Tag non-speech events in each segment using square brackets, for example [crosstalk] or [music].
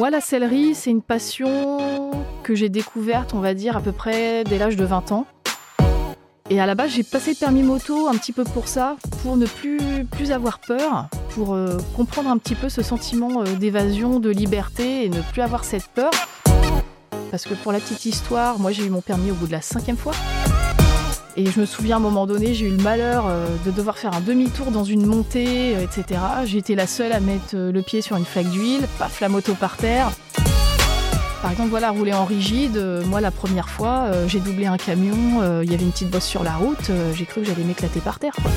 Moi, la sellerie, c'est une passion que j'ai découverte, on va dire, à peu près dès l'âge de 20 ans. Et à la base, j'ai passé le permis moto un petit peu pour ça, pour ne plus, plus avoir peur, pour euh, comprendre un petit peu ce sentiment euh, d'évasion, de liberté et ne plus avoir cette peur. Parce que pour la petite histoire, moi j'ai eu mon permis au bout de la cinquième fois. Et je me souviens à un moment donné, j'ai eu le malheur euh, de devoir faire un demi-tour dans une montée, euh, etc. J'étais la seule à mettre euh, le pied sur une flaque d'huile, paf, la moto par terre. Par exemple, voilà, rouler en rigide, euh, moi la première fois, euh, j'ai doublé un camion, euh, il y avait une petite bosse sur la route, j'ai cru que j'allais m'éclater par terre. quoi.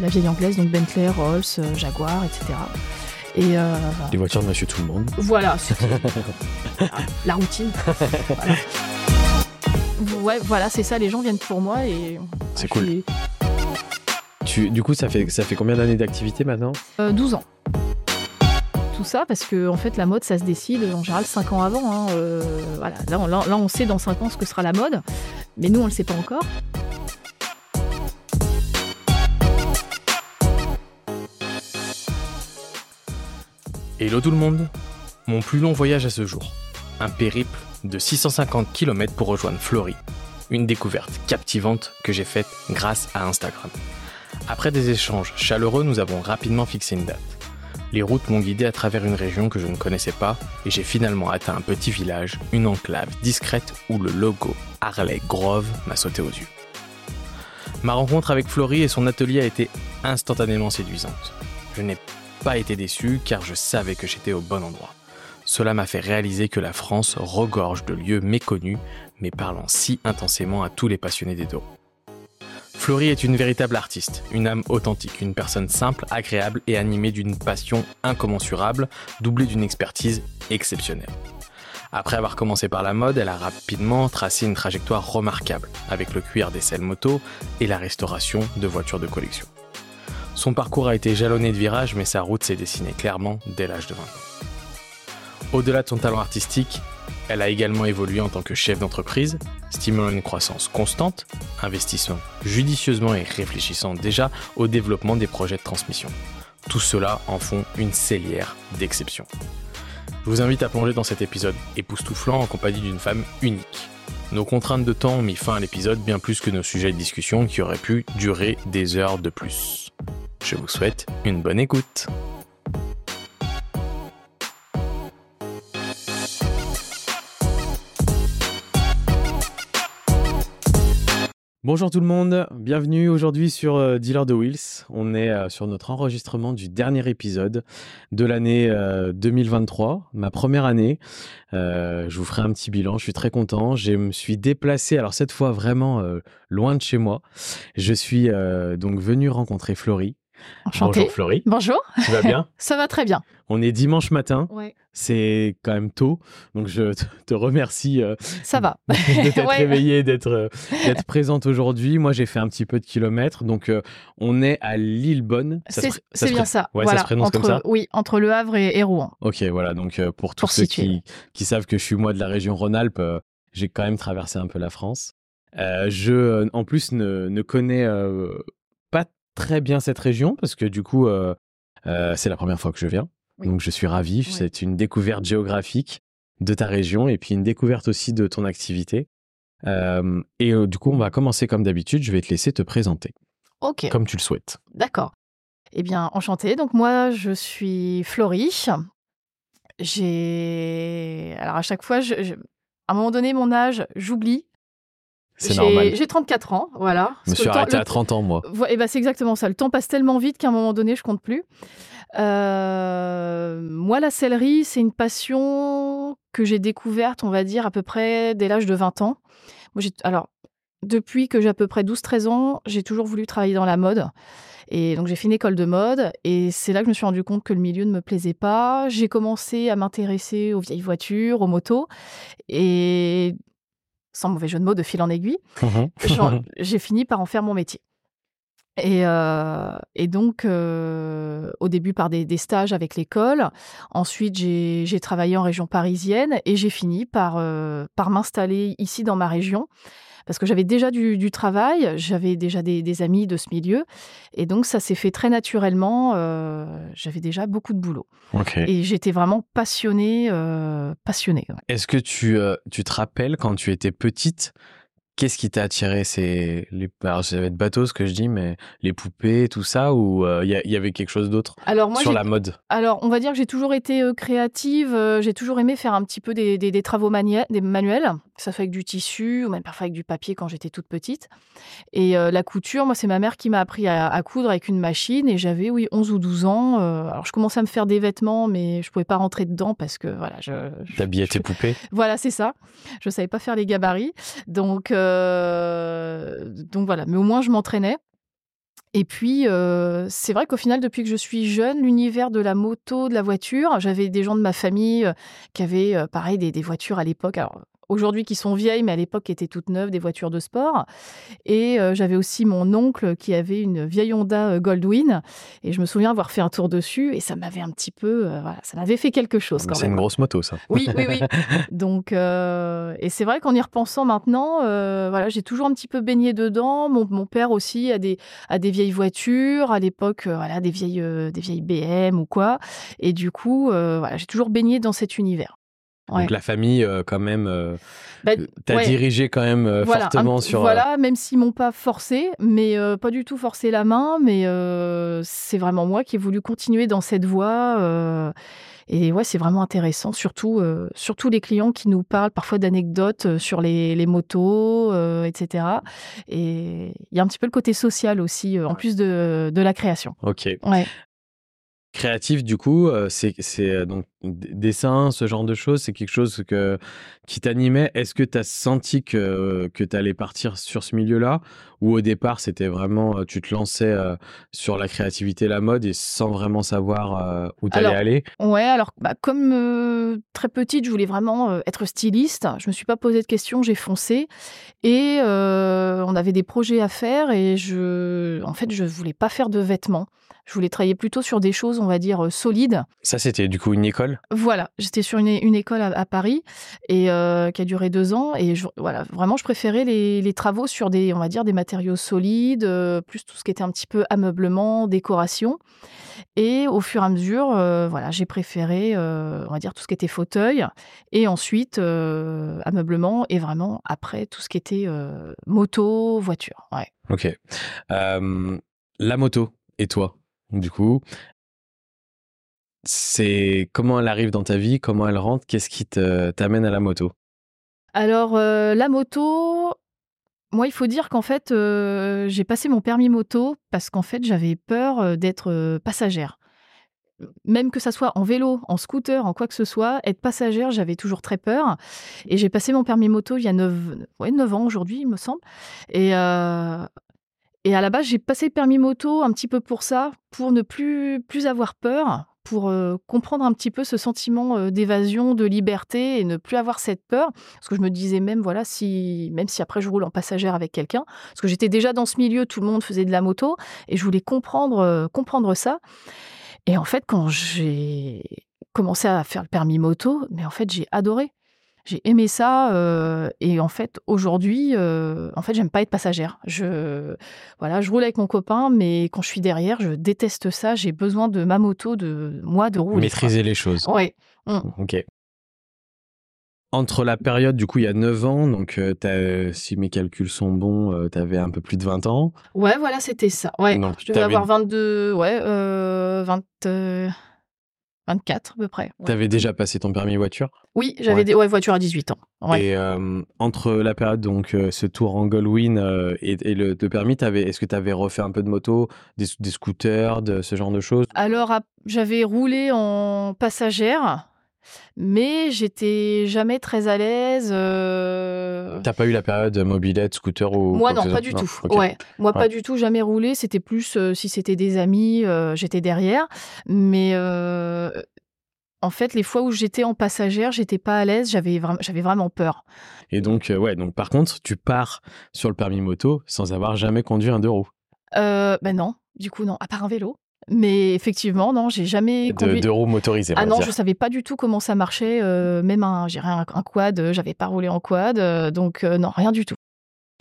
La vieille anglaise, donc Bentley, Rolls, Jaguar, etc. Et Les voitures de Monsieur Tout le Monde. voilà, [laughs] la routine. Voilà. Ouais, voilà, c'est ça, les gens viennent pour moi et. C'est cool. suis- Tu, du coup, ça fait, ça fait combien d'années d'activité maintenant Euh, 12 ans. Tout ça parce que en fait la mode ça se décide en général 5 ans avant. hein. Euh, voilà. là, on, là, là, on sait dans 5 ans ce que sera la mode, mais nous on le sait pas encore. Hello tout le monde Mon plus long voyage à ce jour. Un périple de 650 km pour rejoindre Flory. Une découverte captivante que j'ai faite grâce à Instagram. Après des échanges chaleureux, nous avons rapidement fixé une date. Les routes m'ont guidé à travers une région que je ne connaissais pas et j'ai finalement atteint un petit village, une enclave discrète où le logo Harley Grove m'a sauté aux yeux. Ma rencontre avec Flory et son atelier a été instantanément séduisante. Je n'ai pas été déçu car je savais que j'étais au bon endroit. Cela m'a fait réaliser que la France regorge de lieux méconnus, mais parlant si intensément à tous les passionnés des dos. Flory est une véritable artiste, une âme authentique, une personne simple, agréable et animée d'une passion incommensurable, doublée d'une expertise exceptionnelle. Après avoir commencé par la mode, elle a rapidement tracé une trajectoire remarquable, avec le cuir des selles moto et la restauration de voitures de collection. Son parcours a été jalonné de virages, mais sa route s'est dessinée clairement dès l'âge de 20 ans. Au-delà de son talent artistique, elle a également évolué en tant que chef d'entreprise, stimulant une croissance constante, investissant judicieusement et réfléchissant déjà au développement des projets de transmission. Tout cela en font une cellière d'exception. Je vous invite à plonger dans cet épisode époustouflant en compagnie d'une femme unique. Nos contraintes de temps ont mis fin à l'épisode bien plus que nos sujets de discussion qui auraient pu durer des heures de plus. Je vous souhaite une bonne écoute. Bonjour tout le monde, bienvenue aujourd'hui sur euh, Dealer de Wheels. On est euh, sur notre enregistrement du dernier épisode de l'année euh, 2023, ma première année. Euh, je vous ferai un petit bilan, je suis très content. Je me suis déplacé, alors cette fois vraiment euh, loin de chez moi. Je suis euh, donc venu rencontrer Florie. Enchantée. Bonjour Florie, Bonjour, tu vas bien [laughs] ça va très bien. On est dimanche matin, Ouais. c'est quand même tôt, donc je te- remercie euh, Ça va. de t'être [laughs] Ouais. réveillée, d'être euh, d'être présente aujourd'hui. Moi, j'ai fait un petit peu de kilomètres, donc euh, on est à Lillebonne. C'est bien ça. Ouais, ça se prononce entre, comme ça Oui, entre Le Havre et, et Rouen. Ok, voilà. Donc euh, pour tous ceux qui, qui savent que je suis moi de la région Rhône-Alpes, j'ai quand même traversé un peu la France. Je, en plus, ne, ne connais très bien cette région parce que du coup, euh, euh, c'est la première fois que je viens. Oui. Donc je suis ravi. Oui. C'est une découverte géographique de ta région et puis une découverte aussi de ton activité. Euh, et du coup, on va commencer comme d'habitude. Je vais te laisser te présenter Ok, comme tu le souhaites. d'accord. Eh bien, enchantée. Donc moi, je suis Florie. J'ai... Alors à chaque fois, je- à un moment donné, mon âge, j'oublie. C'est J'ai- normal. J'ai 34 ans, voilà. Je me suis temps- arrêté à 30 ans, moi. Eh ben, c'est exactement ça. Le temps passe tellement vite qu'à un moment donné, je compte plus. Euh, moi, la sellerie, c'est une passion que j'ai découverte, on va dire, à peu près dès l'âge de 20 ans. Moi, alors, depuis que j'ai à peu près 12-13 ans, j'ai toujours voulu travailler dans la mode. Et donc, j'ai fait une école de mode. Et c'est là que je me suis rendu compte que le milieu ne me plaisait pas. J'ai commencé à m'intéresser aux vieilles voitures, aux motos. Et sans mauvais jeu de mots, de fil en aiguille, [laughs] j'en- [laughs] j'ai fini par en faire mon métier. Et, euh, et donc, euh, au début par des, des stages avec l'école. Ensuite, j'ai j'ai travaillé en région parisienne et j'ai fini par, euh, par m'installer ici dans ma région. Parce que j'avais déjà du, du travail, j'avais déjà des, des amis de ce milieu. Et donc, ça s'est fait très naturellement. euh, j'avais déjà beaucoup de boulot. Et j'étais vraiment passionnée. euh, passionnée ouais. Est-ce que tu, euh, tu te rappelles quand tu étais petite, qu'est-ce qui t'a attiré? C'est les, alors ça va être bateau ce que je dis, mais les poupées, tout ça, ou il y, avait quelque chose d'autre sur la mode? Alors, on va dire que j'ai toujours été euh, créative. euh, j'ai toujours aimé faire un petit peu des, des- des travaux mania- des manuels, que ça soit avec du tissu ou même parfois avec du papier quand j'étais toute petite. Et euh, la couture, moi, c'est ma mère qui m'a appris à, à coudre avec une machine. Et j'avais, oui, 11 ou 12 ans. euh, alors, je commençais à me faire des vêtements, mais je pouvais pas rentrer dedans parce que, voilà, je, je- T'habillais tes poupées? [laughs] Voilà, c'est ça. Je savais pas faire les gabarits. Donc, euh, donc voilà. Mais au moins, je m'entraînais. Et puis, euh, c'est vrai qu'au final, depuis que je suis jeune, l'univers de la moto, de la voiture, j'avais des gens de ma famille euh, qui avaient, euh, pareil, des, des voitures à l'époque. Alors, aujourd'hui, qui sont vieilles, mais à l'époque, qui étaient toutes neuves, des voitures de sport. Et euh, j'avais aussi mon oncle qui avait une vieille Honda euh, Goldwing. Et je me souviens avoir fait un tour dessus. Et ça m'avait un petit peu, euh, voilà, ça m'avait fait quelque chose quand C'est une grosse moto, ça. Oui, oui, oui. [laughs] Donc, euh, et c'est vrai qu'en y repensant maintenant, voilà, j'ai toujours un petit peu baigné dedans. Mon, mon père aussi a des, a des vieilles voitures, à l'époque, voilà, des vieilles, des vieilles BM ou quoi. Et du coup, voilà, j'ai toujours baigné dans cet univers. Ouais. Donc la famille, euh, quand même, euh, Bah, t'as ouais. dirigé quand même euh, Voilà, fortement un- sur. euh, Voilà, même s'ils m'ont pas forcé, mais euh, pas du tout forcé la main, mais euh, c'est vraiment moi qui ai voulu continuer dans cette voie. euh, et ouais, c'est vraiment intéressant, surtout, euh, surtout les clients qui nous parlent parfois d'anecdotes euh, sur les, les motos, euh, etc. Et il y a un petit peu le côté social aussi, euh, en plus de, de la création. Ok. Ouais. Créatif, du coup, euh, c'est c'est, euh, donc dessin, ce genre de choses, c'est quelque chose que, qui t'animait. Est-ce que tu as senti que, que tu allais partir sur ce milieu-là? Ou au départ, c'était vraiment, euh, tu te lançais euh, sur la créativité, la mode et sans vraiment savoir euh, où tu allais aller? Ouais, alors bah, comme euh, très petite, je voulais vraiment euh, être styliste. Je me suis pas posé de questions, j'ai foncé. Et euh, on avait des projets à faire et je, en fait, je voulais pas faire de vêtements. Je voulais travailler plutôt sur des choses, on va dire, euh, solides. Ça, c'était du coup une école? Voilà, j'étais sur une, une école à, à Paris et euh, qui a duré deux ans. Et je- voilà, vraiment, je préférais les, les travaux sur des, on va dire, des matériaux solides, euh, plus tout ce qui était un petit peu ameublement, décoration. Et au fur et à mesure, euh, voilà, j'ai préféré, on va dire, tout ce qui était fauteuil. Et ensuite, ameublement. Et vraiment, après, tout ce qui était moto, voiture. Ouais. Ok. La moto et toi, du coup, c'est comment elle arrive dans ta vie, comment elle rentre, qu'est-ce qui t'amène à la moto? Alors, euh, la moto, moi, il faut dire qu'en fait, euh, j'ai passé mon permis moto parce qu'en fait, j'avais peur euh, d'être passagère. Même que ça soit en vélo, en scooter, en quoi que ce soit, être passagère, j'avais toujours très peur. Et j'ai passé mon permis moto il y a 9, ouais, 9 ans aujourd'hui, il me semble. Et, et à la base, j'ai passé le permis moto un petit peu pour ça, pour ne plus, plus avoir peur, pour euh, comprendre un petit peu ce sentiment euh, d'évasion, de liberté et ne plus avoir cette peur. Parce que je me disais même, voilà, si, même si après je roule en passagère avec quelqu'un, parce que j'étais déjà dans ce milieu, tout le monde faisait de la moto, et je voulais comprendre, euh, comprendre ça. Et en fait, quand j'ai commencé à faire le permis moto, mais en fait, j'ai adoré. J'ai aimé ça euh, et en fait aujourd'hui, euh, en fait j'aime pas être passagère. Je voilà, je roule avec mon copain, mais quand je suis derrière, je déteste ça. J'ai besoin de ma moto, de moi, de rouler. Maîtriser les choses. Ouais. Ok. Entre la période, du coup, il y a 9 ans, donc euh, si mes calculs sont bons, tu avais un peu plus de 20 ans. Ouais, voilà, c'était ça. Ouais. Donc, je devais avoir 22, ouais, euh, 20, euh, 24 à peu près. ouais. Tu avais déjà passé ton permis voiture? Oui, j'avais Ouais. des ouais, voitures à 18 ans. Et euh, entre la période, donc euh, ce tour en Goldwyn euh, et, et le, le permis, est-ce que tu avais refait un peu de moto, des, des scooters, de ce genre de choses? Alors, j'avais roulé en passagère, mais j'étais jamais très à l'aise. euh, T'as pas eu la période mobilette, scooter ou Moi, non, pas du Non, tout. Ouais. Moi, Ouais. pas du tout, jamais roulé. C'était plus euh, si c'était des amis, euh, j'étais derrière. Mais en fait, les fois où j'étais en passagère, j'étais pas à l'aise, j'avais vra- j'avais vraiment peur. Et donc, ouais, donc par contre, tu pars sur le permis moto sans avoir jamais conduit un deux roues. Ben non, du coup non, à part un vélo. Mais effectivement, non, j'ai jamais De, conduit. de roues motorisées. Ah non, dire. je savais pas du tout comment ça marchait. euh, même un, un, un quad, euh, j'avais pas roulé en quad, euh, donc euh, non, rien du tout.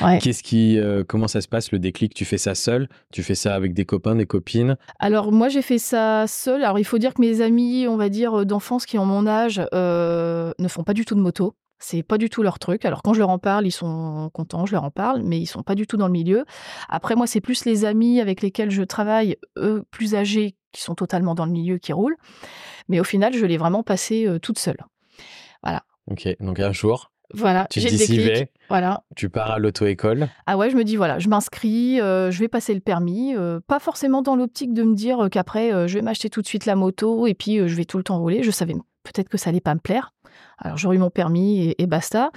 Ouais. Qu'est-ce qui, comment ça se passe le déclic? Tu fais ça seul Tu fais ça avec des copains, des copines? Alors moi j'ai fait ça seule. Alors il faut dire que mes amis, on va dire d'enfance qui ont mon âge, ne font pas du tout de moto. C'est pas du tout leur truc. Alors quand je leur en parle, ils sont contents, je leur en parle, mais ils sont pas du tout dans le milieu. Après moi c'est plus les amis avec lesquels je travaille, eux plus âgés, qui sont totalement dans le milieu, qui roulent. Mais au final je l'ai vraiment passé euh, toute seule. Ok, donc un jour, Voilà, tu te dis vais, Voilà. tu pars à l'auto-école. Ah ouais, je me dis voilà, je m'inscris, euh, je vais passer le permis, euh, pas forcément dans l'optique de me dire qu'après euh, je vais m'acheter tout de suite la moto et puis je vais tout le temps rouler. Je savais peut-être que ça allait pas me plaire. Alors j'aurais eu mon permis et, et basta.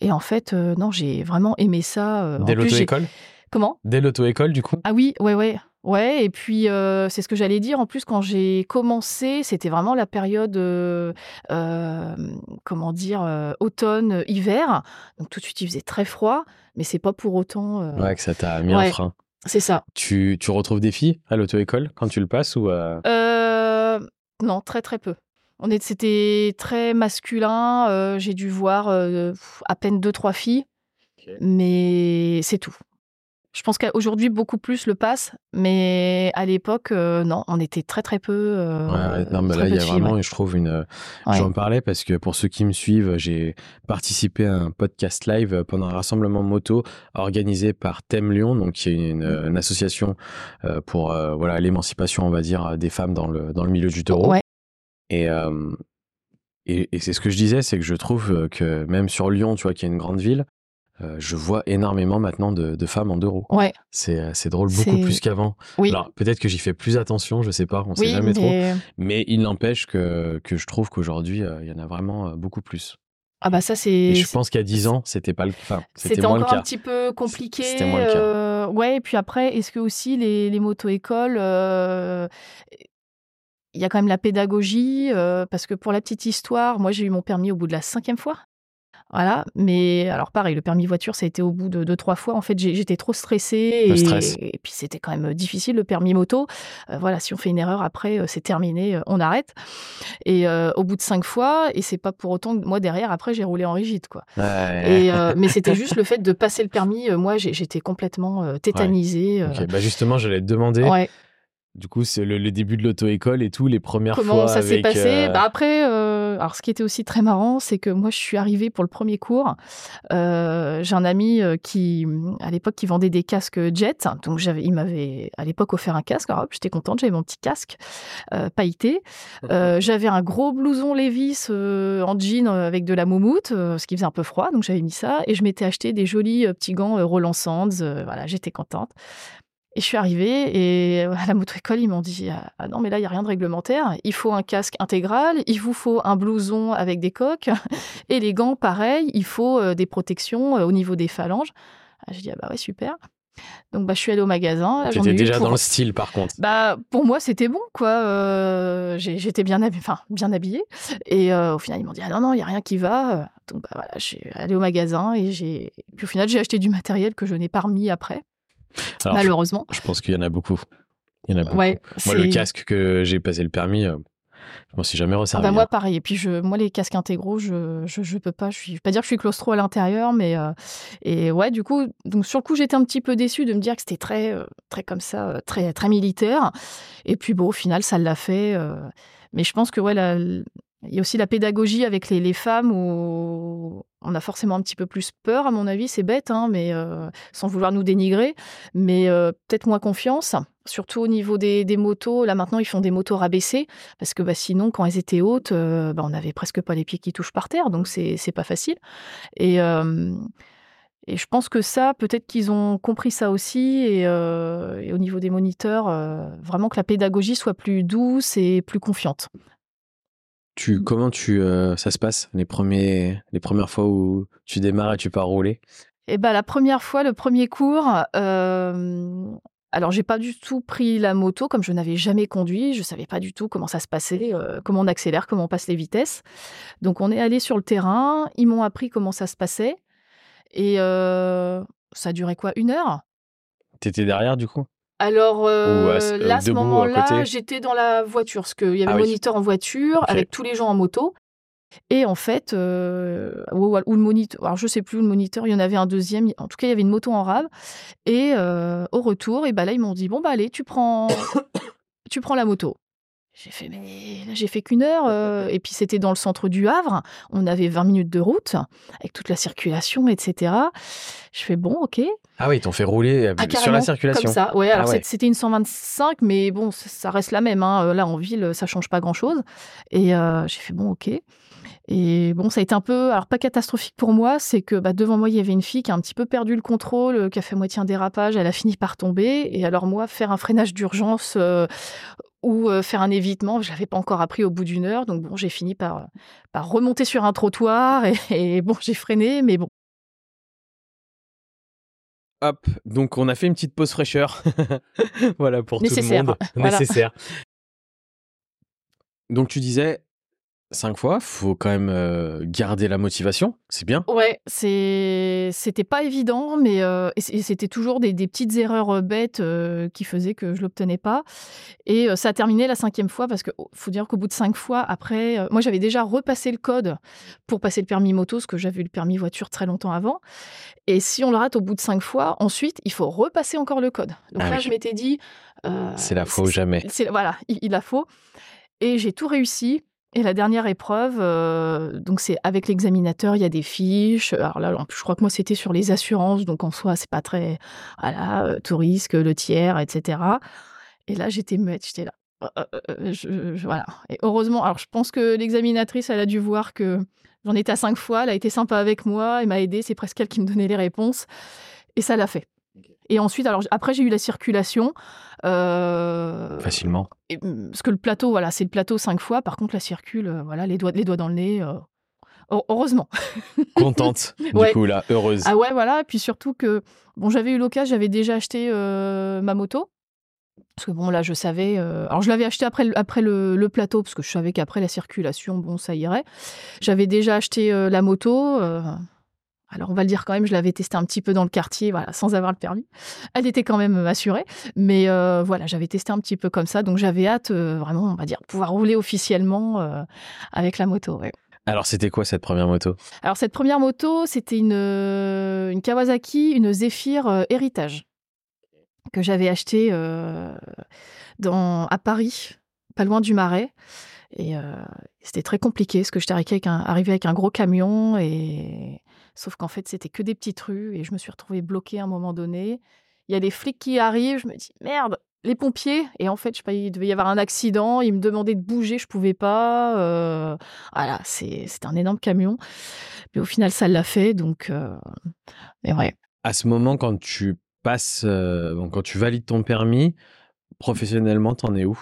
Et en fait, euh, non, j'ai vraiment aimé ça. euh, Dès l'auto-école? Comment? Dès l'auto-école, du coup? Ah oui, ouais, ouais. Ouais, et puis euh, c'est ce que j'allais dire. En plus, quand j'ai commencé, c'était vraiment la période, euh, euh, comment dire, euh, automne, hiver. Donc tout de suite, il faisait très froid, mais c'est pas pour autant. Ouais, que ça t'a mis un Ouais. frein. C'est ça. Tu, tu retrouves des filles à l'auto-école quand tu le passes ou non, très très peu. On est, c'était très masculin. euh, j'ai dû voir euh, à peine deux trois filles, mais c'est tout. Je pense qu'aujourd'hui beaucoup plus le passe, mais à l'époque euh, non, on était très très peu. Ouais, non, mais là, il y a filles, vraiment, ouais. je trouve, une. Ouais. J'en parlais parce que pour ceux qui me suivent, j'ai participé à un podcast live pendant un rassemblement moto organisé par Thème Lyon, donc qui est une, une association euh, pour voilà l'émancipation, on va dire, des femmes dans le, dans le milieu du taureau. Et, euh, et, et c'est ce que je disais, c'est que je trouve que même sur Lyon, tu vois, qui est une grande ville, euh, je vois énormément maintenant de, de femmes en deux roues. Ouais, C'est c'est drôle, beaucoup plus qu'avant. oui. Alors peut-être que j'y fais plus attention, je sais pas, on sait oui, jamais trop. mais il n'empêche que, que je trouve qu'aujourd'hui, euh, il y en a vraiment beaucoup plus. ah bah ça c'est. Et je pense qu'à 10 ans, c'était pas le enfin, c'était le encore un petit peu compliqué. C'était moins le cas. euh, ouais, et puis après, est-ce que aussi les, les moto-écoles, euh, il y a quand même la pédagogie, euh, parce que pour la petite histoire, moi j'ai eu mon permis au bout de la cinquième fois. Voilà, mais alors pareil, le permis voiture, ça a été au bout de deux, trois fois. En fait, j'étais trop stressée. Le et, stress. et puis c'était quand même difficile, le permis moto. Euh, voilà, si on fait une erreur, après, euh, c'est terminé, euh, on arrête. Et euh, au bout de cinq fois, et c'est pas pour autant que moi, derrière, après, j'ai roulé en rigide, quoi. Ouais. Et, euh, mais [laughs] c'était juste le fait de passer le permis. euh, moi, j'étais complètement euh, tétanisée. euh, Ok, bah justement, j'allais te demander, ouais. Du coup, c'est le, le début de l'auto-école et tout, les premières Comment fois ça s'est passé euh, Bah Après, euh, alors ce qui était aussi très marrant, c'est que moi, je suis arrivée pour le premier cours. Euh, J'ai un ami qui, à l'époque, qui vendait des casques jet. Donc, il m'avait à l'époque offert un casque. Alors, hop, j'étais contente, j'avais mon petit casque pailleté. J'avais un gros blouson Levis en jean avec de la moumoute, euh, ce qui faisait un peu froid. Donc, j'avais mis ça. Et je m'étais acheté des jolis petits gants Roland Sands. voilà, j'étais contente. Et je suis arrivée et à la moto-école, ils m'ont dit Ah ah non, mais là, il n'y a rien de réglementaire. Il faut un casque intégral, il vous faut un blouson avec des coques [laughs] et les gants, pareil, il faut euh, des protections euh, au niveau des phalanges. Ah, je dis Ah bah ouais, super. Donc bah, je suis allée au magasin. eu déjà pour- dans le style, par contre. bah, pour moi, c'était bon, quoi. Euh, j'ai- J'étais bien, enfin, bien habillée. Et euh, au final, ils m'ont dit, ah non, non, il n'y a rien qui va. Donc, bah, voilà, je suis allée au magasin et j'ai. Puis au final, j'ai acheté du matériel que je n'ai pas remis après, Alors, malheureusement. je pense qu'il y en a beaucoup. Il y en a beaucoup. Ouais, Moi, le casque que j'ai passé le permis, euh, je m'en suis jamais Ah resservi. bah moi hein. pareil et puis je moi les casques intégraux je je, je peux pas je suis je vais pas dire que je suis claustro à l'intérieur mais euh, et ouais du coup donc sur le coup j'étais un petit peu déçue de me dire que c'était très euh, très comme ça très très militaire et puis bon au final ça l'a fait euh, mais je pense que ouais la- il y a aussi la pédagogie avec les, femmes où on a forcément un petit peu plus peur, à mon avis, c'est bête, hein, mais euh, sans vouloir nous dénigrer, mais euh, peut-être moins confiance, surtout au niveau des, motos. Là maintenant, ils font des motos rabaissées, parce que bah, sinon, quand elles étaient hautes, euh, bah, on n'avait presque pas les pieds qui touchent par terre, donc c'est pas facile. Et, je pense que ça, peut-être qu'ils ont compris ça aussi, et, au niveau des moniteurs, vraiment que la pédagogie soit plus douce et plus confiante. Tu, comment tu, euh, ça se passe les, premiers, les premières fois où tu démarres et tu pars rouler? Eh ben, la première fois, le premier cours, euh, alors j'ai pas du tout pris la moto comme je n'avais jamais conduit. Je savais pas du tout comment ça se passait, euh, comment on accélère, comment on passe les vitesses. Donc on est allé sur le terrain. Ils m'ont appris comment ça se passait et ça duré quoi Une heure? T'étais derrière du coup? Alors à ce- euh, euh, là, à ce moment-là, j'étais dans la voiture, parce qu'il y avait Ah le oui. moniteur en voiture, avec tous les gens en moto. Et en fait, euh, ou, ou le moniteur, alors je sais plus, le moniteur, il y en avait un deuxième. En tout cas, il y avait une moto en rave. Et euh, au retour, et bah là, ils m'ont dit bon bah allez, tu prends, [coughs] tu prends la moto. J'ai fait mais là j'ai fait qu'une heure euh, et puis c'était dans le centre du Havre. On avait 20 minutes de route avec toute la circulation, etc. Je fais bon, ok. Ah oui, ils t'ont fait rouler euh, Ah, sur la circulation. Comme ça, ouais. Ah Alors ouais. c'est- c'était une 125, mais bon, ça- reste la même. hein. Là en ville, ça change pas grand-chose. Et euh, j'ai fait bon, ok. Et bon, ça a été un peu, alors pas catastrophique pour moi, c'est que bah, devant moi il y avait une fille qui a un petit peu perdu le contrôle, euh, qui a fait moitié un dérapage, elle a fini par tomber. Et alors moi, faire un freinage d'urgence euh, ou euh, faire un évitement, je l'avais pas encore appris au bout d'une heure. Donc bon, j'ai fini par, par remonter sur un trottoir et, [laughs] et bon, j'ai freiné, mais bon. Hop, donc on a fait une petite pause fraîcheur. [laughs] voilà pour Nécessaire, tout le monde. voilà. Nécessaire. Donc tu disais cinq fois, faut quand même euh, garder la motivation, c'est bien. Ouais, c'est c'était pas évident, mais euh, c'était toujours des, des petites erreurs euh, bêtes euh, qui faisaient que je l'obtenais pas. Et ça a terminé la cinquième fois parce que oh, faut dire qu'au bout de cinq fois, après, moi j'avais déjà repassé le code pour passer le permis moto, parce que j'avais eu le permis voiture très longtemps avant. Et si on le rate au bout de cinq fois, ensuite il faut repasser encore le code. Donc Ah là, oui. je m'étais dit, C'est la fois ou jamais. c'est voilà, il, il la faut. Et j'ai tout réussi. Et la dernière épreuve, euh, donc c'est avec l'examinateur, il y a des fiches. Alors là, je crois que moi c'était sur les assurances, donc en soi c'est pas très, voilà, euh, tout risque, le tiers, etc. Et là j'étais muette, j'étais là. Euh, je- je- voilà. Et heureusement, alors je pense que l'examinatrice, elle a dû voir que j'en étais à cinq fois, elle a été sympa avec moi, elle m'a aidée, c'est presque elle qui me donnait les réponses, et ça l'a fait. Et ensuite, alors après j'ai eu la circulation. euh, Facilement. et, mm, parce que le plateau, voilà, c'est le plateau cinq fois. Par contre, la circule, euh, voilà, les doigts, les doigts dans le nez. euh, heu- heureusement. [laughs] Contente, du Ouais. coup là, heureuse. Ah ouais, voilà. Et puis surtout que, bon, j'avais eu l'occasion, j'avais déjà acheté euh, ma moto. Parce que bon, là, je savais. euh, alors, je l'avais acheté après, le- après le, le plateau, parce que je savais qu'après la circulation, bon, ça irait. J'avais déjà acheté euh, la moto. Euh, alors, on va le dire quand même, je l'avais testé un petit peu dans le quartier, voilà, sans avoir le permis. Elle était quand même assurée. Mais euh, voilà, j'avais testé un petit peu comme ça. Donc, j'avais hâte, euh, vraiment, on va dire, de pouvoir rouler officiellement euh, avec la moto. ouais. Alors c'était quoi cette première moto? Alors, cette première moto, c'était une, euh, une Kawasaki, une Zephyr euh, Héritage, que j'avais achetée euh, dans, à Paris, pas loin du Marais. Et euh, c'était très compliqué, parce que j'étais arrivée avec un, arrivée avec un gros camion, et sauf qu'en fait, c'était que des petites rues, et je me suis retrouvée bloquée à un moment donné. Il y a les flics qui arrivent, je me dis, merde, les pompiers. Et en fait, je sais pas, il devait y avoir un accident, ils me demandaient de bouger, je pouvais pas. euh, voilà, c'est- un énorme camion. Mais au final, ça l'a fait, donc... Euh, ouais. À ce moment, quand tu passes, euh, quand tu valides ton permis, professionnellement, t'en es où?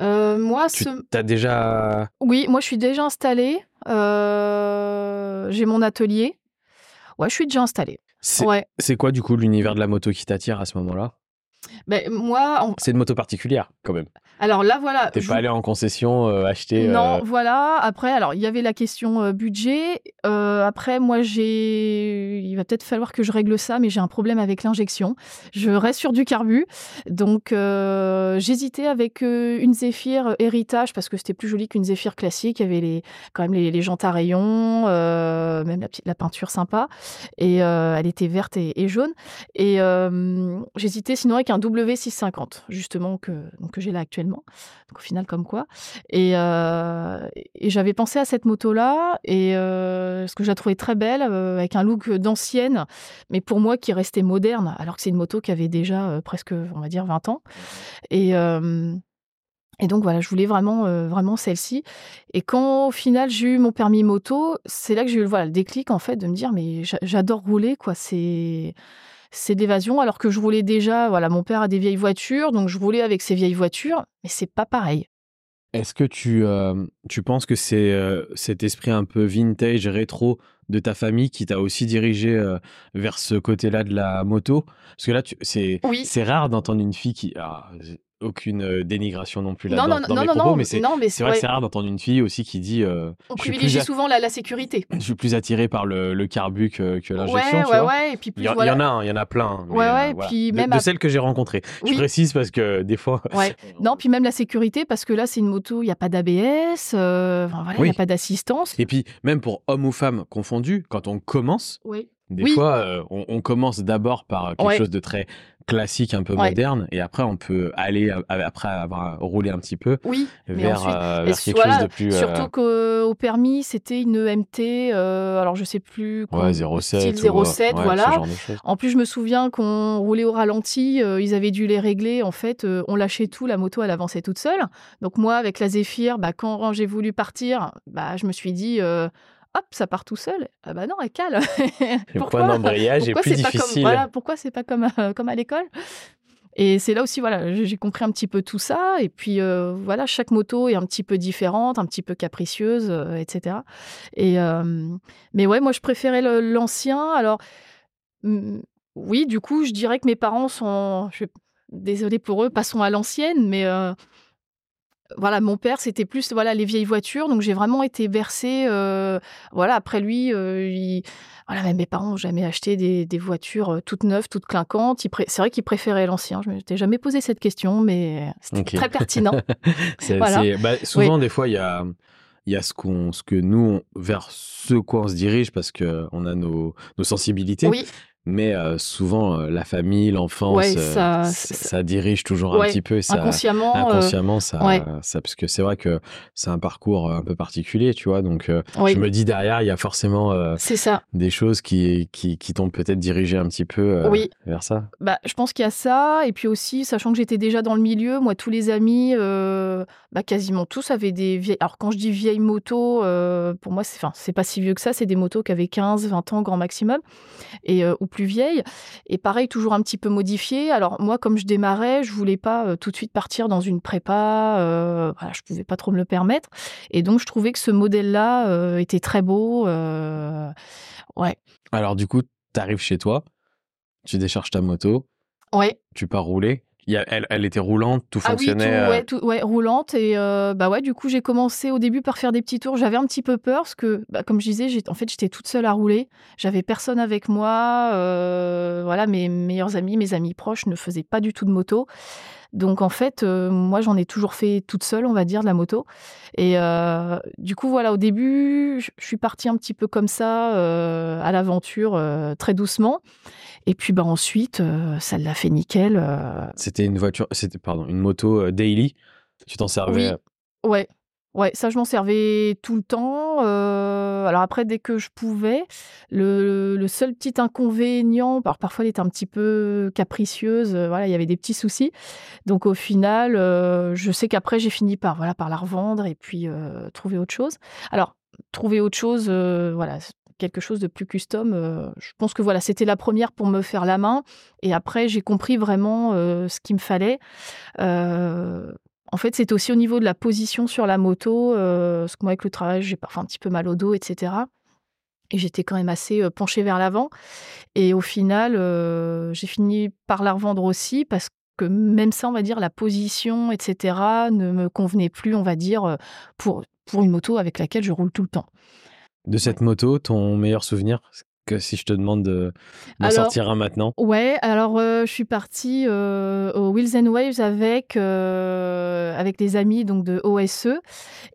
Euh, moi, Tu ce... as déjà. oui, moi, je suis déjà installée. Euh, J'ai mon atelier. Ouais, je suis déjà installée. C'est Ouais. c'est quoi du coup l'univers de la moto qui t'attire à ce moment-là? Ben, moi, C'est une moto particulière quand même. alors là, voilà. T'es je- pas allé en concession euh, acheter. Non, euh, voilà. Après, alors il y avait la question euh, budget. Euh, après, moi, j'ai, il va peut-être falloir que je règle ça, mais j'ai un problème avec l'injection. Je reste sur du carbu, donc j'hésitais avec une Zephyr héritage parce que c'était plus joli qu'une Zephyr classique. Il y avait les, quand même les, les jantes à rayons, même la, petite- la peinture sympa, et elle était verte et, et jaune. Et j'hésitais sinon avec un W650 justement que que j'ai là actuellement. Donc au final, comme quoi. Et, euh, et j'avais pensé à cette moto-là, et euh, parce que je la trouvais très belle, euh, avec un look d'ancienne, mais pour moi qui restait moderne, alors que c'est une moto qui avait déjà euh, presque, on va dire, 20 ans. Et, et donc voilà, je voulais vraiment, vraiment celle-ci. Et quand au final j'ai eu mon permis moto, c'est là que j'ai eu voilà, le déclic en fait de me dire mais j'a- j'adore rouler quoi. C'est c'est de l'évasion alors que je roulais déjà. Voilà, mon père a des vieilles voitures, donc je roulais avec ces vieilles voitures, mais c'est pas pareil. Est-ce que tu, euh, tu penses que c'est euh, cet esprit un peu vintage, rétro de ta famille qui t'a aussi dirigé euh, vers ce côté-là de la moto? Parce que là, tu- c'est Oui. c'est rare d'entendre une fille qui. ah, aucune euh, dénigration non plus Non, là-dedans non, dans non, mes non, propos, non, mais c'est vrai que c'est rare d'entendre une fille aussi qui dit euh, on je, privilégie a- souvent la, la sécurité. [laughs] je suis plus attiré par le, le carbu que, que l'injection. tu ouais, vois. ouais. Et puis Il y, en- il voilà. y en a, hein, il y en a plein. mais, Ouais, euh, ouais, voilà. puis De- même de, à- celles que j'ai rencontrées. Je Oui. précise parce que [laughs] des fois. Ouais. Non, puis même la sécurité, parce que là, c'est une moto, il n'y a pas d'ABS, euh, enfin, voilà, il Oui. n'y a pas d'assistance. Et puis, même pour hommes ou femmes confondus, quand on commence, Oui. Des Oui. fois, euh, on, on commence d'abord par quelque Ouais. chose de très classique, un peu Ouais. moderne, et après, on peut aller, après avoir roulé un petit peu, Oui, mais vers, ensuite, euh, vers quelque chose de plus. euh, Surtout qu'au permis, c'était une EMT, alors je sais plus. ouais, qu'on- 07. Style ou, euh, 07, ouais, voilà. En plus, je me souviens qu'on roulait au ralenti, ils avaient dû les régler. En fait, on lâchait tout, la moto, elle avançait toute seule. Donc moi, avec la Zéphyr, bah, quand j'ai voulu partir, bah, je me suis dit, hop, ça part tout seul. Ah bah non, elle cale. [laughs] Le point d'embrayage est Pourquoi plus c'est pas comme- difficile? voilà, pourquoi c'est pas comme, euh, comme à l'école? Et c'est là aussi, voilà, j'ai compris un petit peu tout ça. Et puis, euh, voilà, chaque moto est un petit peu différente, un petit peu capricieuse, euh, etc. Et, euh, mais ouais, moi, je préférais l'ancien. Alors, oui, du coup, je dirais que mes parents sont, je, désolée pour eux, passons à l'ancienne, mais voilà, mon père, c'était plus voilà les vieilles voitures, donc j'ai vraiment été bercée. euh, voilà, après lui, euh, il- voilà, même mes parents n'ont jamais acheté des, des voitures euh, toutes neuves, toutes clinquantes. C'est vrai qu'ils préféraient l'ancien. Je ne m'étais jamais posé cette question, mais c'était très pertinent. [laughs] Voilà. bah, souvent, des fois, il y a, il y a ce, qu'on, ce que nous, on- vers ce quoi on se dirige parce qu'on a nos, nos sensibilités. oui, Mais euh, souvent, euh, la famille, l'enfance, Ouais, euh, ça- ça, ça- ça dirige toujours un petit peu. Ça, inconsciemment. inconsciemment, ça, ouais. ça, parce que c'est vrai que c'est un parcours un peu particulier, tu vois. Donc, je me dis derrière, il y a forcément ça. des choses qui, qui, qui t'ont peut-être dirigé un petit peu Oui. vers ça. Bah, je pense qu'il y a ça. Et puis aussi, sachant que j'étais déjà dans le milieu, moi, tous les amis, bah, quasiment tous avaient des vieilles. Alors, quand je dis vieilles motos, pour moi, c'est, pas si vieux que ça. C'est des motos qui avaient 15, 20 ans, grand maximum, et, plus vieilles. Et pareil, toujours un petit peu modifiées. Alors, moi, comme je démarrais, je voulais pas euh, tout de suite partir dans une prépa. Euh, voilà, je pouvais pas trop me le permettre. Et donc, je trouvais que ce modèle-là euh, était très beau. ouais. Alors, du coup, tu arrives chez toi, tu décharges ta moto, Ouais. tu pars rouler. Il y a- elle, elle était roulante, tout Ah oui, tout, fonctionnait. euh, ouais, tout, ouais, roulante. Et euh, bah ouais, du coup, j'ai commencé au début par faire des petits tours. J'avais un petit peu peur parce que, bah, comme je disais, en fait, j'étais toute seule à rouler. J'avais personne avec moi. euh, voilà, mes meilleurs amis, mes amis proches ne faisaient pas du tout de moto. Donc en fait, euh, moi, j'en ai toujours fait toute seule, on va dire, de la moto. Et euh, du coup, voilà, au début, je suis partie un petit peu comme ça euh, à l'aventure, euh, très doucement. Et puis, bah ensuite, euh, ça l'a fait nickel. euh, C'était une voiture, c'était pardon, une moto euh, daily. Tu t'en servais. Oui. Ouais, ouais, ça je m'en servais tout le temps. euh, alors après, dès que je pouvais, le, le seul petit inconvénient, alors parfois elle était un petit peu capricieuse, euh, voilà, il y avait des petits soucis. Donc au final, euh, je sais qu'après j'ai fini par voilà par la revendre et puis trouver autre chose. Alors trouver autre chose, voilà. Quelque chose de plus custom. euh, je pense que voilà, c'était la première pour me faire la main. Et après, j'ai compris vraiment euh, ce qu'il me fallait. Euh, en fait, c'est aussi au niveau de la position sur la moto, parce que moi, avec le travail, j'ai parfois un petit peu mal au dos, etc. Et j'étais quand même assez euh, penchée vers l'avant. Et au final, j'ai fini par la revendre aussi, parce que même ça, on va dire, la position, etc., ne me convenait plus, on va dire, pour, pour une moto avec laquelle je roule tout le temps. De cette moto, ton meilleur souvenir que si je te demande de Alors- sortir un maintenant. Ouais, alors euh, je suis partie euh, au Wheels and Waves avec euh, avec des amis donc de OSE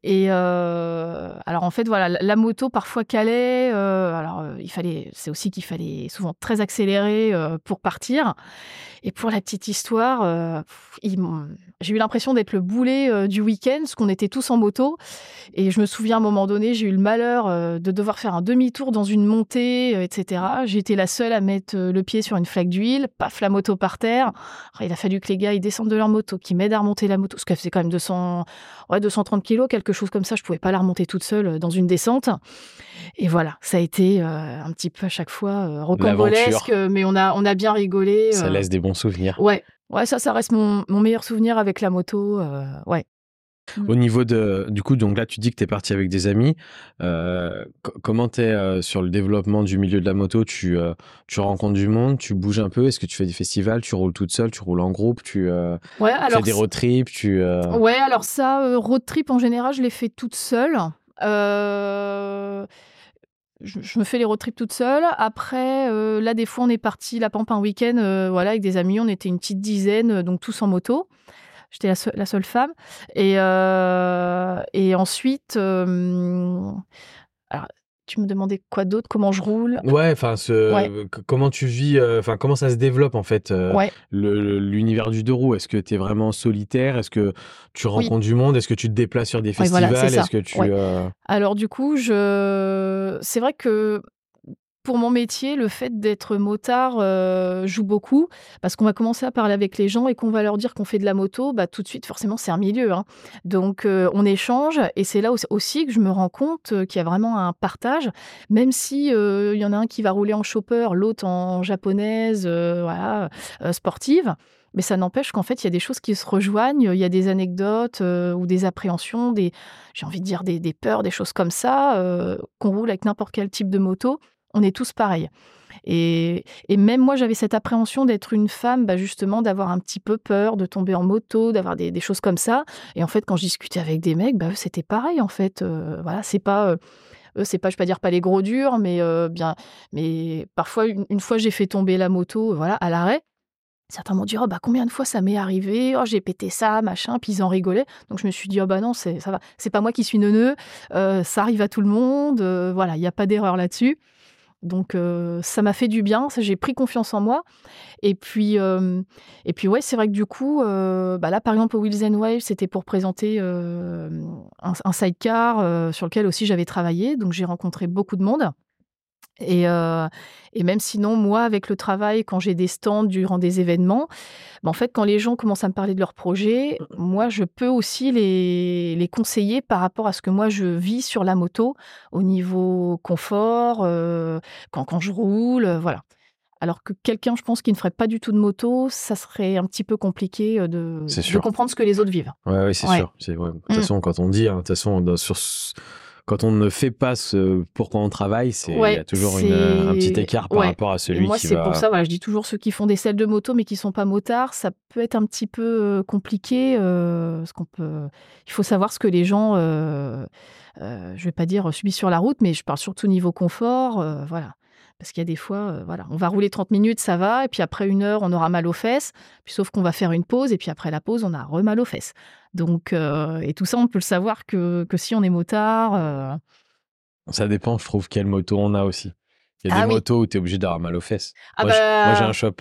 et euh, alors en fait voilà la, moto parfois calait alors il fallait c'est aussi qu'il fallait souvent très accélérer pour partir. Et pour la petite histoire j'ai eu l'impression d'être le boulet du week-end parce qu'on était tous en moto. Et je me souviens à un moment donné j'ai eu le malheur de devoir faire un demi-tour dans une montée etc j'étais la seule à mettre euh, le pied sur une flaque d'huile paf la moto par terre. Alors, il a fallu que les gars ils descendent de leur moto qui m'aident à remonter la moto parce qu'elle faisait quand même 200 ouais 230 kilos quelque chose comme ça. Je pouvais pas la remonter toute seule euh, dans une descente. Et voilà ça a été euh, un petit peu à chaque fois euh, rocambolesque mais on a on a bien rigolé Ça laisse des bons souvenirs. ouais. Ouais ça ça reste mon, mon meilleur souvenir avec la moto Au niveau de, du coup, donc là, tu dis que tu es parti avec des amis. Euh, comment tu es euh, sur le développement du milieu de la moto? Tu, euh, tu rencontres du monde, tu bouges un peu? Est-ce que tu fais des festivals? Tu roules toute seule? Tu roules en groupe? Tu ouais, alors fais des road trips? Tu, Ouais, alors ça, road trip en général, je les fais toute seule. Je, me fais les road trips toute seule. Après, là, des fois, on est parti la pampe un week-end voilà, avec des amis. On était une petite dizaine, donc tous en moto. J'étais la, seule femme. Et, euh, et ensuite, euh, alors, tu me demandais quoi d'autre? Comment je roule? Ouais, enfin, ce, comment tu vis euh, Enfin, comment ça se développe en fait L'univers du deux roues? Est-ce que tu es vraiment solitaire? Est-ce que tu rencontres du monde? Est-ce que tu te déplaces sur des festivals? Est-ce que tu Alors du coup, je, c'est vrai que pour mon métier, le fait d'être motard euh, joue beaucoup parce qu'on va commencer à parler avec les gens et qu'on va leur dire qu'on fait de la moto, bah, tout de suite, forcément, c'est un milieu. Hein. Donc, euh, on échange et c'est là aussi que je me rends compte euh, qu'il y a vraiment un partage, même si il y en a un qui va rouler en chopper, l'autre en japonaise, voilà, sportive. Mais ça n'empêche qu'en fait, il y a des choses qui se rejoignent, il y a des anecdotes ou des appréhensions, des, j'ai envie de dire des, des, peurs, des choses comme ça, qu'on roule avec n'importe quel type de moto. On est tous pareils. Et, même moi, j'avais cette appréhension d'être une femme, bah, justement, d'avoir un petit peu peur, de tomber en moto, d'avoir des, choses comme ça. Et en fait, quand je discutais avec des mecs, bah, c'était pareil, en fait. Euh, voilà, c'est pas. Euh, c'est pas, je vais pas dire pas les gros durs, mais euh, bien, mais parfois une, fois j'ai fait tomber la moto, voilà, à l'arrêt. Certains m'ont dit oh bah combien de fois ça m'est arrivé, oh j'ai pété ça, machin, puis ils en rigolaient. Donc je me suis dit oh bah non c'est ça va, c'est pas moi qui suis neuneux, ça arrive à tout le monde, voilà il n'y a pas d'erreur là-dessus. Donc ça m'a fait du bien, j'ai pris confiance en moi. Et puis, et puis ouais, c'est vrai que du coup, bah là par exemple au Wheels and c'était pour présenter un, un, sidecar sur lequel aussi j'avais travaillé. Donc j'ai rencontré beaucoup de monde. Et, et, même sinon, moi, avec le travail, quand j'ai des stands durant des événements, bah, en fait, quand les gens commencent à me parler de leurs projets, moi, je peux aussi les, les, conseiller par rapport à ce que moi, je vis sur la moto au niveau confort, quand, quand je roule, voilà. Alors que quelqu'un, je pense, qui ne ferait pas du tout de moto, ça serait un petit peu compliqué de, de comprendre ce que les autres vivent. Oui, ouais, c'est sûr. De toute façon, mmh. quand on dit, hein, de toute façon, sur quand on ne fait pas ce pourquoi on travaille, c'est il y a toujours un petit écart par rapport à celui moi, qui va. Moi, c'est pour ça. Voilà, je dis toujours ceux qui font des selles de moto mais qui sont pas motards, ça peut être un petit peu euh, compliqué. Euh, qu'on peut. Il faut savoir ce que les gens. Euh, euh, je vais pas dire subissent sur la route, mais je parle surtout niveau confort. voilà. Parce qu'il y a des fois, voilà, on va rouler 30 minutes, ça va, et puis après une heure, on aura mal aux fesses. Puis sauf qu'on va faire une pause, et puis après la pause, on a re mal aux fesses. Donc, euh, et tout ça, on peut le savoir que, que si on est motard. Euh, ça dépend, je trouve, quelle moto on a aussi. Il y a ah des motos où tu es obligé d'avoir mal aux fesses. Ah moi, bah... j'ai un shop.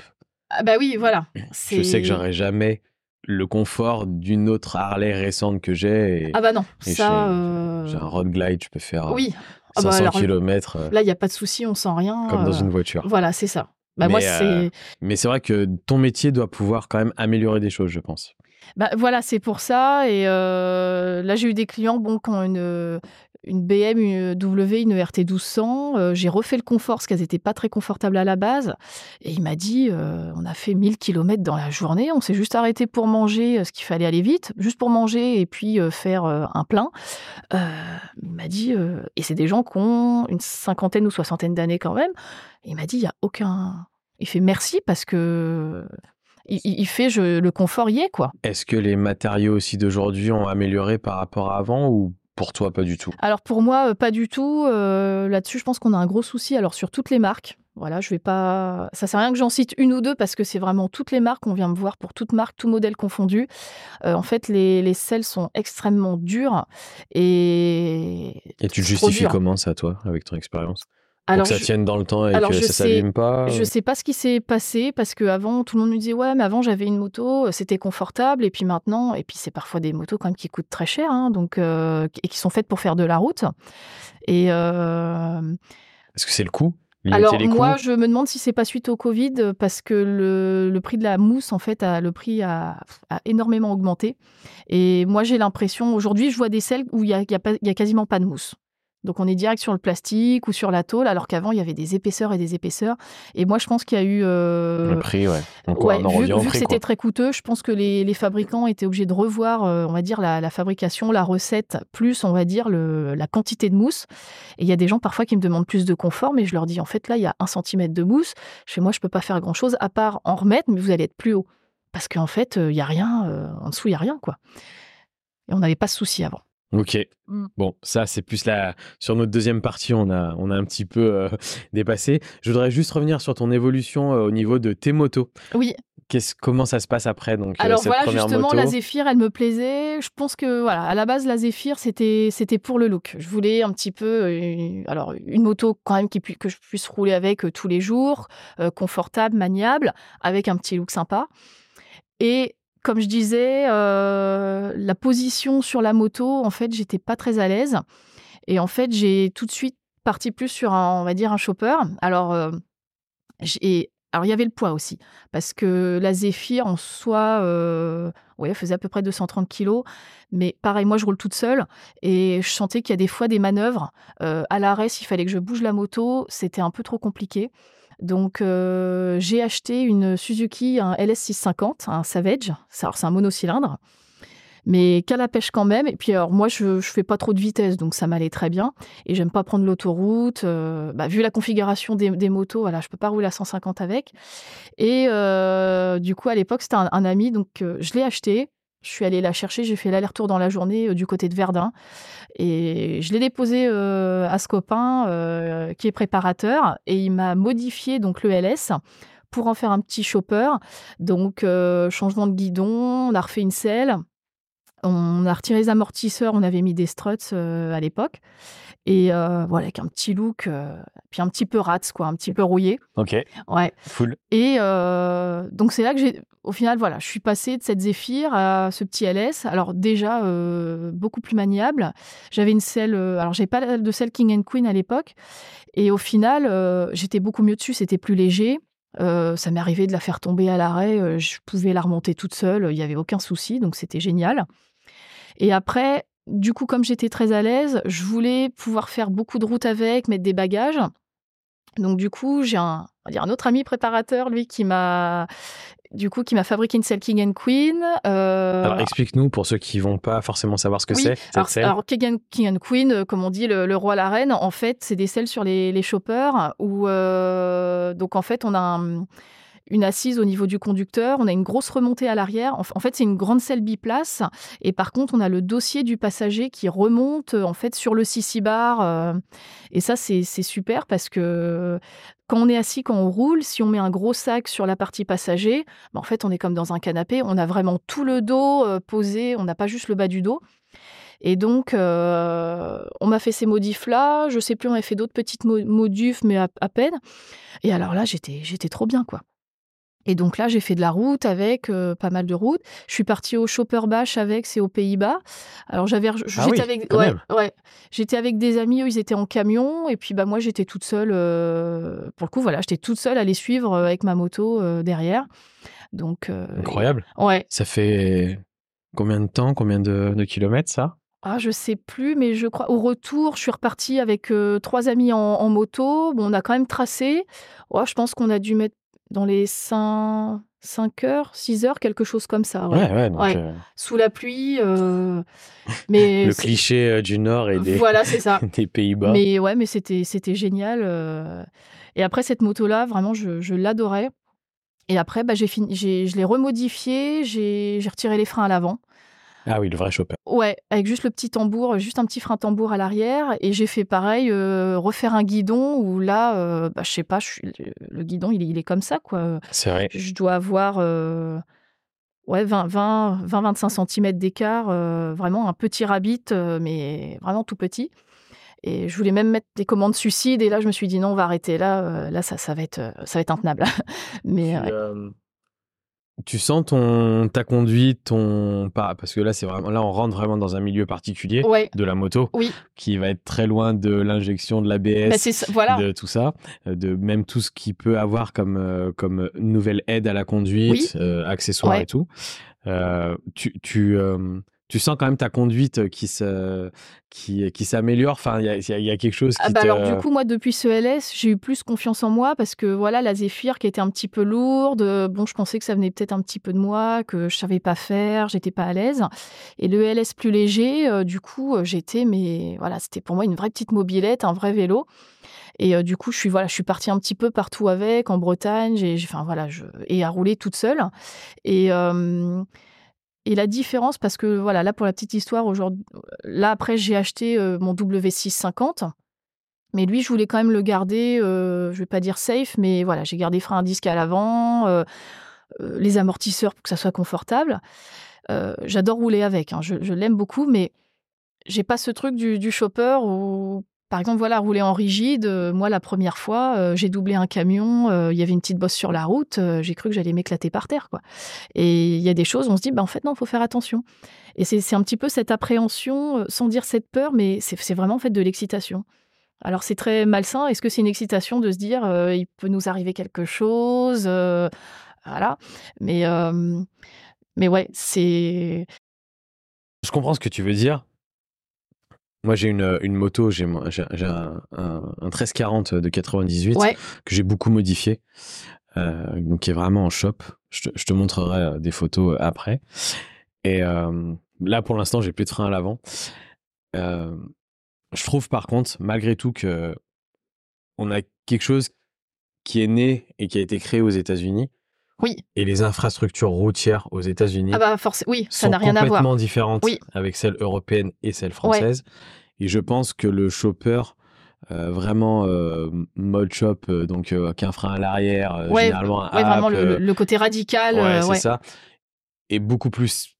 Ah bah oui, voilà. Je sais que j'aurai jamais le confort d'une autre Harley récente que j'ai. Ah bah non, ça. Euh, j'ai un Road Glide, je peux faire oui. 500 bah km. Là, il n'y a pas de souci, on sent rien. Comme dans une voiture. Voilà, c'est ça. Bah moi, c'est. mais c'est vrai que ton métier doit pouvoir quand même améliorer des choses, je pense. Bah, voilà, c'est pour ça. Et euh, là, j'ai eu des clients bon, qui ont une, une BMW, une RT 1200. Euh, j'ai refait le confort parce qu'elles n'étaient pas très confortables à la base. Et il m'a dit euh, on a fait 1000 km dans la journée, on s'est juste arrêté pour manger, ce qu'il fallait aller vite, juste pour manger et puis faire un plein. il m'a dit et c'est des gens qui ont une cinquantaine ou soixantaine d'années quand même. il m'a dit il n'y a aucun. Il fait merci parce que il, fait le confort y est, quoi. Est-ce que les matériaux aussi d'aujourd'hui ont amélioré par rapport à avant ou pour toi, pas du tout Alors pour moi, euh, pas du tout. Euh, là-dessus, je pense qu'on a un gros souci. Alors sur toutes les marques, voilà, je vais pas. Ça sert à rien que j'en cite une ou deux parce que c'est vraiment toutes les marques. On vient me voir pour toutes marques, tout modèle confondu. Euh, en fait, les, les selles sont extrêmement dures et. Et tu le justifies comment ça, toi, avec ton expérience? Alors, que ça tienne dans le temps et que ça s'abîme pas Je sais pas ce qui s'est passé parce qu'avant, tout le monde me disait Ouais, mais avant, j'avais une moto, c'était confortable. Et puis maintenant, et puis c'est parfois des motos quand même qui coûtent très cher hein, donc, euh, et qui sont faites pour faire de la route. Et. Euh, Est-ce que c'est le coût? Alors moi, je me demande si c'est pas suite au Covid parce que le, le, prix de la mousse, en fait, a, le prix a, a énormément augmenté. Et moi, j'ai l'impression, aujourd'hui, je vois des selles où il y a, y a, y a, quasiment pas de mousse. Donc on est direct sur le plastique ou sur la tôle, alors qu'avant il y avait des épaisseurs et des épaisseurs. Et moi je pense qu'il y a eu. Euh, le prix, ouais. Donc, ouais vu, vu que c'était très coûteux, je pense que les, les, fabricants étaient obligés de revoir, euh, on va dire, la, la, fabrication, la recette, plus, on va dire, le, la quantité de mousse. Et il y a des gens parfois qui me demandent plus de confort, mais je leur dis en fait là il y a un centimètre de mousse. Chez moi je peux pas faire grand chose à part en remettre, mais vous allez être plus haut. Parce qu'en fait, il y a rien, en dessous il y a rien, quoi. Et on n'avait pas de souci avant. Ok. Mmh. Bon, ça, c'est plus la. Sur notre deuxième partie, on a, on a un petit peu euh, [laughs] dépassé. Je voudrais juste revenir sur ton évolution euh, au niveau de tes motos. Oui. Qu'est-ce, comment ça se passe après donc euh, Alors voilà, justement, la Zephyr, elle me plaisait. Je pense que voilà, à la base, la Zephyr, c'était c'était pour le look. Je voulais un petit peu, une, alors une moto quand même qui que je puisse rouler avec tous les jours, confortable, maniable, avec un petit look sympa. Et comme je disais, euh, la position sur la moto, en fait, j'étais pas très à l'aise. Et en fait, j'ai tout de suite parti plus sur un, on va dire, un chopper. Alors, euh, alors il y avait le poids aussi, parce que la Zephyr en soi, euh, ouais, faisait à peu près 230 kilos. Mais pareil, moi, je roule toute seule et je sentais qu'il y a des fois des manœuvres. à l'arrêt, s'il fallait que je bouge la moto, c'était un peu trop compliqué. Donc, euh, j'ai acheté une Suzuki, un LS650, un Savage. C'est un monocylindre, mais qu'à la pêche quand même. Et puis, alors, moi, je ne fais pas trop de vitesse, donc ça m'allait très bien. Et j'aime pas prendre l'autoroute. Euh, bah, vu la configuration des, motos, voilà, je peux pas rouler à 150 avec. Et euh, du coup, à l'époque, c'était un, un, ami, donc je l'ai acheté. Je suis allée la chercher, j'ai fait l'aller-retour dans la journée euh, du côté de Verdun. Et je l'ai déposé euh, à ce copain euh, qui est préparateur et il m'a modifié donc le LS pour en faire un petit chopper. Donc changement de guidon, on a refait une selle, on a retiré les amortisseurs, on avait mis des struts à l'époque. Et voilà, avec un petit look, puis un petit peu rats, quoi, un petit peu rouillé. Ok. Ouais. Full. Et donc, c'est là que j'ai, au final, voilà, je suis passée de cette Zephyr à ce petit LS. Alors, déjà, beaucoup plus maniable. J'avais une selle, alors, j'ai pas de selle King and Queen à l'époque. Et au final, j'étais beaucoup mieux dessus, c'était plus léger. ça m'est arrivé de la faire tomber à l'arrêt, je pouvais la remonter toute seule, il n'y avait aucun souci, donc c'était génial. Et après, du coup, comme j'étais très à l'aise, je voulais pouvoir faire beaucoup de routes avec, mettre des bagages. Donc du coup, j'ai un, dire un autre ami préparateur, lui, qui m'a du coup, qui m'a fabriqué une selle King and Queen. Euh, alors, explique-nous pour ceux qui vont pas forcément savoir ce que c'est. Alors, alors, King, and, Queen, euh, comme on dit, le, roi, la reine, en fait, c'est des selles sur les, les choppers où, euh, donc, en fait, on a un, une assise au niveau du conducteur, on a une grosse remontée à l'arrière. En fait, c'est une grande selle biplace. Et par contre, on a le dossier du passager qui remonte en fait sur le sissi bar. Euh. et ça, c'est super parce que quand on est assis, quand on roule, si on met un gros sac sur la partie passager, ben, en fait, on est comme dans un canapé. On a vraiment tout le dos euh, posé. On n'a pas juste le bas du dos. Et donc, euh, on m'a fait ces modifs-là. Je sais plus, on a fait d'autres petites modifs, mais à, à, peine. Et alors là, j'étais, j'étais trop bien, quoi. Et donc là, j'ai fait de la route avec euh, pas mal de routes. Je suis partie au Chopper Bash avec, c'est aux Pays-Bas. Alors j'avais, ah j'étais avec, ouais, ouais, j'étais avec des amis, ils étaient en camion, et puis bah moi j'étais toute seule. Euh, pour le coup, voilà, j'étais toute seule à les suivre euh, avec ma moto derrière. Donc incroyable. Ouais. Ça fait combien de temps, combien de, kilomètres ça? Ah, je sais plus, mais je crois au retour, je suis repartie avec trois amis en, moto. Bon, on a quand même tracé. Oh, je pense qu'on a dû mettre dans les 5, 5 heures, 6 heures, quelque chose comme ça. Ouais, ouais, donc, euh, Sous la pluie. Euh, mais [laughs] le cliché euh, du Nord et des, voilà, ça. [laughs] des Pays-Bas. Mais ouais, mais c'était, génial. Et après, cette moto-là, vraiment, je, je l'adorais. Et après, bah, j'ai fini, j'ai, je l'ai remodifiée, j'ai retiré les freins à l'avant. Ah oui, le vrai chopper. Ouais, avec juste le petit tambour, juste un petit frein tambour à l'arrière. Et j'ai fait pareil, euh, refaire un guidon où là, euh, bah, je sais pas, le guidon, il, est comme ça, quoi. C'est vrai. Je dois avoir euh, ouais, 20-25 cm d'écart, vraiment un petit rabbit, mais vraiment tout petit. Et je voulais même mettre des commandes suicides. Et là, je me suis dit non, on va arrêter là. là, ça, ça, va être, ça va être intenable. [laughs] mais, tu sens ton ta conduite, ton pas parce que là c'est vraiment là on rentre vraiment dans un milieu particulier de la moto qui va être très loin de l'injection de l'ABS, bah, de tout ça, euh, de même tout ce qui peut avoir comme euh, comme nouvelle aide à la conduite, euh, accessoires et tout. tu tu tu sens quand même ta conduite qui se, qui, qui s'améliore. Enfin, il y a, quelque chose ah qui bah te... alors du coup, moi, depuis ce LS, j'ai eu plus confiance en moi parce que voilà, la Zephyr qui était un petit peu lourde. Bon, je pensais que ça venait peut-être un petit peu de moi, que je savais pas faire, j'étais pas à l'aise. Et le LS plus léger, euh, du coup, j'étais, mais voilà, c'était pour moi une vraie petite mobilette, un vrai vélo. Et euh, du coup, je suis voilà, je suis partie un petit peu partout avec, en Bretagne, j'ai, enfin voilà, je, et à rouler toute seule. Et et la différence, parce que voilà, là pour la petite histoire, aujourd'hui, là après j'ai acheté mon W650, mais lui je voulais quand même le garder, je vais pas dire safe, mais voilà, j'ai gardé frein à disque à l'avant, les amortisseurs pour que ça soit confortable. J'adore rouler avec, hein, je, l'aime beaucoup, mais j'ai pas ce truc du, du chopper où par exemple, voilà, rouler en rigide, euh, moi, la première fois, euh, j'ai doublé un camion, euh, il y avait une petite bosse sur la route, j'ai cru que j'allais m'éclater par terre, quoi. Et il y a des choses, on se dit, bah, en fait, non, il faut faire attention. Et c'est un petit peu cette appréhension, sans dire cette peur, mais c'est vraiment en fait de l'excitation. Alors, c'est très malsain. Est-ce que c'est une excitation de se dire, il peut nous arriver quelque chose Voilà. Mais, mais ouais, c'est. Je comprends ce que tu veux dire. Moi, j'ai une, une moto, j'ai un, un, 1340 de 98 que j'ai beaucoup modifié, euh, donc qui est vraiment en shop. Je te, montrerai euh, des photos euh, après. Et là, pour l'instant, j'ai plus de frein à l'avant. je trouve par contre, malgré tout, que on a quelque chose qui est né et qui a été créé aux États-Unis. Oui. Et les infrastructures routières aux États-Unis ah bah oui, ça n'a rien à voir. complètement différentes avec celles européennes et celles françaises. Et je pense que le chopper, euh, vraiment euh, mode shop, euh, donc qu'un frein à l'arrière, généralement un vraiment le, côté radical. Ouais, c'est ça. Et beaucoup plus,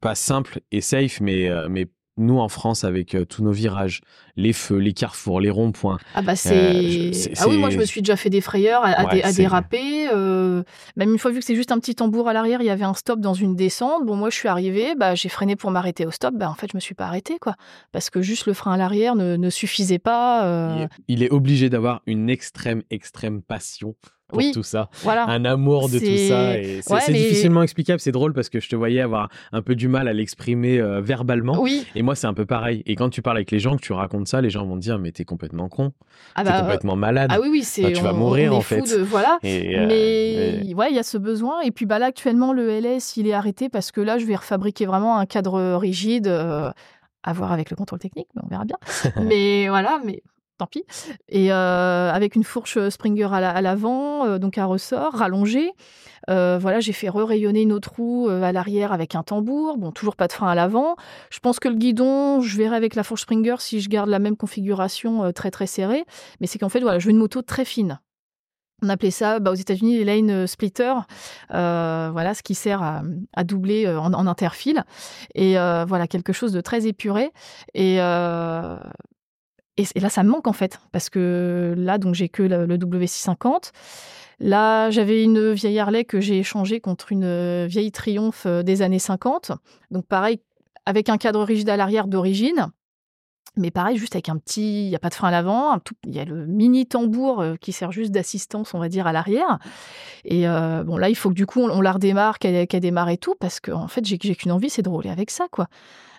pas simple et safe, mais, mais nous en France avec euh, tous nos virages, les feux, les carrefours, les ronds-points. Ah bah euh, c'est ah oui moi je me suis déjà fait des frayeurs à, déraper. Euh, même une fois vu que c'est juste un petit tambour à l'arrière, il y avait un stop dans une descente. Bon moi je suis arrivée, bah j'ai freiné pour m'arrêter au stop. Bah en fait je me suis pas arrêtée quoi, parce que juste le frein à l'arrière ne, suffisait pas. il est obligé d'avoir une extrême extrême passion pour oui, tout ça. Voilà. Un amour de tout ça. c'est difficilement explicable. C'est drôle parce que je te voyais avoir un peu du mal à l'exprimer euh, verbalement. Oui. Et moi, c'est un peu pareil. Et quand tu parles avec les gens, que tu racontes ça, les gens vont te dire Mais t'es complètement con. Ah t'es bah, complètement malade. Ah oui, oui, c'est. tu vas mourir en fait. voilà. Euh, mais, ouais, il y a ce besoin. Et puis bah, là, actuellement, le LS, il est arrêté parce que là, je vais refabriquer vraiment un cadre rigide. Euh, à voir avec le contrôle technique, mais on verra bien. [laughs] mais voilà, mais tant pis. Et euh, avec une fourche Springer à l'avant, euh, donc à ressort, rallongé. Euh, voilà, j'ai fait re-rayonner une autre roue à l'arrière avec un tambour. Bon, toujours pas de frein à l'avant. Je pense que le guidon, je verrai avec la fourche Springer si je garde la même configuration très très serrée. Mais c'est qu'en fait, voilà, je veux une moto très fine. On appelait ça bah, aux États-Unis les lane splitter, voilà, ce qui sert à, doubler en, interfile. Et voilà, quelque chose de très épuré. Et et, là, ça me manque en fait, parce que là, donc j'ai que le, W650. Là, j'avais une vieille Harley que j'ai échangée contre une vieille Triumph euh, des années 50. Donc pareil, avec un cadre rigide à l'arrière d'origine. Mais pareil, juste avec un petit, il n'y a pas de frein à l'avant, il y a le mini tambour euh, qui sert juste d'assistance, on va dire, à l'arrière. Et euh, bon, là, il faut que du coup, on, la redémarre, qu'elle démarre et tout, parce qu'en en fait, j'ai qu'une envie, c'est de rouler avec ça, quoi.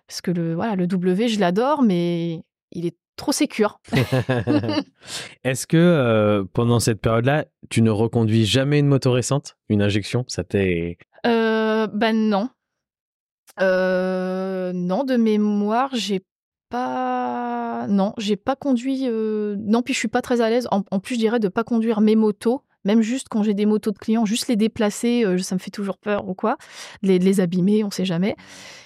Parce que le, voilà, le W, je l'adore, mais il est trop sécure. [laughs] Est-ce que euh, pendant cette période-là, tu ne reconduis jamais une moto récente, une injection? Ça t'est. Euh, ben non. Euh, non, de mémoire, j'ai pas. Non, j'ai pas conduit. Euh, non, puis je suis pas très à l'aise. En, en, plus, je dirais de pas conduire mes motos même juste quand j'ai des motos de clients, juste les déplacer, euh, ça me fait toujours peur ou quoi, de les, abîmer, on sait jamais.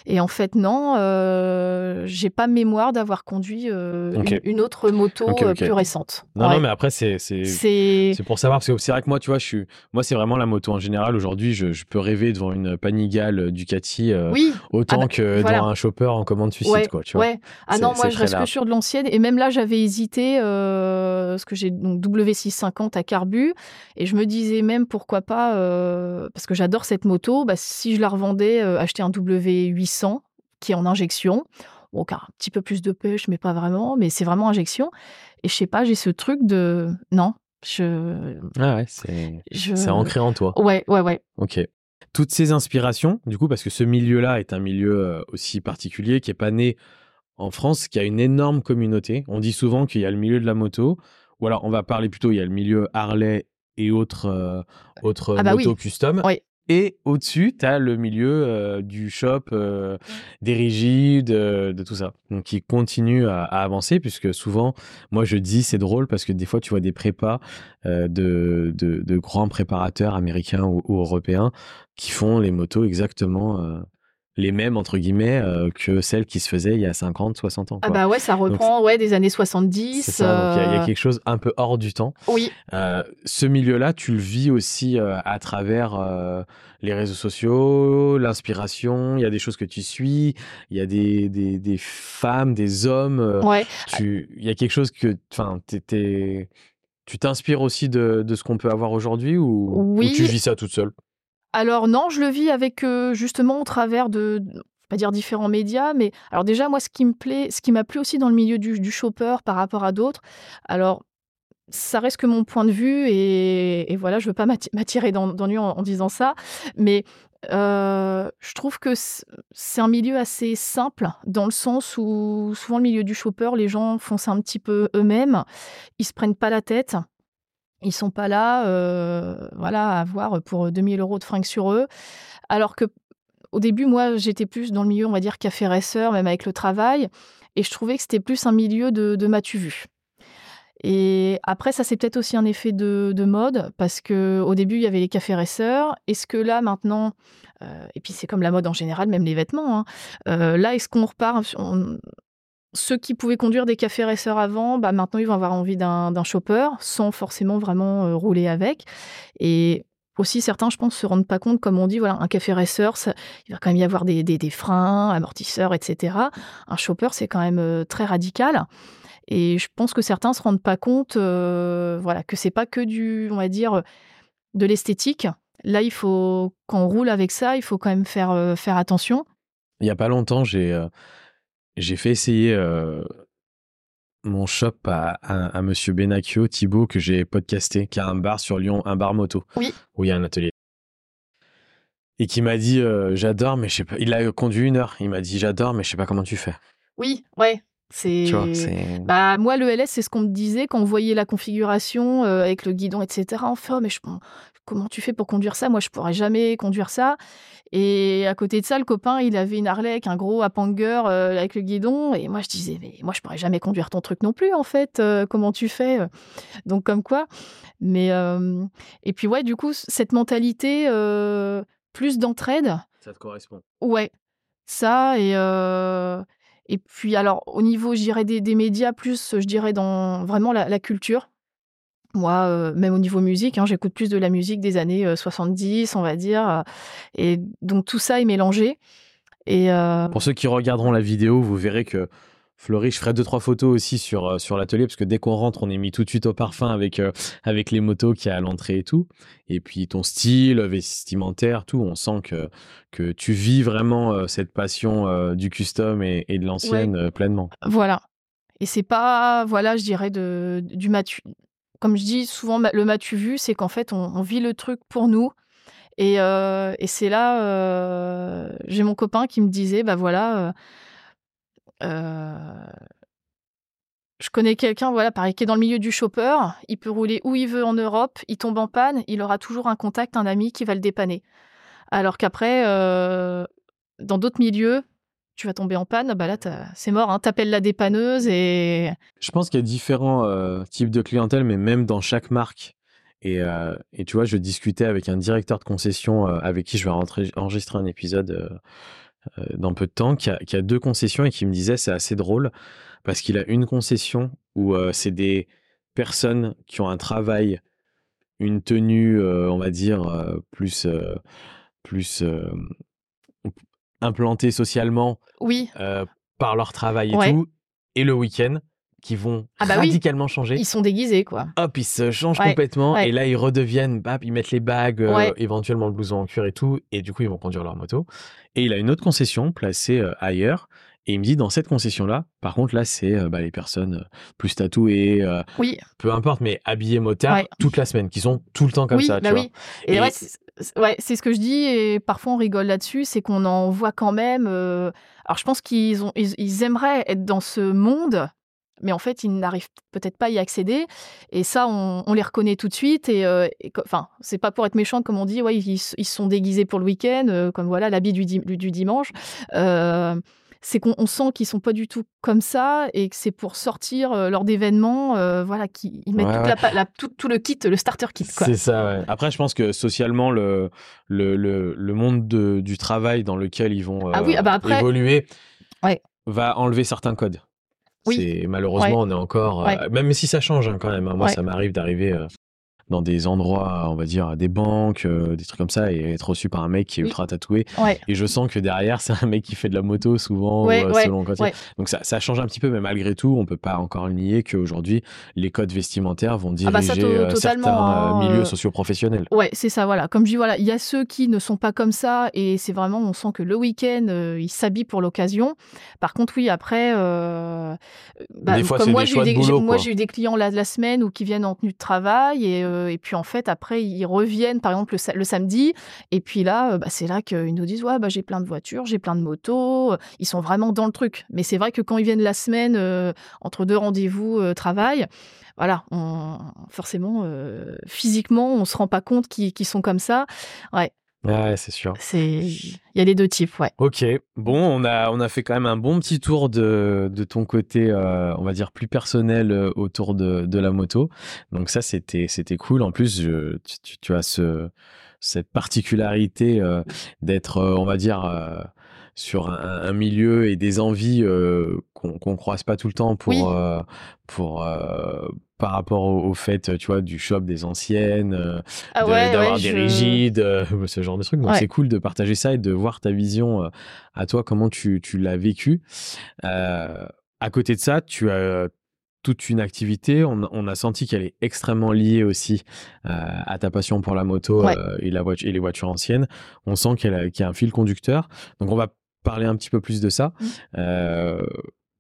Et en fait, non, euh, j'ai pas mémoire d'avoir conduit euh, une, autre moto euh, plus récente. Non, non, mais après, c'est c'est pour savoir, parce que c'est vrai que moi, tu vois, je suis, moi, c'est vraiment la moto en général. Aujourd'hui, je, peux rêver devant une Panigale Ducati oui. autant ah bah, que devant un chopper en commande suicide, quoi. Tu vois. Ouais. Ah non, moi, je reste que sur de l'ancienne. Et même là, j'avais hésité, parce que j'ai donc W650 à carbu. Et je me disais même pourquoi pas, euh, parce que j'adore cette moto, bah, si je la revendais, euh, acheter un W800 qui est en injection. Bon, un petit peu plus de pêche, mais pas vraiment, mais c'est vraiment injection. Et je sais pas, j'ai ce truc de. Non, je. Ah ouais, c'est je... ancré en toi. Ouais, ouais, ouais. Ok. toutes ces inspirations, du coup, parce que ce milieu-là est un milieu aussi particulier qui est pas né en France, qui a une énorme communauté. On dit souvent qu'il y a le milieu de la moto, ou alors on va parler plutôt, il y a le milieu Harley et autres, autres Ah bah oui. motos custom. Oui. Et au-dessus, tu as le milieu euh, du shop, euh, des rigides, euh, de tout ça. Donc, qui continue à, à avancer, puisque souvent, moi, je dis, c'est drôle, parce que des fois, tu vois des prépas euh, de, de, de grands préparateurs américains ou, ou européens qui font les motos exactement euh, les mêmes, entre guillemets, euh, que celles qui se faisaient il y a 50, 60 ans. Ah bah ouais, ça reprend ouais, des années 70. C'est ça, donc il y a- il y, a euh, quelque chose un peu hors du temps. Oui, Euh, ce milieu-là, tu le vis aussi à travers les réseaux sociaux, l'inspiration. Il y a des choses que tu suis. Il y a des, des, des femmes, des hommes. ouais. tu, il y a quelque chose que, enfin, tu t'inspires aussi de, de ce qu'on peut avoir aujourd'hui ou, ou tu vis ça toute seule? Alors non, je le vis avec euh, justement au travers de, pas dire différents médias, mais alors déjà moi ce qui me plaît, ce qui m'a plu aussi dans le milieu du, du shopper par rapport à d'autres, alors ça reste que mon point de vue et, voilà, je veux pas m'atti- m'attirer d'ennui en, en disant ça, mais euh, je trouve que c'est un milieu assez simple dans le sens où souvent le milieu du shopper, les gens font ça un petit peu eux-mêmes, ils se prennent pas la tête. Ils sont pas là, euh, voilà, à avoir pour 2000 euros de fringues sur eux. Alors que au début, moi, j'étais plus dans le milieu, on va dire, café racer, même avec le travail. Et je trouvais que c'était plus un milieu de, de m'as-tu vu. Et après, ça, c'est peut-être aussi un effet de, de mode, parce que au début, il y avait les cafés racers. Est-ce que là, maintenant, euh, et puis c'est comme la mode en général, même les vêtements, hein, euh, là, est-ce qu'on repart Ceux qui pouvaient conduire des cafés racers avant, bah, maintenant, ils vont avoir envie d'un chopper, sans forcément vraiment euh, rouler avec. Et aussi, certains, je pense, se rendent pas compte, comme on dit, voilà, un café racer, il va quand même y avoir des, freins, amortisseurs, etc. Un chopper, c'est quand même euh, très radical. Et je pense que certains se rendent pas compte, euh, voilà, que c'est pas que du, on va dire, de l'esthétique. Là, il faut, quand on roule avec ça, il faut quand même faire, euh, faire attention. Il y a pas longtemps, j'ai j'ai fait essayer euh, mon shop à, à, à Monsieur Benacchio, Thibaut, que j'ai podcasté, qui a un bar sur Lyon, un bar moto, Oui. où il y a un atelier. Et qui m'a dit euh, j'adore, mais je sais pas. Il a conduit une heure. Il m'a dit j'adore, mais je sais pas comment tu fais. Oui, ouais. C'est. Tu vois, c'est. Bah, moi, le LS, c'est ce qu'on me disait quand on voyait la configuration euh, avec le guidon, etc. Enfin, mais je- comment tu fais pour conduire ça? Moi, je pourrais jamais conduire ça. Et à côté de ça, le copain, il avait une Harley avec un gros hanger euh, avec le guidon. Et moi, je disais, mais moi, je pourrais jamais conduire ton truc non plus, en fait. Euh, comment tu fais Donc, comme quoi. Mais, euh, et puis, ouais, du coup, cette mentalité, euh, plus d'entraide, Ça te correspond. Ouais, ça et euh, et puis alors au niveau, je dirais des, des médias, plus je dirais dans vraiment la, la culture. Moi, euh, même au niveau musique, hein, j'écoute plus de la musique des années euh, 70, on va dire, euh, et donc tout ça est mélangé. Et euh, Pour ceux qui regarderont la vidéo, vous verrez que Florie, je ferai deux trois photos aussi sur euh, sur l'atelier parce que dès qu'on rentre, on est mis tout de suite au parfum avec euh, avec les motos qu'il y a à l'entrée et tout. Et puis ton style vestimentaire, tout, on sent que que tu vis vraiment euh, cette passion euh, du custom et, et de l'ancienne euh, pleinement. voilà. Et c'est pas, voilà, je dirais de du matu. Comme je dis souvent, le matu vu, c'est qu'en fait, on, vit le truc pour nous. Et, euh, c'est là, euh, j'ai mon copain qui me disait, bah voilà, euh, je connais quelqu'un, voilà, pareil, qui est dans le milieu du shopper. Il peut rouler où il veut en Europe. Il tombe en panne, il aura toujours un contact, un ami qui va le dépanner. Alors qu'après, dans d'autres milieux, tu vas tomber en panne, bah là, c'est mort. Hein, T'appelles la dépanneuse et Je pense qu'il y a différents euh, types de clientèle, mais même dans chaque marque. Et, euh, et tu vois, je discutais avec un directeur de concession euh, avec qui je vais rentrer, enregistrer un épisode dans peu de temps, qui a, qui a deux concessions et qui me disait c'est assez drôle parce qu'il a une concession où c'est des personnes qui ont un travail, une tenue, on va dire, plus, plus implantée socialement oui, euh, par leur travail et Ouais. tout, et le week-end, qui vont Ah bah oui. radicalement changer. ils sont déguisés, quoi. Hop, ils se changent Ouais, complètement, ouais. et là, ils redeviennent, bap, ils mettent les bagues, euh, éventuellement le blouson en cuir et tout, et du coup, ils vont conduire leur moto. Et il a une autre concession placée euh, ailleurs, et il me dit, dans cette concession-là, par contre, là, c'est euh, bah, les personnes euh, plus tatouées, euh, Oui, peu importe, mais habillées motard Ouais. toute la semaine, qui sont tout le temps comme oui, ça, bah tu oui. Et, Et- ouais, c'est- Ouais, ce que je dis et parfois on rigole là-dessus, c'est qu'on en voit quand même. euh, Alors je pense qu'ils ont, ils, ils aimeraient être dans ce monde, mais en fait ils n'arrivent peut-être pas à y accéder. Et ça, on, on les reconnaît tout de suite. Et, euh, et enfin, c'est pas pour être méchant comme on dit. Ouais, ils, se sont déguisés pour le week-end, euh, comme voilà l'habit du, di- du, du dimanche. Euh, c'est qu'on on sent qu'ils sont pas du tout comme ça et que c'est pour sortir euh, lors d'événements, euh, voilà, qu'ils ils mettent Ouais, toute ouais. la la- tout, tout le kit, le starter kit, quoi. C'est ça, ouais. Après, je pense que socialement, le, le, le, le monde de- du travail dans lequel ils vont Ah oui, euh, ah bah après- évoluer Ouais. va enlever certains codes. Oui. C'est malheureusement, on est encore, euh, Ouais. même si ça change hein, quand même. hein. Moi, Ouais. ça m'arrive d'arriver euh, dans des endroits, on va dire, des banques, euh, des trucs comme ça, et être reçu par un mec qui est ultra tatoué. Ouais. Et je sens que derrière, c'est un mec qui fait de la moto souvent, Ouais, ou, euh, ouais, selon quand il- ouais. Donc ça, ça change un petit peu, mais malgré tout, on peut pas encore nier qu'aujourd'hui, les codes vestimentaires vont Ah bah diriger ça, euh, totalement, certains milieux socio-professionnels. Ouais, c'est ça, voilà. Comme je dis, voilà, il y a ceux qui ne sont pas comme ça et c'est vraiment, on sent que le week-end, ils s'habillent pour l'occasion. Par contre, oui, après, bah, Des fois, comme c'est moi, j'ai eu de des, boulot, j'ai- moi, quoi. j'ai eu des clients la, la semaine ou qui viennent en tenue de travail et, et puis en fait, après, ils reviennent, par exemple, le, sa- le samedi et puis là, euh, bah, c'est là qu'ils nous disent, ouais, bah, j'ai plein de voitures, j'ai plein de motos. Ils sont vraiment dans le truc. Mais c'est vrai que quand ils viennent la semaine, euh, entre deux rendez-vous euh, travail, voilà, forcément, euh, physiquement, on se rend pas compte qu'ils sont comme ça. Ouais, c'est sûr. C'est, il y a les deux types, ouais. Ok, bon, on a, on a fait quand même un bon petit tour de, de ton côté, euh, on va dire, plus personnel euh, autour de, de la moto. Donc ça, c'était, c'était cool. En plus, je- tu, as ce, cette particularité euh, d'être, on va dire, sur un, un milieu et des envies euh, qu'on qu'on croise pas tout le temps pour, Oui. euh, pour euh, par rapport au, au fait, tu vois, du shop des anciennes, euh, Ah ouais, d'avoir ouais, des je- rigides, euh, [laughs] ce genre de trucs. Donc Ouais. c'est cool de partager ça et de voir ta vision euh, à toi, comment tu, tu l'as vécu. Euh, à côté de ça, tu as toute une activité. On, on a senti qu'elle est extrêmement liée aussi euh, à ta passion pour la moto Ouais. euh, et, la voiture, et les voitures anciennes. On sent qu'elle a- qu'il y a un fil conducteur. Donc on va parler un petit peu plus de ça. Mm. Euh,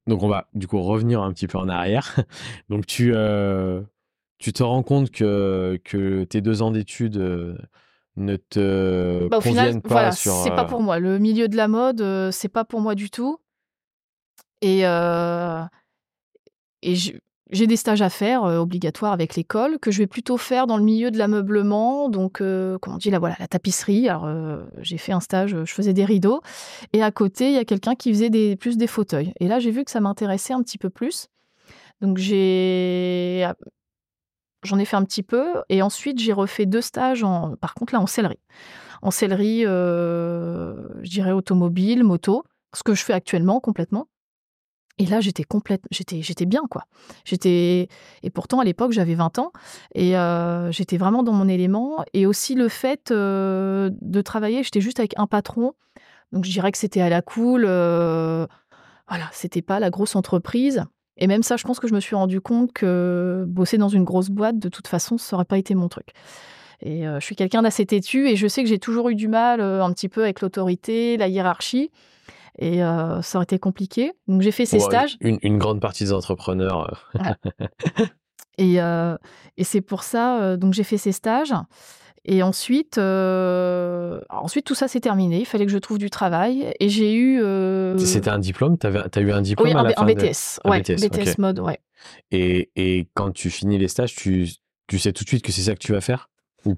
donc on va du coup revenir un petit peu en arrière. [laughs] Donc tu, euh, tu te rends compte que, que tes deux ans d'études euh, ne te Bah, au final, conviennent pas voilà, sur... c'est pas euh, pour moi. Le milieu de la mode, c'est pas pour moi du tout. Et, et je- j'ai des stages à faire euh, obligatoires avec l'école que je vais plutôt faire dans le milieu de l'ameublement. Donc, euh, comment on dit, là, voilà, la tapisserie. Alors, euh, j'ai fait un stage, je faisais des rideaux. Et à côté, il y a quelqu'un qui faisait des, plus des fauteuils. Et là, j'ai vu que ça m'intéressait un petit peu plus. Donc, j'ai. J'en ai fait un petit peu. Et ensuite, j'ai refait deux stages, en, par contre, là, en sellerie. En sellerie, je dirais automobile, moto, ce que je fais actuellement complètement. Et là, j'étais complète, j'étais, j'étais bien, quoi. J'étais, et pourtant à l'époque, j'avais 20 ans, et euh, j'étais vraiment dans mon élément. Et aussi le fait euh, de travailler, j'étais juste avec un patron, donc je dirais que c'était à la cool. euh, voilà, c'était pas la grosse entreprise. Et même ça, je pense que je me suis rendu compte que bosser dans une grosse boîte, de toute façon, ça aurait pas été mon truc. Et euh, je suis quelqu'un d'assez têtu, et je sais que j'ai toujours eu du mal un petit peu avec l'autorité, la hiérarchie. Et euh, ça aurait été compliqué. Donc j'ai fait ces bon, stages. Une, une grande partie des entrepreneurs. euh, [laughs] Et, euh, et c'est pour ça, euh, donc j'ai fait ces stages. Et ensuite, ensuite tout ça s'est terminé. Il fallait que je trouve du travail. Et j'ai eu. C'était un diplôme? Tu as eu un diplôme oui, à un, la B- fin un de- BTS. un ouais, BTS, ok. mode, ouais. Et, et quand tu finis les stages, tu, tu sais tout de suite que c'est ça que tu vas faire? Ou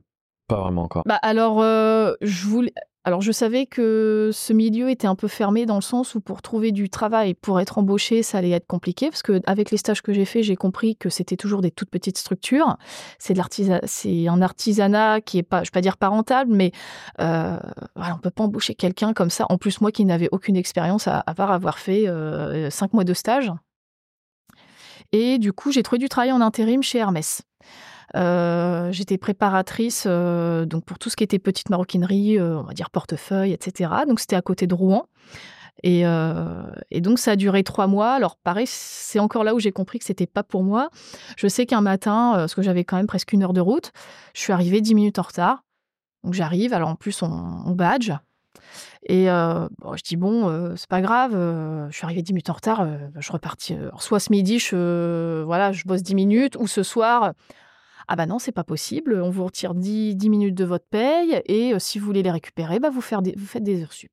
pas vraiment encore? Bah alors, je voulais. Alors, je savais que ce milieu était un peu fermé dans le sens où pour trouver du travail, pour être embauché, ça allait être compliqué parce que avec les stages que j'ai faits, j'ai compris que c'était toujours des toutes petites structures. C'est un artisanat qui est pas, je vais pas dire pas rentable, mais euh, voilà, on peut pas embaucher quelqu'un comme ça. En plus, moi qui n'avais aucune expérience à, à part avoir fait euh, cinq mois de stage. Et du coup, j'ai trouvé du travail en intérim chez Hermès. Euh, J'étais préparatrice euh, donc pour tout ce qui était petite maroquinerie, euh, on va dire portefeuille, etc. Donc c'était à côté de Rouen. Et, donc ça a duré trois mois. Alors pareil, c'est encore là où j'ai compris que c'était pas pour moi. Je sais qu'un matin, parce que j'avais quand même presque une heure de route, je suis arrivée dix minutes en retard. Donc j'arrive, alors en plus on, badge. Et je dis bon, euh, c'est pas grave, je suis arrivée dix minutes en retard, je repartis. euh, soit ce midi, je, voilà, je bosse dix minutes, ou ce soir, Ah bah non, c'est pas possible. On vous retire 10, 10 minutes de votre paye et euh, si vous voulez les récupérer, bah vous, faire des- vous faites des heures sup.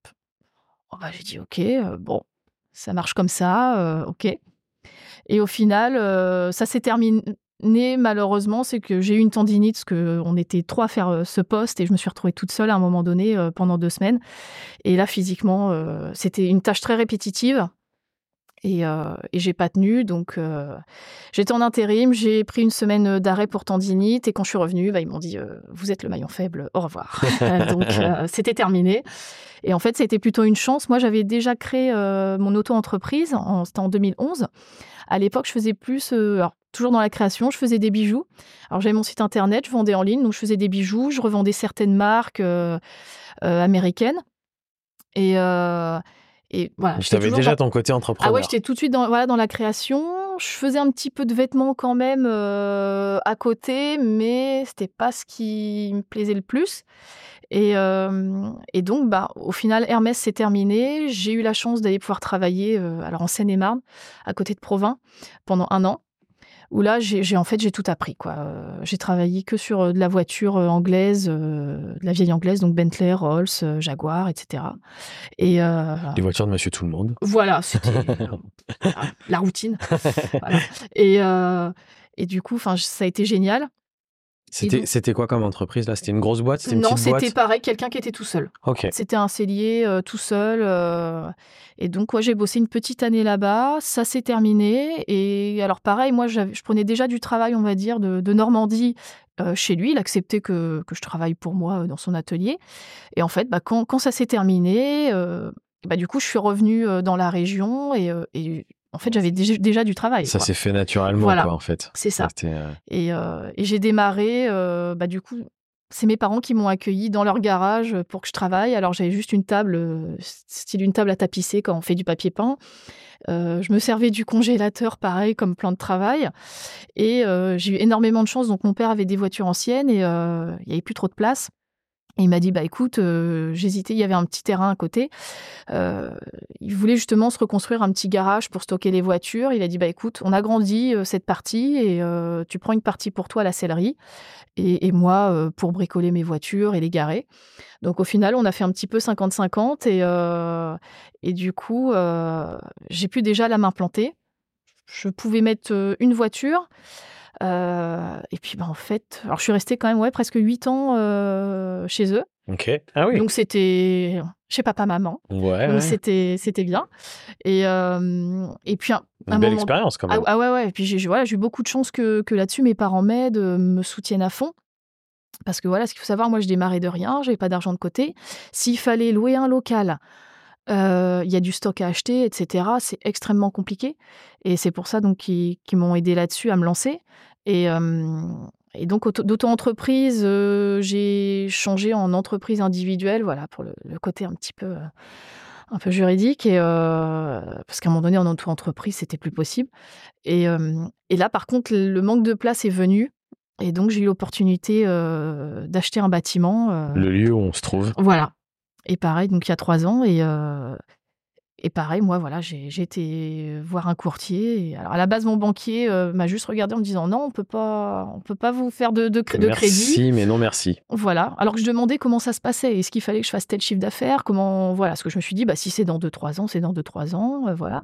Oh bah, j'ai dit ok, euh, bon, ça marche comme ça, euh, ok. Et au final, ça s'est terminé malheureusement, c'est que j'ai eu une tendinite parce qu'on était trois à faire ce poste et je me suis retrouvée toute seule à un moment donné pendant deux semaines. Et là, physiquement, c'était une tâche très répétitive. Et, euh, et j'ai pas tenu, donc euh, j'étais en intérim, j'ai pris une semaine d'arrêt pour tendinite et quand je suis revenue, bah, ils m'ont dit euh, vous êtes le maillon faible, au revoir. [laughs] donc euh, c'était terminé. Et en fait, c'était plutôt une chance. Moi, j'avais déjà créé euh, mon auto-entreprise, en- c'était en 2011. À l'époque, je faisais plus, euh, alors, toujours dans la création, je faisais des bijoux. Alors j'avais mon site internet, je vendais en ligne, donc je faisais des bijoux, je revendais certaines marques euh, euh, américaines. Et, euh, et voilà. Tu j'étais avais toujours déjà dans- ton côté entrepreneur. ah ouais, j'étais tout de suite dans, voilà, dans la création. Je faisais un petit peu de vêtements quand même euh, à côté, mais c'était pas ce qui me plaisait le plus. Et, euh, et donc, bah, au final, Hermès s'est terminé. J'ai eu la chance d'aller pouvoir travailler euh, alors en Seine-et-Marne, à côté de Provins, pendant un an. Où là, j'ai en fait, j'ai tout appris. quoi. Euh, j'ai travaillé que sur euh, de la voiture euh, anglaise, euh, de la vieille anglaise, donc Bentley, Rolls, Jaguar, etc. Et euh, Les voitures de Monsieur Tout le Monde. voilà, c'était [laughs] la routine. Voilà. Et, et du coup, ça a été génial. C'était quoi comme entreprise là? C'était une grosse boîte? C'était une Non, c'était pareil, quelqu'un qui était tout seul. C'était un cellier euh, tout seul. euh, et donc, ouais, j'ai bossé une petite année là-bas. Ça s'est terminé. Et alors, pareil, moi, je prenais déjà du travail, on va dire, de, de Normandie euh, chez lui. Il acceptait que, que je travaille pour moi dans son atelier. Et en fait, bah, quand, quand ça s'est terminé, bah, du coup, je suis revenue dans la région. Et, et en fait, j'avais déjà, du travail. Ça s'est fait naturellement Voilà. quoi en fait. C'est ça. Euh, Et, euh, et j'ai démarré, euh, bah, du coup, c'est mes parents qui m'ont accueilli dans leur garage pour que je travaille. Alors j'avais juste une table, style une table à tapisser quand on fait du papier peint. Euh, je me servais du congélateur, pareil, comme plan de travail. Et j'ai eu énormément de chance. Donc mon père avait des voitures anciennes et il n'y avait plus trop de place. Et il m'a dit, bah écoute, euh, j'hésitais, il y avait un petit terrain à côté. Euh, il voulait justement se reconstruire un petit garage pour stocker les voitures. Il a dit, bah écoute, on agrandit euh, cette partie et tu prends une partie pour toi la sellerie et, et moi pour bricoler mes voitures et les garer. Donc au final, on a fait un petit peu 50-50 et, et du coup, j'ai pu déjà la main plantée. Je pouvais mettre une voiture. Euh, et puis, bah, en fait, alors je suis restée quand même ouais, presque 8 ans euh, chez eux. Ok. Ah oui. Donc, c'était chez papa-maman. ouais. Donc, ouais. c'était c'était bien. Et, euh, et puis, un, Une un belle moment- expérience quand ah, même. ah ouais, ouais. Et puis, j'ai voilà, j'ai eu beaucoup de chance que, que là-dessus, mes parents m'aident, me soutiennent à fond. Parce que voilà, ce qu'il faut savoir, moi, je démarrais de rien, j'avais pas d'argent de côté. S'il fallait louer un local, euh, il y a du stock à acheter, etc. C'est extrêmement compliqué. Et c'est pour ça donc qu'ils qu'ils m'ont aidé là-dessus à me lancer. Et, et donc, auto- d'auto-entreprise, j'ai changé en entreprise individuelle, voilà, pour le, le côté un petit peu, un peu juridique. Et, euh, parce qu'à un moment donné, en auto-entreprise, c'était plus possible. Et, euh, et là, par contre, le manque de place est venu. Et donc, j'ai eu l'opportunité euh, d'acheter un bâtiment. Le lieu où on se trouve. voilà. Et pareil, donc il y a trois ans. Et, et pareil, moi, voilà, j'ai été voir un courtier. Et alors, à la base, mon banquier euh, m'a juste regardé en me disant non, on peut pas, on peut pas vous faire de, de, cré- de merci, crédit. mais non merci. Voilà. Alors que je demandais comment ça se passait. Est-ce qu'il fallait que je fasse tel chiffre d'affaires? Comment Voilà. Ce que je me suis dit, bah, si c'est dans 2-3 ans, c'est dans 2-3 ans. euh, voilà.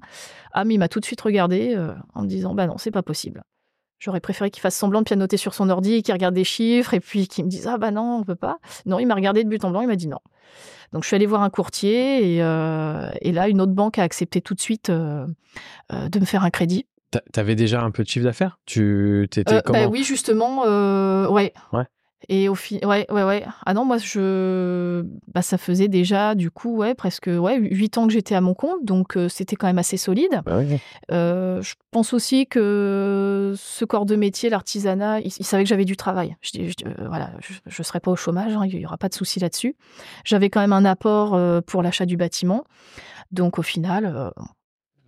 Ah, mais il m'a tout de suite regardé euh, en me disant, bah non, c'est pas possible. J'aurais préféré qu'il fasse semblant de pianoter sur son ordi qu'il regarde des chiffres et puis qu'il me dise, ah bah non, on peut pas. Non, il m'a regardé de but en blanc, il m'a dit non. Donc je suis allée voir un courtier et, euh, et là, une autre banque a accepté tout de suite euh, euh, de me faire un crédit. T'a- T'avais déjà un peu de chiffre d'affaires? Tu t'étais comment bah oui, justement, ouais. Ouais. Et au fi- ouais, ouais, ouais. Ah non, moi, je, bah, ça faisait déjà, du coup, ouais, presque, ouais, huit ans que j'étais à mon compte, donc euh, c'était quand même assez solide. Bah oui. Euh, je pense aussi que ce corps de métier, l'artisanat, il, il savait que j'avais du travail. Je, euh, voilà, je ne serai pas au chômage, hein, il n'y aura pas de souci là-dessus. J'avais quand même un apport pour l'achat du bâtiment. Donc au final,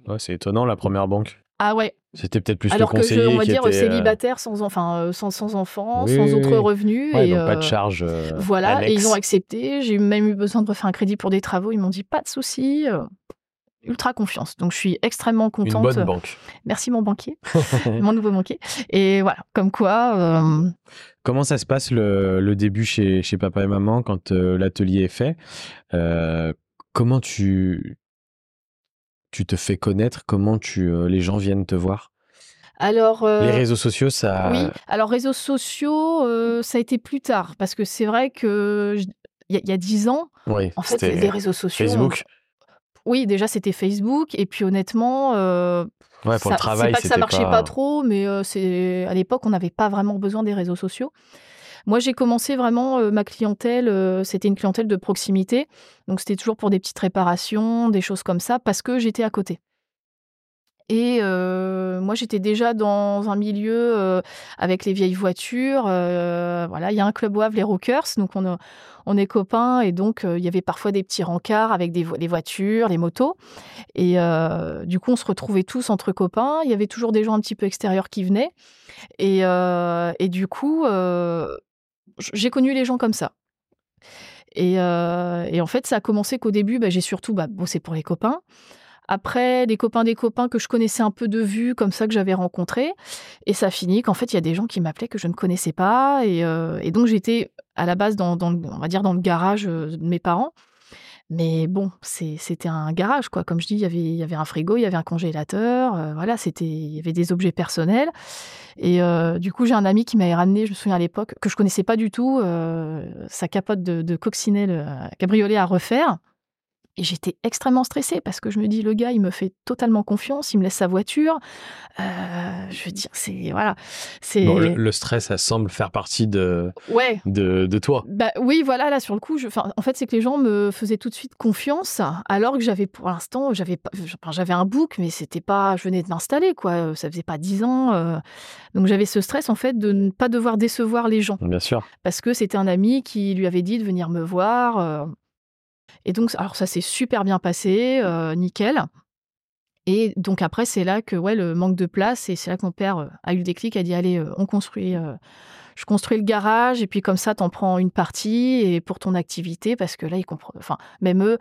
Ouais, c'est étonnant la première banque. ah ouais, C'était peut-être plus alors le que je, conseiller on va qui dire était, euh, célibataire sans, enfin, euh, sans, sans enfants, Oui, sans autres revenus. ouais, et, donc pas de euh, charge. euh, Voilà, et ils ont accepté. J'ai même eu besoin de refaire un crédit pour des travaux. Ils m'ont dit pas de souci. ultra confiance. Donc je suis extrêmement Une contente. bonne banque. Merci mon banquier, [laughs] mon nouveau banquier. Et voilà, comme quoi, euh, Comment ça se passe le, le début chez, chez papa et maman quand euh, l'atelier est fait? Comment tu, tu te fais connaître Comment tu, euh, les gens viennent te voir? Alors euh, Les réseaux sociaux, ça. oui, alors réseaux sociaux, euh, ça a été plus tard parce que c'est vrai que il y, a- dix ans, Oui, en fait, les réseaux sociaux. Facebook. Oui, déjà c'était Facebook et puis honnêtement, Ouais, pour ça- le travail, c'est pas que ça marchait pas, trop, mais c'est à l'époque on n'avait pas vraiment besoin des réseaux sociaux. Moi, j'ai commencé vraiment euh, ma clientèle, euh, c'était une clientèle de proximité, donc c'était toujours pour des petites réparations, des choses comme ça, parce que j'étais à côté. Et euh, moi, j'étais déjà dans un milieu avec les vieilles voitures. voilà, il y a un club WAV, les Rockers, donc on, est copains et donc il y avait parfois des petits rencarts avec des les voitures, les motos. Et du coup, on se retrouvait tous entre copains. Il y avait toujours des gens un petit peu extérieurs qui venaient. Et, du coup, j'ai connu les gens comme ça. Et, euh, et en fait, ça a commencé qu'au début, bah, j'ai surtout bah, bossé pour les copains. Après, des copains des copains que je connaissais un peu de vue, comme ça que j'avais rencontrés. Et ça finit qu'en fait, il y a des gens qui m'appelaient que je ne connaissais pas. Et, euh, donc, j'étais à la base dans, on va dire dans le garage euh, de mes parents. Mais bon, c'était un garage, quoi. Comme je dis, il y avait, un frigo, il y avait un congélateur. voilà, c'était, il y avait des objets personnels. Et euh, du coup, j'ai un ami qui m'avait ramené, je me souviens à l'époque, que je connaissais pas du tout, euh, sa capote de, de coccinelle euh, cabriolet à refaire. Et j'étais extrêmement stressée parce que je me dis, le gars, il me fait totalement confiance, il me laisse sa voiture. Euh, je veux dire, c'est. Voilà. C'est. Bon, le, le stress, ça semble faire partie de, Ouais. de, de toi. Bah oui, voilà, là sur le coup, je, en fait, c'est que les gens me faisaient tout de suite confiance, alors que j'avais, pour l'instant, j'avais j'avais un book, mais c'était pas, je venais de m'installer, quoi. Ça faisait pas dix ans, euh, donc j'avais ce stress en fait de ne pas devoir décevoir les gens, Bien sûr. parce que c'était un ami qui lui avait dit de venir me voir, euh, et donc, alors ça s'est super bien passé, euh, nickel. Et donc après, c'est là que ouais, le manque de place, et c'est là que mon père euh, a eu le déclic, a dit allez, euh, on construit, je construis le garage, et puis comme ça, t'en prends une partie et pour ton activité, parce que là, ils comprennent. Enfin, même eux,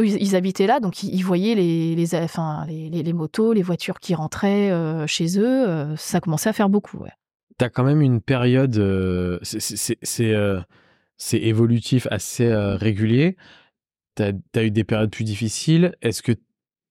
ils, habitaient là, donc ils, voyaient les, les, les, les- motos, les voitures qui rentraient chez eux. ça commençait à faire beaucoup. T'as quand même une période, c'est- évolutif, assez régulier. T'as as eu des périodes plus difficiles. Est-ce que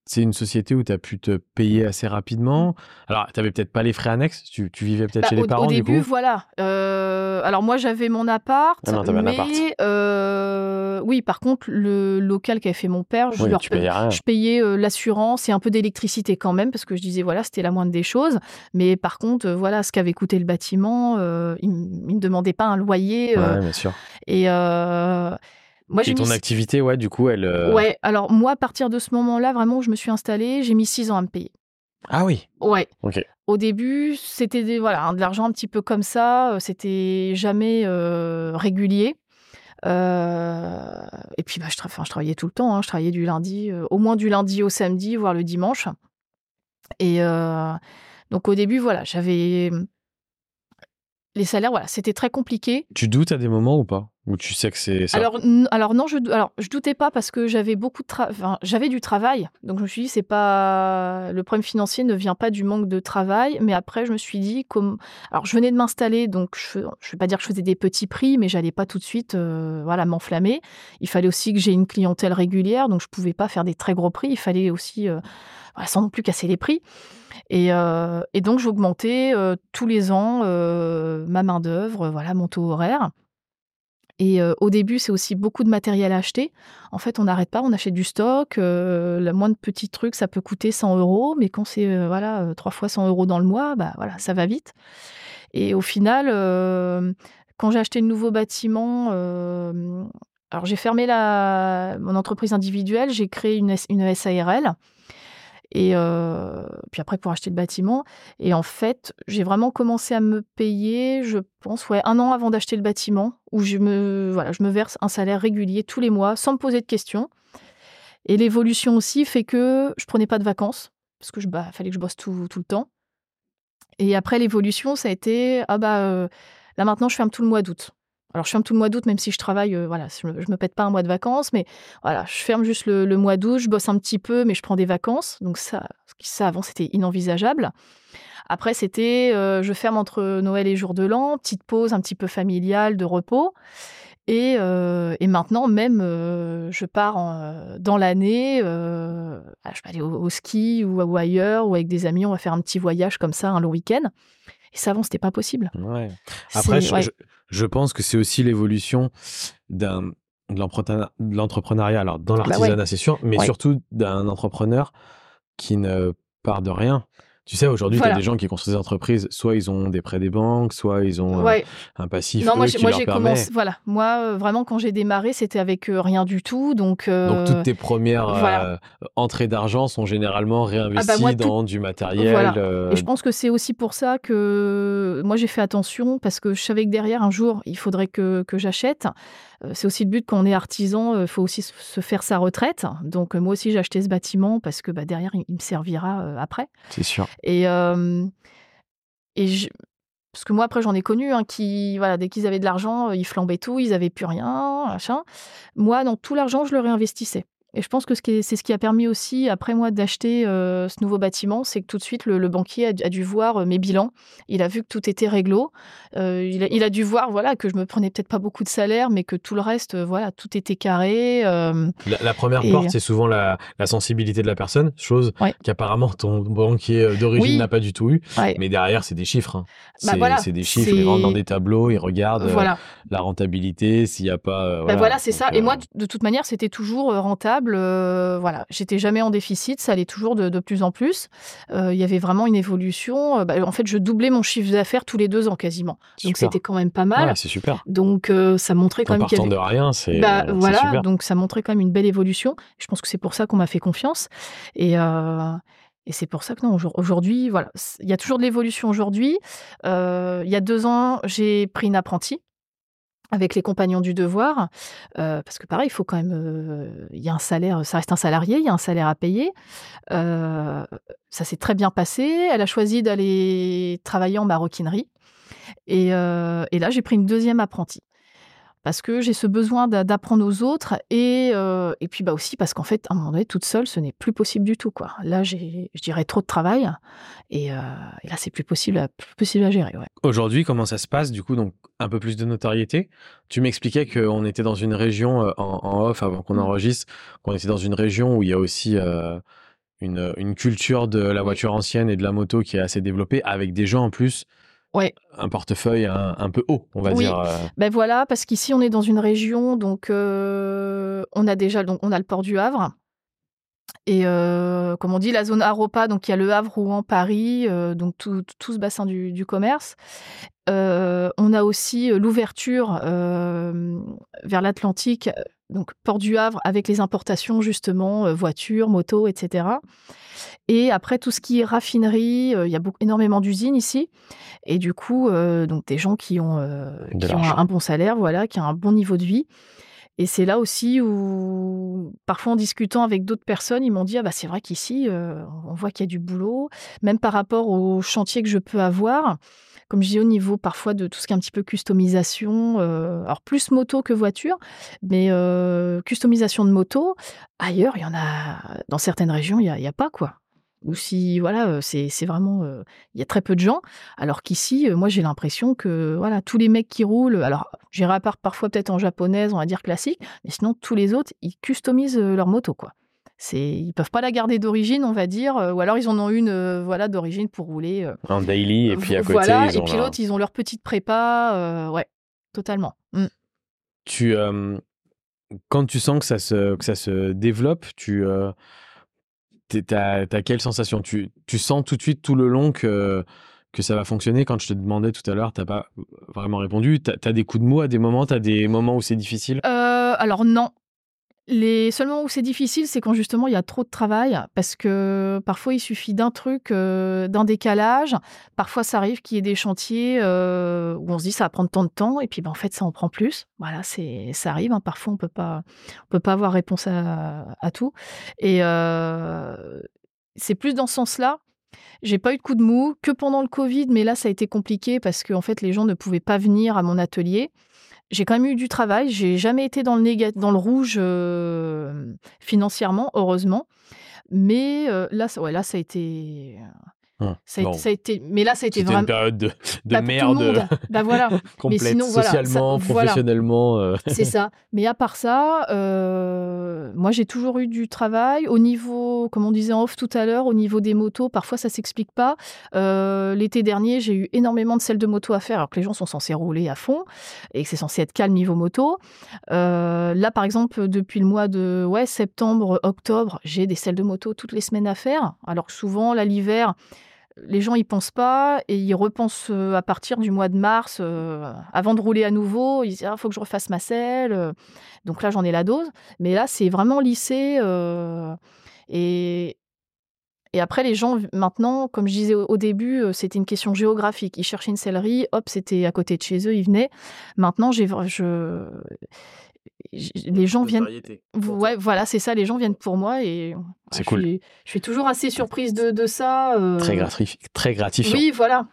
c'est une société où tu as pu te payer assez rapidement? Alors, tu peut-être pas les frais annexes, tu, tu vivais peut-être Bah, chez les parents au début, du coup? voilà. Euh, alors moi, j'avais mon appart, Ah non, t'avais un mais appart. euh, oui, par contre, le local qu'avait fait mon père, je Oui, leur tu payais rien. Je payais euh, l'assurance et un peu d'électricité quand même, parce que je disais, voilà, c'était la moindre des choses. Mais par contre, euh, voilà, ce qu'avait coûté le bâtiment, il ne me demandait pas un loyer. Ouais, bien sûr. et moi, Et ton mis... activité, ouais, du coup, elle. euh, Ouais, alors moi, à partir de ce moment-là, vraiment, je me suis installée, j'ai mis six ans à me payer. Ah oui. Ouais. Au début, c'était voilà, hein, de l'argent un petit peu comme ça, euh, c'était jamais euh, régulier. Euh, et puis, bah, je, tra- enfin, je travaillais tout le temps, hein, je travaillais du lundi, au moins du lundi au samedi, voire le dimanche. Et donc, au début, voilà, j'avais. Les salaires, voilà, c'était très compliqué. Tu doutes à des moments ou pas? Ou tu sais que c'est Alors, non, je, alors doutais pas parce que j'avais beaucoup de enfin, j'avais du travail, donc je me suis dit c'est pas le problème financier ne vient pas du manque de travail, mais après je me suis dit comme alors je venais de m'installer, donc je je vais pas dire que je faisais des petits prix, mais j'allais pas tout de suite euh, voilà m'enflammer. Il fallait aussi que j'ai une clientèle régulière, donc je pouvais pas faire des très gros prix. Il fallait aussi euh, sans non plus casser les prix. Et, euh, et donc j'augmentais tous les ans ma main d'œuvre, voilà mon taux horaire. Et euh, au début, c'est aussi beaucoup de matériel à acheter. En fait, on n'arrête pas, on achète du stock. euh, le moindre petit truc, ça peut coûter 100 euros, mais quand c'est euh, voilà euh, trois fois 100 euros dans le mois, bah voilà, ça va vite. Et au final, quand j'ai acheté le nouveau bâtiment, alors j'ai fermé la, mon entreprise individuelle, j'ai créé une, une SARL. Et euh, puis après, pour acheter le bâtiment. Et en fait, j'ai vraiment commencé à me payer, je pense, ouais, un an avant d'acheter le bâtiment, où je me, voilà, je me verse un salaire régulier tous les mois, sans me poser de questions. Et l'évolution aussi fait que je prenais pas de vacances, parce que je, bah, fallait que je bosse tout, tout le temps. Et après l'évolution, ça a été, ah bah, euh, là maintenant, je ferme tout le mois d'août. Alors, je ferme tout le mois d'août, même si je travaille, euh, je me, me pète pas un mois de vacances, mais voilà, je ferme juste le, mois d'août, je bosse un petit peu, mais je prends des vacances. Donc, ça, avant, c'était inenvisageable. Après, c'était, euh, je ferme entre Noël et jour de l'an, petite pause un petit peu familiale, de repos. Et, euh, et, maintenant, même, je pars dans l'année, je peux aller au, ski ou, ailleurs, ou avec des amis, on va faire un petit voyage comme ça, un long week-end. Et ça, avant, c'était pas possible. Ouais. Après, je, pense que c'est aussi l'évolution d'un de l'entrepreneuriat, alors dans bah l'artisanat, c'est sûr, mais surtout d'un entrepreneur qui ne part de rien. Tu sais, aujourd'hui, tu as des gens qui construisent des entreprises, soit ils ont des prêts des banques, soit ils ont euh, un passif. Non, moi, j'ai commencé. Voilà, moi, euh, vraiment, quand j'ai démarré, c'était avec euh, rien du tout. Donc, donc toutes tes premières entrées d'argent sont généralement ah bah, réinvesties dans du matériel. Et je pense que c'est aussi pour ça que moi, j'ai fait attention parce que je savais que derrière, un jour, il faudrait que, que j'achète. Euh, c'est aussi le but quand on est artisan, il euh, faut aussi se faire sa retraite. Donc euh, moi aussi j'ai acheté ce bâtiment parce que bah, derrière il, me servira après. C'est sûr. Et, et parce que moi après j'en ai connu hein, qui voilà dès qu'ils avaient de l'argent ils flambaient tout, ils avaient plus rien, machin. Moi dans tout l'argent je le réinvestissais. Et je pense que c'est ce qui a permis aussi, après moi, d'acheter euh, ce nouveau bâtiment, c'est que tout de suite, le, banquier a, dû voir euh, mes bilans. Il a vu que tout était réglo. Euh, il, a, dû voir voilà, que je me prenais peut-être pas beaucoup de salaire, mais que tout le reste, voilà, tout était carré. La, première porte, c'est souvent la, sensibilité de la personne, chose qu'apparemment ton banquier d'origine n'a pas du tout eu. Mais derrière, c'est des chiffres. Hein. Bah, c'est des chiffres. Il rentre dans des tableaux, il regarde la rentabilité, s'il n'y a pas. Bah, voilà, c'est ça. Et moi, de toute manière, c'était toujours rentable euh, voilà, j'étais jamais en déficit, ça allait toujours de, plus en plus. Euh, il y avait vraiment une évolution. Euh, bah, en fait, je doublais mon chiffre d'affaires tous les deux ans quasiment. Donc c'était quand même pas mal. c'est super. Donc ça montrait quand même qu'il y avait... de rien, c'est bah, voilà. Donc ça montrait quand même une belle évolution. Je pense que c'est pour ça qu'on m'a fait confiance. Et et c'est pour ça que non, aujourd'hui, voilà, il y a toujours de l'évolution aujourd'hui. il y a deux ans, j'ai pris une apprentie avec les compagnons du devoir, euh, parce que pareil, il faut quand même, euh, il y a un salaire, ça reste un salarié, il y a un salaire à payer. Euh, ça s'est très bien passé. Elle a choisi d'aller travailler en maroquinerie, et, et là j'ai pris une deuxième apprentie parce que j'ai ce besoin d'apprendre aux autres et, euh, et puis bah aussi parce qu'en fait, à un moment donné, toute seule, ce n'est plus possible du tout. Quoi. Là, j'ai, je dirais, trop de travail et, euh, et là, c'est plus possible, à, plus possible à gérer. Aujourd'hui, comment ça se passe Du coup, donc un peu plus de notoriété? Tu m'expliquais qu'on était dans une région euh, en, off avant qu'on mmh. enregistre, qu'on était dans une région où il y a aussi une, une culture de la voiture ancienne et de la moto qui est assez développée, avec des gens en plus un portefeuille un, peu haut, on va dire. Euh. Ben voilà, parce qu'ici on est dans une région, donc euh, on a déjà donc on a le port du Havre. Et euh, comme on dit, la zone Aropa, donc il y a le Havre, Rouen, Paris, donc tout, ce bassin du, commerce. on a aussi l'ouverture vers l'Atlantique, donc port du Havre, avec les importations justement, voitures, motos, etc. Et après, tout ce qui est raffinerie, il y a beaucoup, énormément d'usines ici. Et du coup, donc des gens qui ont, qui ont un, bon salaire, voilà, qui ont un bon niveau de vie. Et c'est là aussi où, parfois en discutant avec d'autres personnes, ils m'ont dit ah bah c'est vrai qu'ici on voit qu'il y a du boulot, même par rapport au chantier que je peux avoir. Comme je dis au niveau parfois de tout ce qui est un petit peu customisation, alors plus moto que voiture, mais customisation de moto, ailleurs il y en a dans certaines régions il n'y a, a, pas quoi ou si voilà c'est vraiment il y a très peu de gens. Alors qu'ici moi j'ai l'impression que voilà tous les mecs qui roulent alors j'irai à part parfois peut-être en japonaise on va dire classique mais sinon tous les autres ils customisent leur moto quoi. C'est ils peuvent pas la garder d'origine on va dire ou alors ils en ont une voilà d'origine pour rouler en daily et puis à côté voilà et puis l'autre ils ont leur petite prépa ouais totalement. Mmh. tu quand tu sens que ça se que ça se développe tu T'as quelle sensation? Tu, tu sens tout de suite tout le long que, que ça va fonctionner? Quand je te demandais tout à l'heure, t'as pas vraiment répondu. T'as as des coups de mots à des moments? T'as des moments où c'est difficile? Euh, Alors non, les seuls moments où c'est difficile, c'est quand justement il y a trop de travail, parce que parfois il suffit d'un truc, euh, d'un décalage. Parfois ça arrive qu'il y ait des chantiers euh, où on se dit ça va prendre tant de temps, et puis ben, en fait ça en prend plus. Voilà, c'est ça arrive. Hein. Parfois on peut pas, on peut pas avoir réponse à, tout. Et euh, c'est plus dans ce sens-là. J'ai pas eu de coup de mou que pendant le Covid, mais là ça a été compliqué parce que en fait les gens ne pouvaient pas venir à mon atelier. J'ai quand même eu du travail. J'ai jamais été dans le, rouge euh, financièrement, heureusement. Mais euh, là, ça- ouais, là, ça a été. Hum, Ça a, bon. été, ça a été- mais là, ça a été C'était une vraiment. période de, de Bah, merde monde. Bah voilà. [laughs] complète, sinon, voilà, ça- socialement, voilà. professionnellement. euh. C'est ça. Mais à part ça, euh, moi j'ai toujours eu du travail. Au niveau, comme on disait en off tout à l'heure, au niveau des motos, parfois ça s'explique pas. Euh, L'été dernier, j'ai eu énormément de selles de moto à faire, alors que les gens sont censés rouler à fond et que c'est censé être calme niveau moto. Euh, là, par exemple, depuis le mois de ouais, septembre, octobre, j'ai des selles de moto toutes les semaines à faire, alors que souvent, là, l'hiver, les gens y pensent pas et ils repensent euh, à partir du mois de mars, euh, avant de rouler à nouveau. Ils disent il faut que je refasse ma selle. euh. Donc là, j'en ai la dose. Mais là, c'est vraiment lissé. et, et après, les gens, maintenant, comme je disais au, début, c'était une question géographique. Ils cherchaient une sellerie, hop, c'était à côté de chez eux, ils venaient. Maintenant, j'ai, je, les gens viennent. Ouais, voilà, c'est ça. Les gens viennent pour moi et C'est je cool. Suis, je suis toujours assez surprise de, de ça. euh, Très, gratifi- très gratifiant. oui, voilà.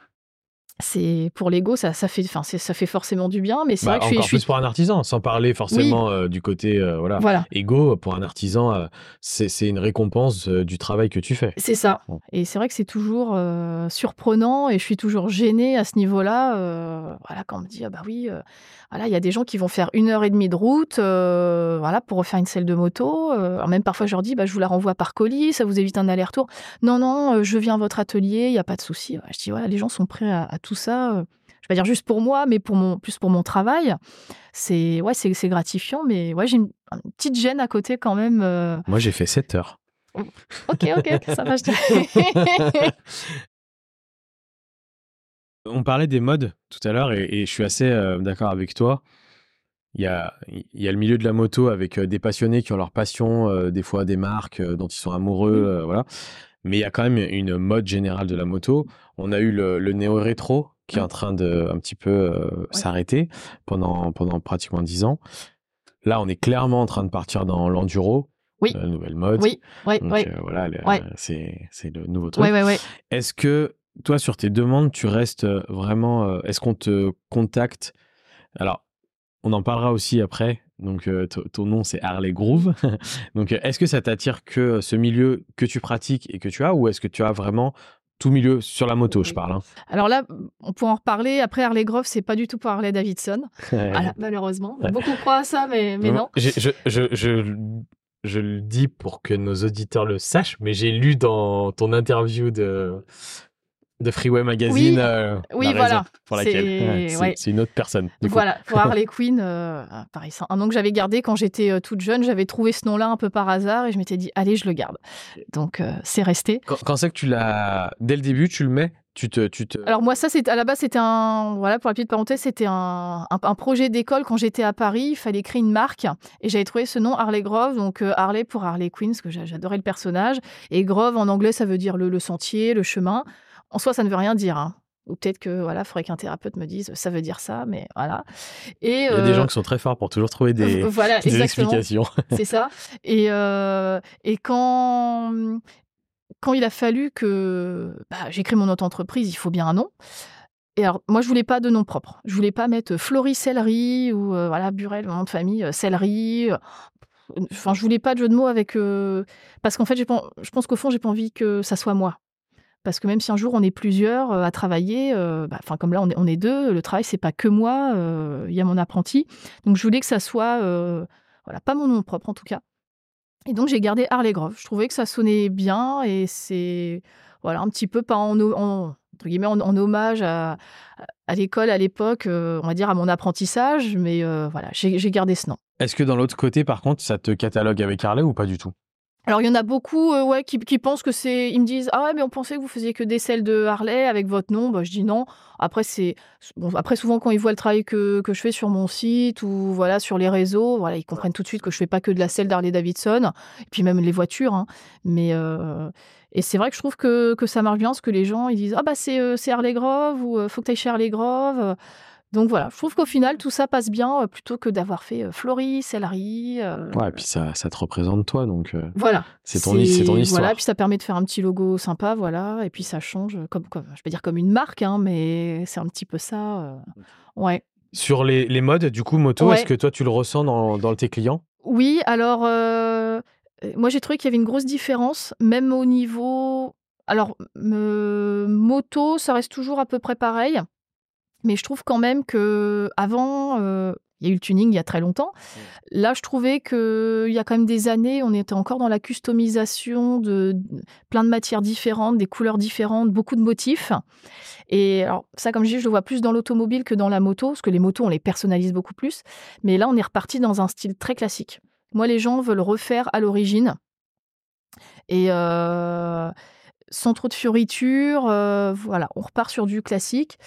C'est pour l'ego, ça, ça fait, enfin, ça fait forcément du bien, mais c'est Bah, vrai que je suis, encore je suis- plus pour un artisan, sans parler forcément euh, du côté euh, voilà, voilà, égo. Pour un artisan, euh, c'est c'est une récompense euh, du travail que tu fais. c'est ça. Bon. Et c'est vrai que c'est toujours euh, surprenant et je suis toujours gênée à ce niveau-là. euh, voilà, quand on me dit ah bah oui, euh, voilà, il y a des gens qui vont faire une heure et demie de route, euh, voilà, pour refaire une selle de moto. euh, alors même parfois je leur dis bah je vous la renvoie par colis, ça vous évite un aller-retour. Non non, euh, je viens à votre atelier, il y a pas de souci. Ouais, je dis voilà, les gens sont prêts à, à tout ça. euh, je vais pas dire juste pour moi, mais pour mon, plus pour mon travail. C'est ouais, c'est c'est gratifiant, mais ouais, j'ai une, une petite gêne à côté quand même. euh. Moi, j'ai fait 7 heures. Ok, ok, ça va, je. [laughs] On parlait des modes tout à l'heure et, et je suis assez euh, d'accord avec toi. Il y, a, il y a le milieu de la moto avec euh, des passionnés qui ont leur passion, euh, des fois des marques dont ils sont amoureux, voilà. Mais il y a quand même une mode générale de la moto. On a eu le, le néo-rétro qui est en train de un petit peu euh, s'arrêter pendant, pendant pratiquement 10 ans. Là, on est clairement en train de partir dans l'enduro, Oui. la nouvelle mode. oui, Donc ouais, euh, voilà, c'est le nouveau truc. ouais. Est-ce que toi, sur tes demandes, tu restes euh, vraiment. euh, Est-ce qu'on te contacte? Alors, on en parlera aussi après. Donc, euh, ton nom, c'est Harley Groove. [laughs] Donc, est-ce que ça t'attire que ce milieu que tu pratiques et que tu as, ou est-ce que tu as vraiment tout milieu sur la moto, je parle hein? Alors là, on peut en reparler. Après, Harley Grove, c'est pas du tout pour Harley Davidson. [laughs] Voilà, malheureusement. Beaucoup croient à ça, mais, mais non. J'ai- Je, je, je, je le dis pour que nos auditeurs le sachent, mais j'ai lu dans ton interview de, de Freeway Magazine Oui. euh, Oui, la raison voilà. pour laquelle. C'est- Ouais, ouais. une autre personne. Voilà, pour Harley Quinn, euh, pareil, un nom que j'avais gardé quand j'étais euh, toute jeune. J'avais trouvé ce nom-là un peu par hasard et je m'étais dit, allez, je le garde. Donc, euh, c'est resté. Quand, quand c'est que tu l'as. Dès le début, tu le mets Tu te. Tu te... Alors moi, ça, c'est à la base, c'était un, voilà, pour la petite parenthèse, c'était un, un, un projet d'école quand j'étais à Paris. Il fallait créer une marque et j'avais trouvé ce nom Harley Grove, donc euh, Harley pour Harley Quinn, parce que j'a- j'adorais le personnage. Et Grove en anglais, ça veut dire le, le sentier, le chemin. En soi, ça ne veut rien dire. hein. Ou peut-être que voilà, faudrait qu'un thérapeute me dise ça veut dire ça, mais voilà. Et Il y a des gens qui sont très forts pour toujours trouver des, [laughs] voilà, des explications. [laughs] C'est ça. Et, euh, et quand, quand il a fallu que bah, j'écris mon autre entreprise, il faut bien un nom. Et alors, moi, je voulais pas de nom propre. Je voulais pas mettre Florie Céleri ou euh, voilà Burel, mon nom de famille, euh, Céleri. euh, Enfin, je voulais pas de jeu de mots avec. euh, parce qu'en fait, je pense qu'au fond, j'ai pas envie que ça soit moi. Parce que même si un jour on est plusieurs euh, à travailler, euh, bah, comme là on est, deux, le travail c'est pas que moi, euh, il y a mon apprenti. Donc je voulais que ça soit, voilà, pas mon nom propre en tout cas. Et donc j'ai gardé Harley Grove. Je trouvais que ça sonnait bien et c'est voilà un petit peu pas en, en- hommage à, l'école à l'époque, on va dire à mon apprentissage, mais voilà j'ai gardé ce nom. Est-ce que dans l'autre côté, par contre, ça te catalogue avec Harley ou pas du tout? Alors il y en a beaucoup euh, ouais, qui, pensent que c'est. Ils me disent Ah ouais, mais on pensait que vous faisiez que des selles de Harley avec votre nom. Bah, je dis non. Après, c'est souvent, quand ils voient le travail que, je fais sur mon site ou voilà, sur les réseaux, voilà, ils comprennent tout de suite que je fais pas que de la selle d'Harley Davidson, et puis même les voitures. hein. Mais. euh, Et c'est vrai que je trouve que, ça marche bien, parce que les gens ils disent Ah bah c'est euh, c'est Harley Grove ou faut que tu ailles chez Harley Grove. Donc voilà, je trouve qu'au final, tout ça passe bien euh, plutôt que d'avoir fait euh, Florie, Céleri. euh, Ouais, et puis ça, ça te représente toi, donc euh, voilà. c'est ton, ton histoire. Voilà, puis ça permet de faire un petit logo sympa, voilà. Et puis ça change, comme, comme je vais dire comme une marque, hein, mais c'est un petit peu ça. euh, Ouais. Sur les, les modes, du coup, moto, Ouais. est-ce que toi, tu le ressens dans, dans tes clients? Oui, alors euh, moi j'ai trouvé qu'il y avait une grosse différence, même au niveau. Alors, moto, ça reste toujours à peu près pareil, mais je trouve quand même que avant, euh, il y a eu le tuning il y a très longtemps. Là, je trouvais que il y a quand même des années, on était encore dans la customisation de de plein de matières différentes, des couleurs différentes, beaucoup de motifs. Et alors, ça, comme je dis, je le vois plus dans l'automobile que dans la moto, parce que les motos, on les personnalise beaucoup plus. Mais là, on est reparti dans un style très classique. Moi, les gens veulent refaire à l'origine. Et euh, sans trop de fioritures, euh, voilà, on repart sur du classique.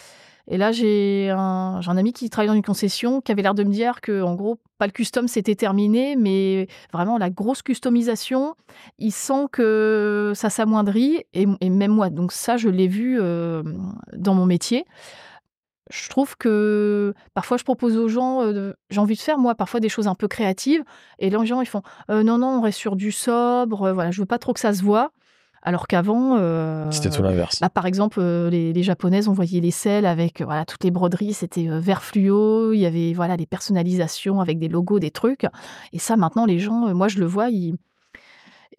Et là, j'ai un, ami qui travaille dans une concession qui avait l'air de me dire que, en gros, pas le custom, c'était terminé, mais vraiment la grosse customisation, il sent que ça s'amoindrit, et, même moi. Donc ça, je l'ai vu euh, dans mon métier. Je trouve que parfois je propose aux gens, euh, j'ai envie de faire moi parfois des choses un peu créatives, et les gens ils font Euh, non non on reste sur du sobre, voilà je veux pas trop que ça se voit, alors qu'avant euh, C'était tout l'inverse. Là, par exemple, euh, les, les japonaises, on voyait les selles avec euh, voilà, toutes les broderies, c'était vert fluo, il y avait voilà, des personnalisations avec des logos, des trucs. Et ça, maintenant, les gens, moi, je le vois, ils...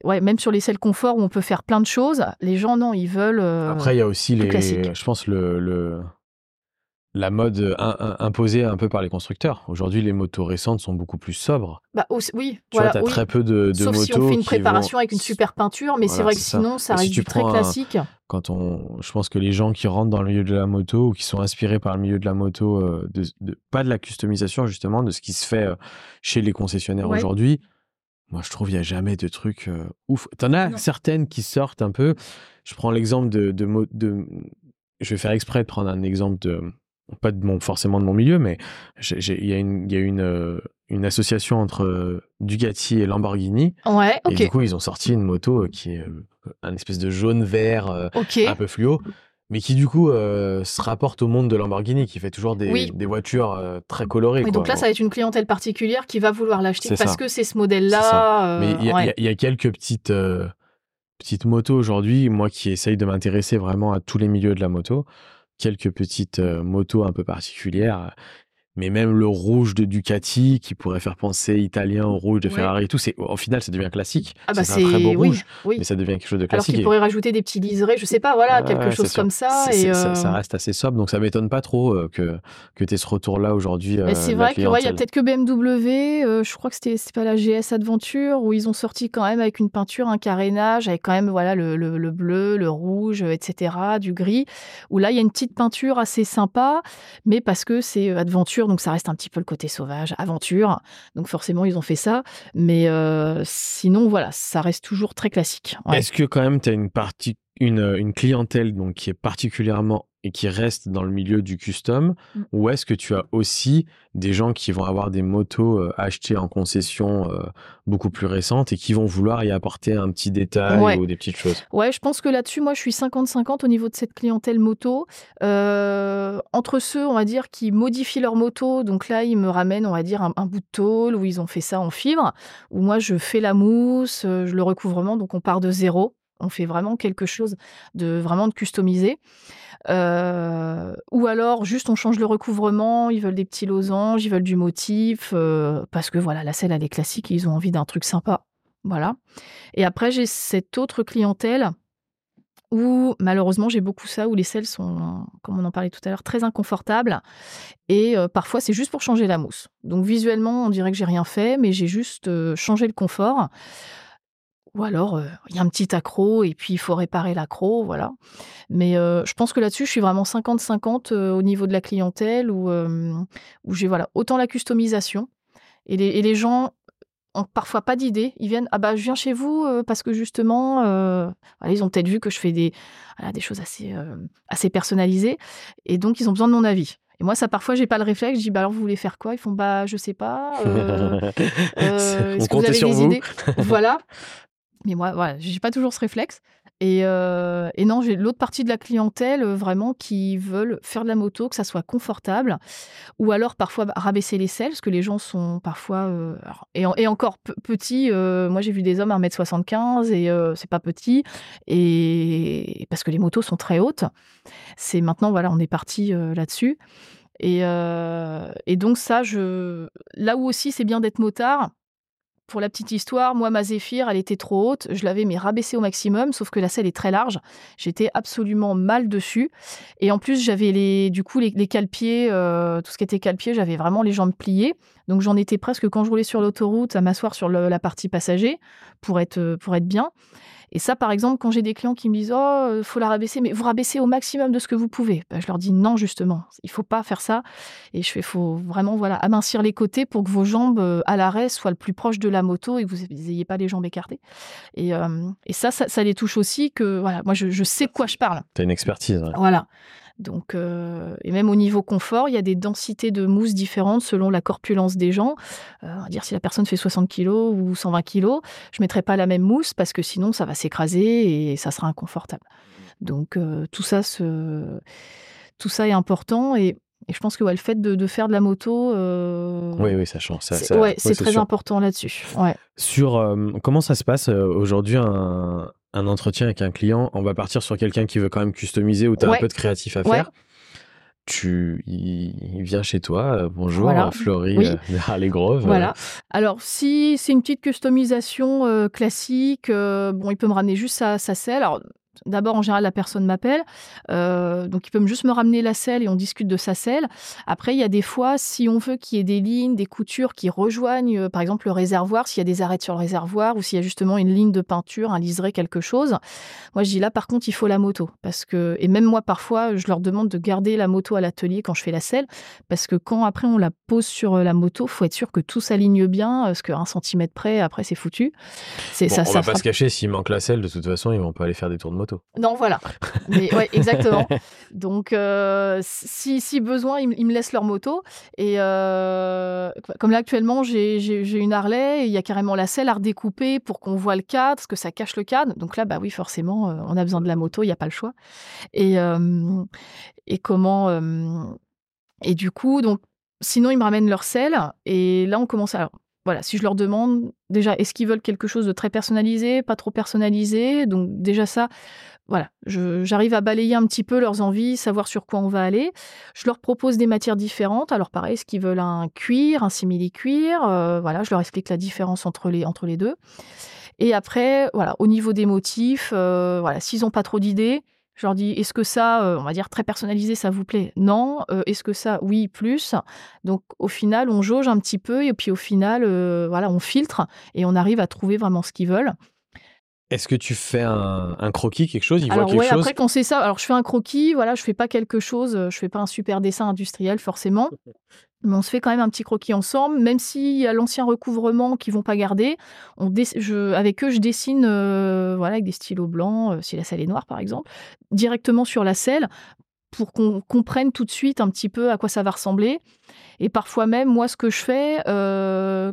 ouais, même sur les selles confort où on peut faire plein de choses, les gens, non, ils veulent. euh, Après, il y a aussi les, classique. je pense le, le- la mode in- imposée un peu par les constructeurs. Aujourd'hui, les motos récentes sont beaucoup plus sobres. bah, aussi- oui, Tu voilà, vois, as oui. très peu de, de Sauf motos si on fait une préparation vont- avec une super peinture, mais c'est vrai que ça. sinon, ça si reste du très un- classique. Quand on, je pense que les gens qui rentrent dans le milieu de la moto ou qui sont inspirés par le milieu de la moto, euh, de, de- pas de la customisation justement, de ce qui se fait euh, chez les concessionnaires Ouais. aujourd'hui, moi je trouve il y a jamais de trucs euh, ouf. T'en as Non. certaines qui sortent un peu. Je prends l'exemple de, de, de- je vais faire exprès de prendre un exemple de pas de mon forcément de mon milieu, mais il y a une, y a une, euh, une association entre euh, Bugatti et Lamborghini. Ouais, Et du coup, ils ont sorti une moto euh, qui est euh, un espèce de jaune-vert un peu fluo, mais qui du coup se rapporte au monde de Lamborghini, qui fait toujours des, Oui. des voitures très colorées. Quoi. donc là, ça va être une clientèle particulière qui va vouloir l'acheter parce ça. que c'est ce modèle-là. Mais il y, a- ouais. il y a- il y a quelques petites, petites motos aujourd'hui, moi qui essaye de m'intéresser vraiment à tous les milieux de la moto, quelques petites euh, motos un peu particulières. Mais même le rouge de Ducati, qui pourrait faire penser italien au rouge de Ouais. Ferrari et tout, c'est, au final, ça devient classique. Ah bah c'est un très beau oui, rouge, oui. mais ça devient quelque chose de Alors classique. qu'il Et- pourrait rajouter des petits liserés, je sais pas, voilà, quelque chose sûr. comme ça. Et euh, ça reste assez sobre, donc ça m'étonne pas trop euh, que, que tu aies ce retour-là aujourd'hui. mais euh, c'est vrai qu'il ouais, y a peut-être que BMW, euh, je crois que c'était pas la GS Adventure, où ils ont sorti quand même avec une peinture, un carénage, avec quand même voilà le, le- le bleu, le rouge, etc., du gris, où là il y a une petite peinture assez sympa, mais parce que c'est euh, Donc ça reste un petit peu le côté sauvage, aventure, donc forcément ils ont fait ça, mais euh, sinon voilà, ça reste toujours très classique. Est-ce que quand même tu as une, partie, une, euh, une clientèle donc, qui est particulièrement et qui reste dans le milieu du custom Mm. ou est-ce que tu as aussi des gens qui vont avoir des motos euh, achetées en concession euh, beaucoup plus récentes et qui vont vouloir y apporter un petit détail Ouais. ou des petites choses? Ouais, je pense que là-dessus, moi, je suis 50-50 au niveau de cette clientèle moto. Euh, entre ceux, on va dire, qui modifient leur moto, donc là, ils me ramènent, on va dire, un, un bout de tôle où ils ont fait ça en fibre, où moi, je fais la mousse, je le recouvrement, donc on part de zéro. On fait vraiment quelque chose de vraiment de customisé. Euh, ou alors, juste on change le recouvrement, ils veulent des petits losanges, ils veulent du motif, euh, parce que voilà, la selle, elle est classique, ils ont envie d'un truc sympa. Voilà. Et après, j'ai cette autre clientèle où malheureusement j'ai beaucoup ça, où les selles sont, comme on en parlait tout à l'heure, très inconfortables. Et euh, parfois c'est juste pour changer la mousse. Donc visuellement, on dirait que j'ai rien fait, mais j'ai juste changé le confort. Ou alors, euh, il y a un petit accro et puis il faut réparer l'accro, voilà. Mais euh, je pense que là-dessus, je suis vraiment 50-50 euh, au niveau de la clientèle, où, où j'ai voilà, autant la customisation. Et les, et les gens ont parfois pas d'idée. Ils viennent, ah bah je viens chez vous euh, parce que justement, euh, voilà, ils ont peut-être vu que je fais des, voilà, des choses assez, euh, assez personnalisées. Et donc, ils ont besoin de mon avis. Et moi, ça, parfois, j'ai pas le réflexe. Je dis, bah alors, vous voulez faire quoi? Ils font, bah, je sais pas. [laughs] Est-ce que vous avez des vous. idées? Voilà. Mais moi, voilà, j'ai pas toujours ce réflexe. Et, euh, et non, j'ai l'autre partie de la clientèle euh, vraiment qui veulent faire de la moto, que ça soit confortable, ou alors parfois rabaisser les selles, parce que les gens sont parfois euh, et, en- et encore pe- petits. moi, j'ai vu des hommes à 1m75 et c'est pas petit, et parce que les motos sont très hautes. C'est maintenant, voilà, on est parti là-dessus. Et, et donc ça, je... là où aussi c'est bien d'être motard, pour la petite histoire, moi, ma Zéphyr, elle était trop haute. Je l'avais mais rabaissée au maximum, sauf que la selle est très large. J'étais absolument mal dessus. Et en plus, j'avais les, du coup, les, les calpiers, euh, tout ce qui était calpier, j'avais vraiment les jambes pliées. Donc, j'en étais presque, quand je roulais sur l'autoroute, à m'asseoir sur la partie passager pour être, pour être bien. Et ça, par exemple, quand j'ai des clients qui me disent Oh, il faut la rabaisser, mais vous rabaissez au maximum de ce que vous pouvez. Ben, je leur dis non, justement, il faut pas faire ça. Et je fais faut vraiment voilà amincir les côtés pour que vos jambes euh, à l'arrêt soient le plus proche de la moto et que vous n'ayez pas les jambes écartées. Et, euh, et ça, ça, ça les touche aussi que voilà, moi je, je sais de quoi je parle. Tu as une expertise. ouais. Voilà. Donc, euh, et même au niveau confort, il y a des densités de mousse différentes selon la corpulence des gens. Euh, on va dire si la personne fait 60 kg ou 120 kg, je ne mettrai pas la même mousse parce que sinon ça va s'écraser et ça sera inconfortable. Donc euh, tout ça, tout ça est important et, et je pense que ouais, le fait de, de faire de la moto, Oui, oui, ça change. Ça, c'est ça- ouais, ouais, c'est très sûr. important là-dessus. Sur comment ça se passe aujourd'hui un, un entretien avec un client On va partir sur quelqu'un qui veut quand même customiser ou tu as Ouais. un peu de créatif à Ouais. faire. Tu, il, vient chez toi. euh, bonjour, Voilà. euh, Florie Oui. euh, [laughs] de Harley-Grove. euh, Voilà. Alors, si c'est une petite customisation euh, classique, bon, il peut me ramener juste sa, sa selle. Alors, d'abord, en général, la personne m'appelle. euh, donc, il peut me- juste me ramener la selle et on discute de sa selle. Après, il y a des fois, si on veut qu'il y ait des lignes, des coutures qui rejoignent, euh, par exemple, le réservoir, s'il y a des arêtes sur le réservoir ou s'il y a justement une ligne de peinture, un liseré, quelque chose. Moi, je dis là, par contre, il faut la moto. Parce que, et même moi, parfois, je leur demande de garder la moto à l'atelier quand je fais la selle. Parce que quand après on la pose sur euh, la moto, faut être sûr que tout s'aligne bien, parce qu'un centimètre près, après c'est foutu. C'est Bon, ça, on ça va pas se cacher, s'il manque la selle, de toute façon, ils vont pas aller faire des tours de moto. Non, voilà. Mais [laughs] ouais, exactement. Donc, euh, si, si besoin, ils, me- ils me laissent leur moto. Et euh, comme là actuellement, j'ai une Harley, il y a carrément la selle à redécouper pour qu'on voit le cadre, parce que ça cache le cadre. Donc là, bah oui, forcément, euh, on a besoin de la moto, il n'y a pas le choix. Et, euh, et comment Et du coup, donc, sinon, ils me ramènent leur selle. Et là, on commence à. alors, voilà, si je leur demande, déjà, est-ce qu'ils veulent quelque chose de très personnalisé, pas trop personnalisé? Donc, déjà, ça, voilà, j'arrive à balayer un petit peu leurs envies, savoir sur quoi on va aller. Je leur propose des matières différentes. Alors, pareil, est-ce qu'ils veulent un cuir, un simili-cuir? Euh, Voilà, je leur explique la différence entre les, entre les deux. Et après, voilà, au niveau des motifs, euh, voilà, s'ils n'ont pas trop d'idées, je leur dis est-ce que ça, euh, on va dire très personnalisé, ça vous plaît? Non. Euh, est-ce que ça, oui, plus? Donc au final, on jauge un petit peu et puis au final, euh, voilà, on filtre et on arrive à trouver vraiment ce qu'ils veulent. Est-ce que tu fais un, un croquis, quelque chose? Alors voient quelque ouais, chose? après quand c'est ça, alors je fais un croquis, voilà, je fais pas quelque chose, euh, je fais pas un super dessin industriel forcément. Mais on se fait quand même un petit croquis ensemble, même s'il y a l'ancien recouvrement qu'ils vont pas garder. On je, avec eux, je dessine euh, voilà, avec des stylos blancs, euh, si la selle est noire par exemple, directement sur la selle pour qu'on comprenne tout de suite un petit peu à quoi ça va ressembler. Et parfois même, moi, ce que je fais, euh,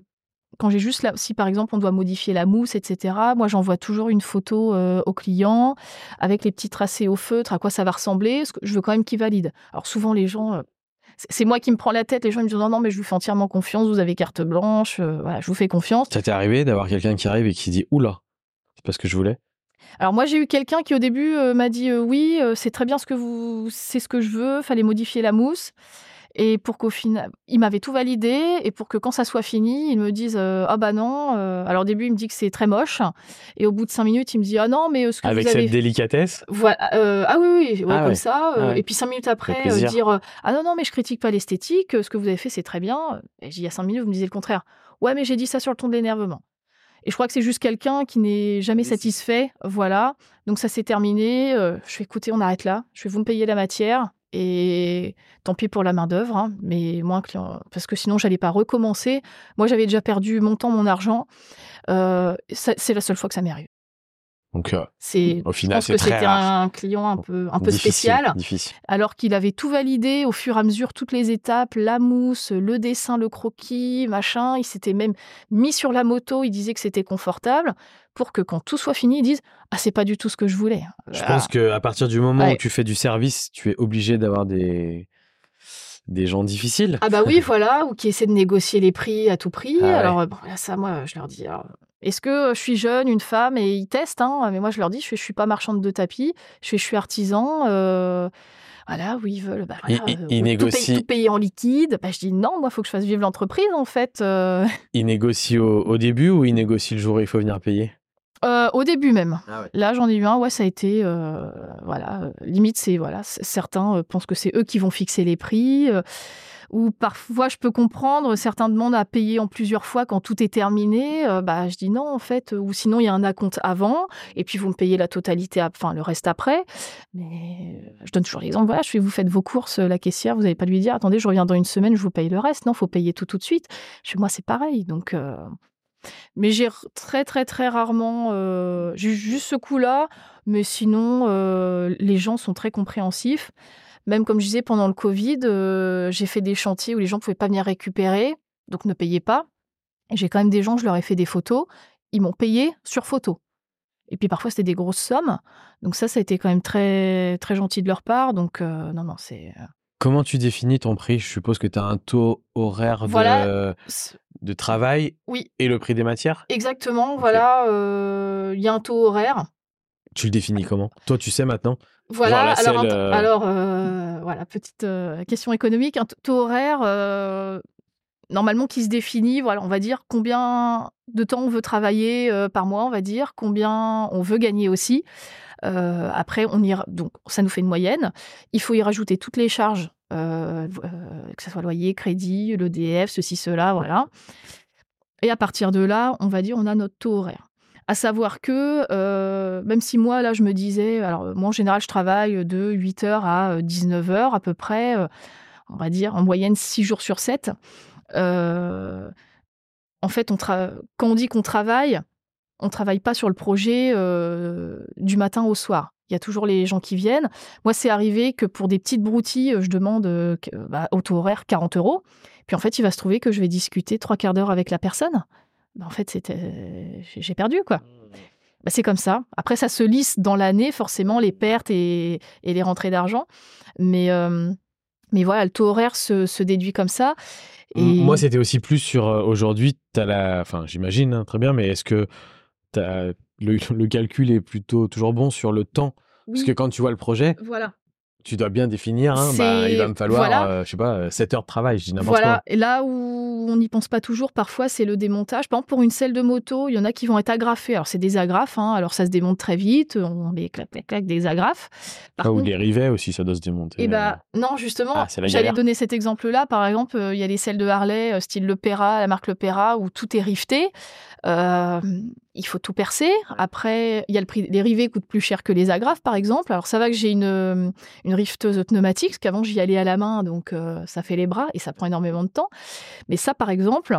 quand j'ai juste là, si par exemple on doit modifier la mousse, etc., moi j'envoie toujours une photo euh, au client avec les petits tracés au feutre, à quoi ça va ressembler, que je veux quand même qu'il valide. Alors souvent les gens, euh, c'est- moi qui me prends la tête, les gens ils me disent non, non, mais je vous fais entièrement confiance, vous avez carte blanche, euh, voilà, je vous fais confiance. Ça t'est arrivé d'avoir quelqu'un qui arrive et qui dit Oula, c'est pas ce que je voulais Alors moi j'ai eu quelqu'un qui au début m'a dit oui, c'est très bien ce que vous, c'est ce que je veux, fallait modifier la mousse. Et pour qu'au final, il m'avait tout validé et pour que quand ça soit fini, ils me disent euh, ah bah non. euh, alors au début il me dit que c'est très moche et au bout de cinq minutes il me dit ah non mais euh, ce que Avec vous avez cette délicatesse? Voilà, euh, ah oui, oui, ouais, Ah comme ouais. ça. Ah ouais. Et puis cinq minutes après, dire Ah non, non, mais je critique pas l'esthétique, ce que vous avez fait, c'est très bien. Et il y a cinq minutes, vous me disiez le contraire. Ouais, mais j'ai dit ça sur le ton de l'énervement. Et je crois que c'est juste quelqu'un qui n'est jamais satisfait. Voilà. Donc ça s'est terminé. Je fais écouter, on arrête là. Je vais vous me payer la matière. Et tant pis pour la main-d'œuvre, hein, mais moi, un client, parce que sinon, j'allais pas recommencer. Moi, j'avais déjà perdu mon temps, mon argent. Euh, c'est la seule fois que ça m'est arrivé. Donc, euh, C'est, au final, c'est que c'était un client un peu, un peu difficile, spécial, Difficile. alors qu'il avait tout validé au fur et à mesure, toutes les étapes, la mousse, le dessin, le croquis, machin. Il s'était même mis sur la moto, il disait que c'était confortable, pour que quand tout soit fini, il dise Ah, c'est pas du tout ce que je voulais. Je Ah. pense qu'à partir du moment Ouais. où tu fais du service, tu es obligé d'avoir des, des gens difficiles. Ah bah oui, [laughs] voilà, ou qui essaient de négocier les prix à tout prix. Ah ouais. alors euh, bon, là, ça, moi, je leur dis, est-ce que je suis jeune, une femme, et ils testent, hein, mais moi, je leur dis, je, je suis pas marchande de tapis, je, suis artisan. euh, voilà, où ils veulent bah, Ils- voilà, ils- euh, ils tout, négocient. payer, tout payer en liquide. Bah, je dis non, moi, il faut que je fasse vivre l'entreprise, en fait. euh. Il négocie au, au début ou il négocie le jour où il faut venir payer? Euh, au début même. Ah ouais. Là, j'en ai eu un, ouais, ça a été, euh, voilà, euh, limite, c'est, voilà, certains pensent que c'est eux qui vont fixer les prix, euh, ou parfois, je peux comprendre, certains demandent à payer en plusieurs fois quand tout est terminé, bah, je dis non, en fait, ou sinon, il y a un acompte avant, et puis vous me payez la totalité, enfin, le reste après, mais je donne toujours l'exemple, voilà, je fais, vous faites vos courses, la caissière, vous n'allez pas lui dire, attendez, je reviens dans une semaine, je vous paye le reste, non, faut payer tout tout de suite, chez moi, c'est pareil, donc... mais j'ai très, très, très rarement. euh, j'ai juste ce coup-là. Mais sinon, euh, les gens sont très compréhensifs. Même comme je disais, pendant le Covid, euh, j'ai fait des chantiers où les gens ne pouvaient pas venir récupérer, donc ne payez pas. J'ai quand même des gens, je leur ai fait des photos. Ils m'ont payé sur photo. Et puis parfois, c'était des grosses sommes. Donc ça, ça a été quand même très, très gentil de leur part. Donc non, non, c'est. Comment tu définis ton prix? Je suppose que tu as un taux horaire de, Voilà. c'est- de travail Oui, et le prix des matières? Exactement. Voilà, euh, il y a un taux horaire. Tu le définis comment? Toi, tu sais maintenant? Voilà, Genre alors, selle, euh, alors euh, voilà, petite question économique, un taux horaire, normalement qui se définit, voilà, on va dire combien de temps on veut travailler euh, par mois, on va dire, combien on veut gagner aussi. Euh, après, on ira, donc ça nous fait une moyenne. Il faut y rajouter toutes les charges, euh, euh, que ce soit loyer, crédit, l'EDF, ceci, cela, voilà. Et à partir de là, on va dire, on a notre taux horaire. À savoir que, euh, même si moi, là, je me disais, alors moi, en général, je travaille de 8h à 19h à peu près, on va dire en moyenne 6 jours sur 7. Euh, en fait, on quand on dit qu'on travaille, on travaille pas sur le projet du matin au soir. Il y a toujours les gens qui viennent. Moi, c'est arrivé que pour des petites broutilles, je demande euh, bah, au taux horaire 40 euros. Puis en fait, il va se trouver que je vais discuter trois quarts d'heure avec la personne. Bah, en fait, c'était, j'ai perdu quoi. Bah, c'est comme ça. Après, ça se lisse dans l'année, forcément, les pertes et, et les rentrées d'argent. Mais, euh, mais voilà, le taux horaire se, se déduit comme ça. Et... Moi, c'était aussi plus sur euh, aujourd'hui, t'as la. Enfin, j'imagine, hein, très bien, mais est-ce que le, [laughs] le calcul est plutôt toujours bon sur le temps Parce que quand tu vois le projet, voilà. tu dois bien définir, hein, bah, il va me falloir, voilà. euh, je sais pas, 7 heures de travail, je dis n'importe Voilà, quoi. et là où on n'y pense pas toujours, parfois, c'est le démontage. Par exemple, pour une selle de moto, il y en a qui vont être agrafées. Alors, c'est des agrafes, hein, alors ça se démonte très vite, on les clac, clac, clac, des agrafes. Par Ah, ou contre, les rivets aussi, ça doit se démonter. Eh ben, non, justement, Ah, j'allais donner cet exemple-là. Par exemple, euh, il y a les selles de Harley, euh, style Le Pera, la marque Le Pera, où tout est rifté. Euh, il faut tout percer. Après, il y a le prix. Les rivets coûtent plus cher que les agrafes, par exemple. Alors, ça va que j'ai une, euh, une rifteuse pneumatique, parce qu'avant, j'y allais à la main, donc euh, ça fait les bras et ça prend énormément de temps. Mais ça, par exemple,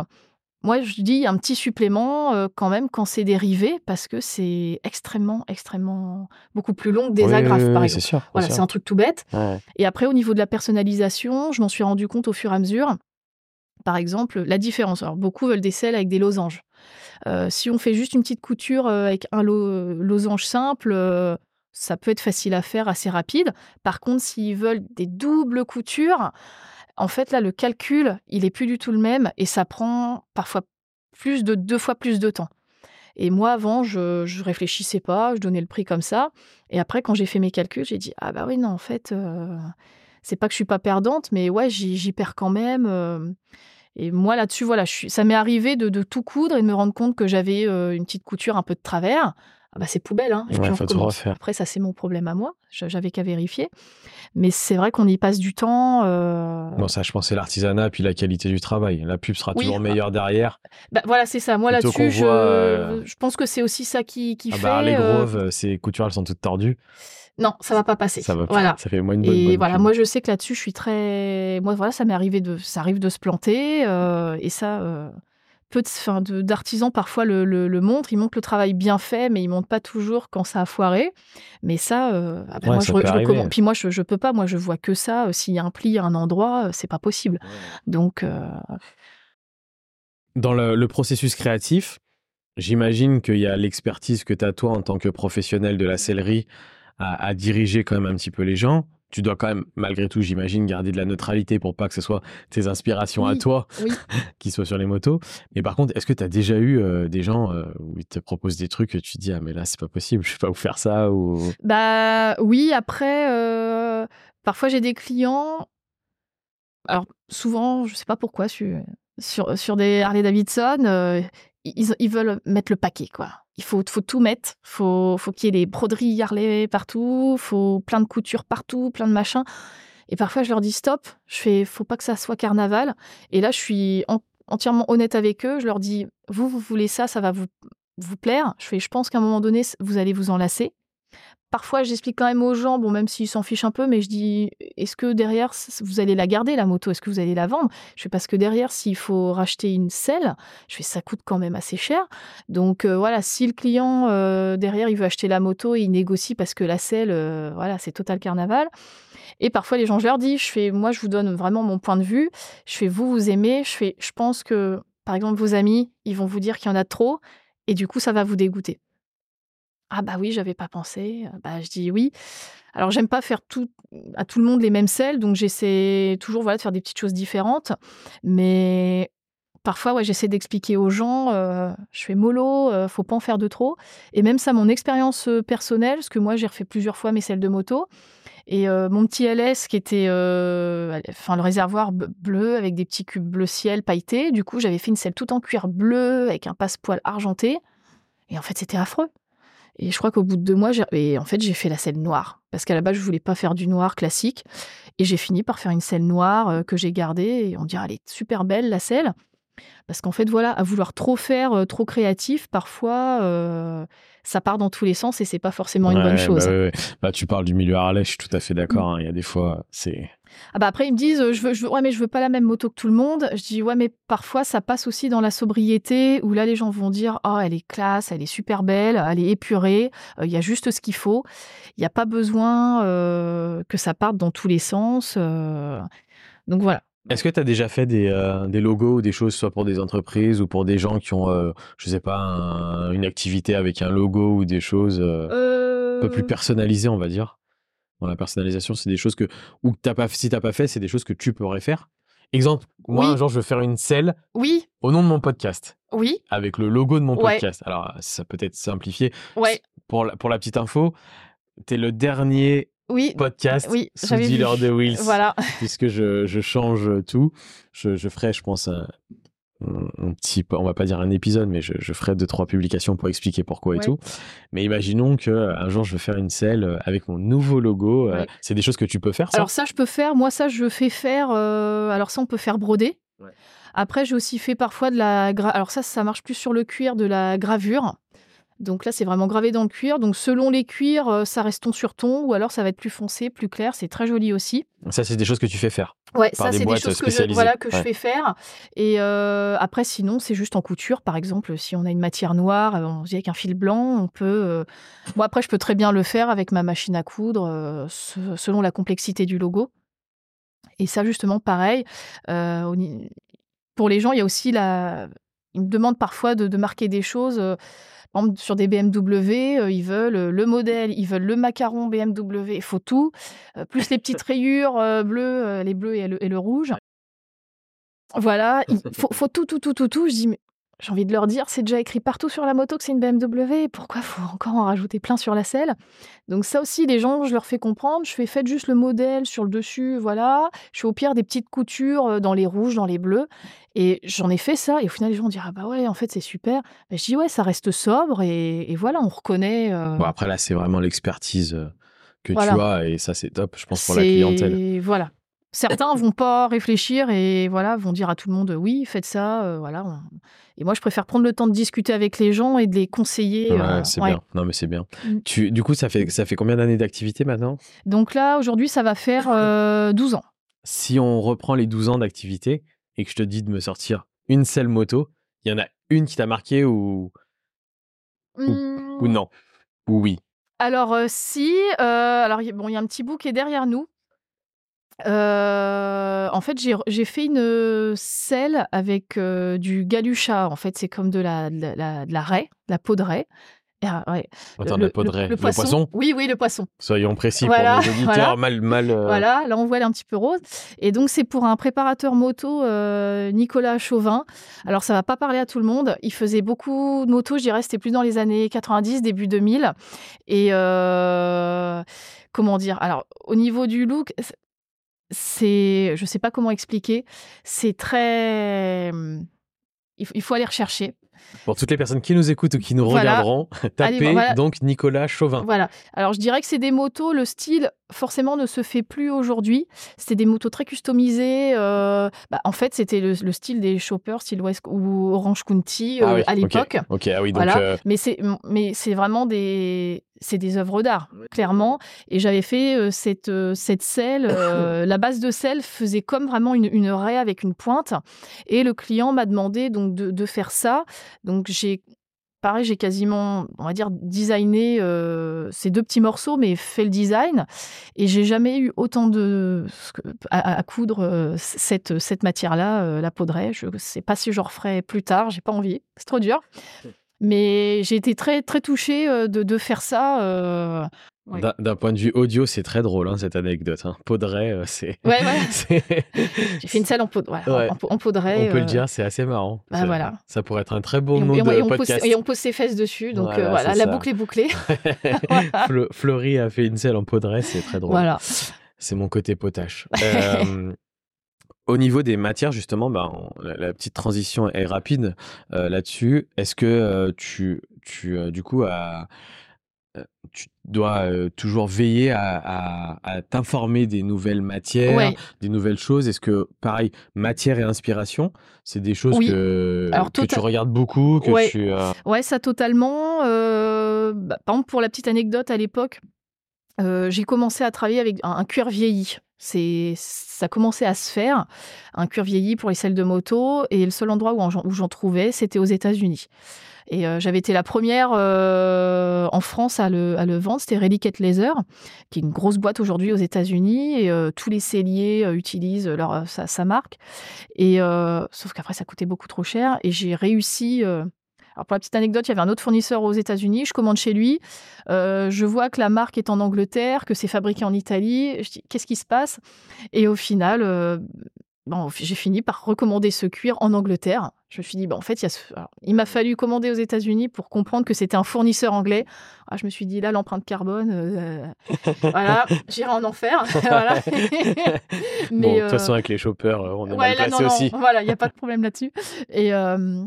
moi, je dis un petit supplément euh, quand même quand c'est des rivets, parce que c'est extrêmement, extrêmement beaucoup plus long que des Oui, agrafes, oui, par exemple. c'est sûr. Voilà, c'est un truc tout bête. Ouais. Et après, au niveau de la personnalisation, je m'en suis rendu compte au fur et à mesure. Par exemple, la différence. Alors, beaucoup veulent des selles avec des losanges. Euh, si on fait juste une petite couture euh, avec un lo- losange simple, euh, ça peut être facile à faire, assez rapide. Par contre, s'ils veulent des doubles coutures, en fait, là, le calcul, il est plus du tout le même et ça prend parfois plus de deux fois plus de temps. Et moi, avant, je, je réfléchissais pas, je donnais le prix comme ça. Et après, quand j'ai fait mes calculs, j'ai dit ah bah oui non, en fait, c'est pas que je suis pas perdante, mais ouais, j'y perds quand même. Et moi là-dessus, voilà, je suis, ça m'est arrivé de, de tout coudre et de me rendre compte que j'avais euh, une petite couture un peu de travers. Ah bah c'est poubelle, hein. et Ouais, puis on. Après, ça c'est mon problème à moi. J'avais qu'à vérifier. Mais c'est vrai qu'on y passe du temps. euh, Bon, ça, je pense, c'est l'artisanat puis la qualité du travail. La pub sera Oui, toujours meilleure derrière. [laughs] bah, voilà, c'est ça. Moi là-dessus, qu'on je, voit, euh, je pense que c'est aussi ça qui, qui Ah fait. bah, les euh, Grove, euh, ces coutures, elles sont toutes tordues. Non, ça va pas passer. Ça va pas. Voilà. Ça fait moins une bonne. Et bonne voilà, moi je sais que là-dessus, je suis très. Moi, voilà, ça m'est arrivé de. Ça arrive de se planter. euh, et ça, euh, peu d'artisans parfois le, le, le montrent. Ils montrent le travail bien fait, mais ils montrent pas toujours quand ça a foiré. Mais ça, euh, ah ben Ouais, moi, ça je, je recommande. Puis moi, je, je peux pas. Moi, je vois que ça. euh, S'il y a un pli à un endroit, euh, c'est pas possible. Donc, Dans le, le processus créatif, j'imagine qu'il y a l'expertise que tu as toi en tant que professionnel de la sellerie à, à diriger quand même un petit peu les gens. Tu dois quand même, malgré tout, j'imagine, garder de la neutralité pour pas que ce soit tes inspirations à toi oui. [laughs] qui soient sur les motos. Mais par contre, est-ce que tu as déjà eu euh, des gens euh, où ils te proposent des trucs et tu te dis, ah mais là, c'est pas possible, je vais pas vous faire ça ou... Bah oui, après, euh, parfois j'ai des clients. Alors souvent, je sais pas pourquoi, sur, sur, sur des Harley Davidson, euh, ils, veulent mettre le paquet, quoi. Il faut, faut tout mettre. Faut, faut qu'il y ait des broderies Harley partout. Faut plein de coutures partout, plein de machins. Et parfois, je leur dis stop. Je fais, faut pas que ça soit carnaval. Et là, je suis en- entièrement honnête avec eux. Je leur dis, vous, vous voulez ça, ça va vous, vous plaire. Je fais, je pense qu'à un moment donné, vous allez vous en lasser. Parfois, j'explique quand même aux gens, bon, même s'ils s'en fichent un peu, mais je dis, est-ce que derrière, vous allez la garder, la moto? Est-ce que vous allez la vendre? Je fais, parce que derrière, s'il faut racheter une selle, je fais, ça coûte quand même assez cher. Donc euh, voilà, si le client, euh, derrière, il veut acheter la moto, il négocie parce que la selle, euh, voilà, c'est total carnaval. Et parfois, les gens, je leur dis, je fais, moi, je vous donne vraiment mon point de vue. Je fais, vous, vous aimez. Je fais, je pense que, par exemple, vos amis, ils vont vous dire qu'il y en a trop. Et du coup, ça va vous dégoûter. Ah bah oui, j'avais pas pensé. Bah je dis oui. Alors j'aime pas faire tout à tout le monde les mêmes selles, donc j'essaie toujours voilà de faire des petites choses différentes. Mais parfois ouais, j'essaie d'expliquer aux gens. je fais mollo, euh, faut pas en faire de trop. Et même ça, mon expérience personnelle, parce que moi j'ai refait plusieurs fois mes selles de moto. Et mon petit LS qui était, enfin le réservoir bleu avec des petits cubes bleu ciel pailletés. Du coup, j'avais fait une selle tout en cuir bleu avec un passepoil argenté. Et en fait, c'était affreux. Et je crois qu'au bout de deux mois, et en fait, j'ai fait la selle noire. Parce qu'à la base, je voulais pas faire du noir classique. Et j'ai fini par faire une selle noire euh, que j'ai gardée. Et on dirait, elle est super belle, la selle. Parce qu'en fait, voilà, à vouloir trop faire, euh, trop créatif, parfois, euh, ça part dans tous les sens et c'est pas forcément une bonne Ouais, chose. Bah, ouais, ouais. Bah, tu parles du milieu Harley, je suis tout à fait d'accord. hein. Il y a des fois, c'est. Ah bah après ils me disent euh, je veux, je veux- ouais mais je veux pas la même moto que tout le monde. Je dis ouais mais parfois ça passe aussi dans la sobriété où là les gens vont dire oh elle est classe, elle est super belle, elle est épurée, euh, il y a juste ce qu'il faut. Il n'y a pas besoin euh, que ça parte dans tous les sens. Donc voilà. Est-ce que tu as déjà fait des, euh, des logos ou des choses, soit pour des entreprises ou pour des gens qui ont, euh, je sais pas, un- une activité avec un logo ou des choses euh, un peu plus personnalisées, on va dire? Dans la personnalisation, c'est des choses que, ou que t'as pas, si t'as pas fait, c'est des choses que tu pourrais faire. Exemple, moi, Oui. un jour, je veux faire une selle Oui, au nom de mon podcast, oui, avec le logo de mon Ouais. podcast. Alors, ça peut être simplifié. ouais, Pour la, pour la petite info, tu es le dernier oui. podcast Oui, sous dealer de Wheels. Voilà. [laughs] puisque je, je change tout. Je, je ferai, je pense, un, petit, on va pas dire un épisode, mais je, je ferai deux, trois publications pour expliquer pourquoi et tout. Mais imaginons que euh, jour, je veux faire une selle euh, avec mon nouveau logo. euh, Ouais. C'est des choses que tu peux faire, ça? Alors ça, je peux faire. Moi, ça, je fais faire. euh, alors ça, on peut faire broder. Ouais. Après, j'ai aussi fait parfois de la. gra- Alors ça, ça marche plus sur le cuir, de la gravure. Donc là, c'est vraiment gravé dans le cuir. Donc selon les cuirs, euh, ça reste ton sur ton, ou alors ça va être plus foncé, plus clair. C'est très joli aussi. Ça, c'est des choses que tu fais faire. Ouais, ça, c'est des choses que, je, voilà, que je fais faire. Et euh, après, sinon, c'est juste en couture. Par exemple, si on a une matière noire, euh, on dit avec un fil blanc, on peut. euh, Bon, après, je peux très bien le faire avec ma machine à coudre, euh, se- selon la complexité du logo. Et ça, justement, pareil. pour les gens, il y a aussi la. Ils me demandent parfois de, de marquer des choses. Sur des BMW, euh, ils veulent euh, le modèle, ils veulent le macaron BMW, il faut tout, euh, plus les petites [laughs] rayures bleues, les bleus et le, et le rouge. Voilà, il faut, faut tout, tout, tout, tout, tout. Je dis, mais j'ai envie de leur dire, c'est déjà écrit partout sur la moto que c'est une BMW. Pourquoi faut encore en rajouter plein sur la selle? Donc ça aussi, les gens, je leur fais comprendre. Je fais faites juste le modèle sur le dessus, voilà. Je fais au pire des petites coutures euh, dans les rouges, dans les bleus. Et j'en ai fait ça. Et au final, les gens diront, ah bah ouais, en fait, c'est super. Mais je dis, ouais, ça reste sobre. Et, et voilà, on reconnaît. euh, Bon, après, là, c'est vraiment l'expertise euh, que Voilà. tu as et ça, c'est top, je pense, pour la clientèle. Voilà. Certains vont pas réfléchir et voilà vont dire à tout le monde oui faites ça euh, voilà on- et moi je préfère prendre le temps de discuter avec les gens et de les conseiller Ouais, euh, c'est ouais. bien. Non, mais c'est bien. Mm. Tu, du coup, ça fait, ça fait combien d'années d'activité maintenant? Donc là aujourd'hui ça va faire euh, 12 ans si on reprend les 12 ans d'activité et que je te dis de me sortir une seule moto, il y en a une qui t'a marqué ou, ou non? Ou oui? Alors euh, si euh, alors il y a- bon il y a un petit bout qui est derrière nous Euh, en fait, j'ai fait une selle avec euh, du galucha. En fait, c'est comme de la, de la, de la raie, de la peau de raie. Ah, ouais. Attends, le, le, le, poisson. Oui, oui, le poisson. Soyons précis pour nos [laughs] auditeurs voilà. mal. mal euh... Voilà, là on voit elle est un petit peu rose. Et donc c'est pour un préparateur moto, euh, Nicolas Chauvin. Alors ça va pas parler à tout le monde. Il faisait beaucoup de motos, je dirais, c'était plus dans les années 90, début 2000. Et euh, comment dire? Alors au niveau du look, c'est, je sais pas comment expliquer, c'est très il faut aller rechercher. Pour toutes les personnes qui nous écoutent ou qui nous Voilà. regarderont, tapez Allez, voilà. donc Nicolas Chauvin. Voilà. Alors je dirais que c'est des motos, le style forcément ne se fait plus aujourd'hui. C'était des motos très customisées. euh, bah, en fait, c'était le, le style des choppers, style West ou Orange County euh, Ah oui, à l'époque. Ok, ah oui, donc Voilà. euh, Mais c'est mais c'est vraiment des c'est des œuvres d'art clairement. Et j'avais fait euh, cette euh, cette selle. euh, [coughs] la base de selle faisait comme vraiment une, une raie avec une pointe. Et le client m'a demandé donc de, de faire ça. Donc j'ai pareil, j'ai quasiment, on va dire, designé euh, ces deux petits morceaux, mais fait le design. Et j'ai jamais eu autant de à, à coudre euh, cette, cette matière-là, euh, la poudrée. Je sais pas si je referai plus tard, j'ai pas envie, c'est trop dur. Mais j'ai été très, très touchée de, de faire ça. Euh, Ouais. d'un- point de vue audio, c'est très drôle hein, cette anecdote. Hein. Euh, c'est. Ouais, ouais. [laughs] J'ai fait une selle en, poudre, voilà, Ouais. en, en. On peut euh, le dire, c'est assez marrant. bah Ça- voilà. Ça pourrait être un très on, nom on- de on pose, podcast. et on pose ses fesses dessus. Donc Voilà, euh, voilà, la ça. boucle est bouclée. [laughs] Fle- Fleury a fait une selle en poudret, c'est très drôle. Voilà. C'est mon côté potache. [laughs] Euh, au niveau des matières, justement, on- la, la petite transition est rapide euh, là-dessus. Est-ce que euh, tu, tu euh, du coup, as- euh, tu dois euh, toujours veiller à, à- à t'informer des nouvelles matières, Ouais. des nouvelles choses Est-ce que, pareil, matière et inspiration, c'est des choses Oui. que, Alors, que tu tota- regardes beaucoup, que Ouais. tu... euh, Ouais, ça totalement. Euh, bah, par exemple, pour la petite anecdote, à l'époque, j'ai commencé à travailler avec un, un cuir vieilli. C'est, ça commençait à se faire, un cuir vieilli pour les selles de moto, et le seul endroit où, en- où j'en trouvais, c'était aux États-Unis. Et euh, j'avais été la première euh, en France à le, vendre, c'était Reliquette Laser, qui est une grosse boîte aujourd'hui aux États-Unis, et euh, tous les celliers utilisent leur, sa, marque. Et sauf qu'après, ça coûtait beaucoup trop cher, et j'ai réussi. alors pour la petite anecdote, il y avait un autre fournisseur aux États-Unis. Je commande chez lui. Je vois que la marque est en Angleterre, que c'est fabriqué en Italie. Je dis qu'est-ce qui se passe? Et au final, bon, j'ai fini par recommander ce cuir en Angleterre. Je me suis dit, bah, en fait, il, ce- m'a fallu commander aux États-Unis pour comprendre que c'était un fournisseur anglais. Ah, je me suis dit, là, l'empreinte carbone, euh, voilà, [laughs] j'irai en enfer. [laughs] voilà. bon, de toute façon, avec les choppers, euh, on est Ouais, mal là, non, non, aussi. Voilà, il n'y a pas de problème là-dessus. Et, euh,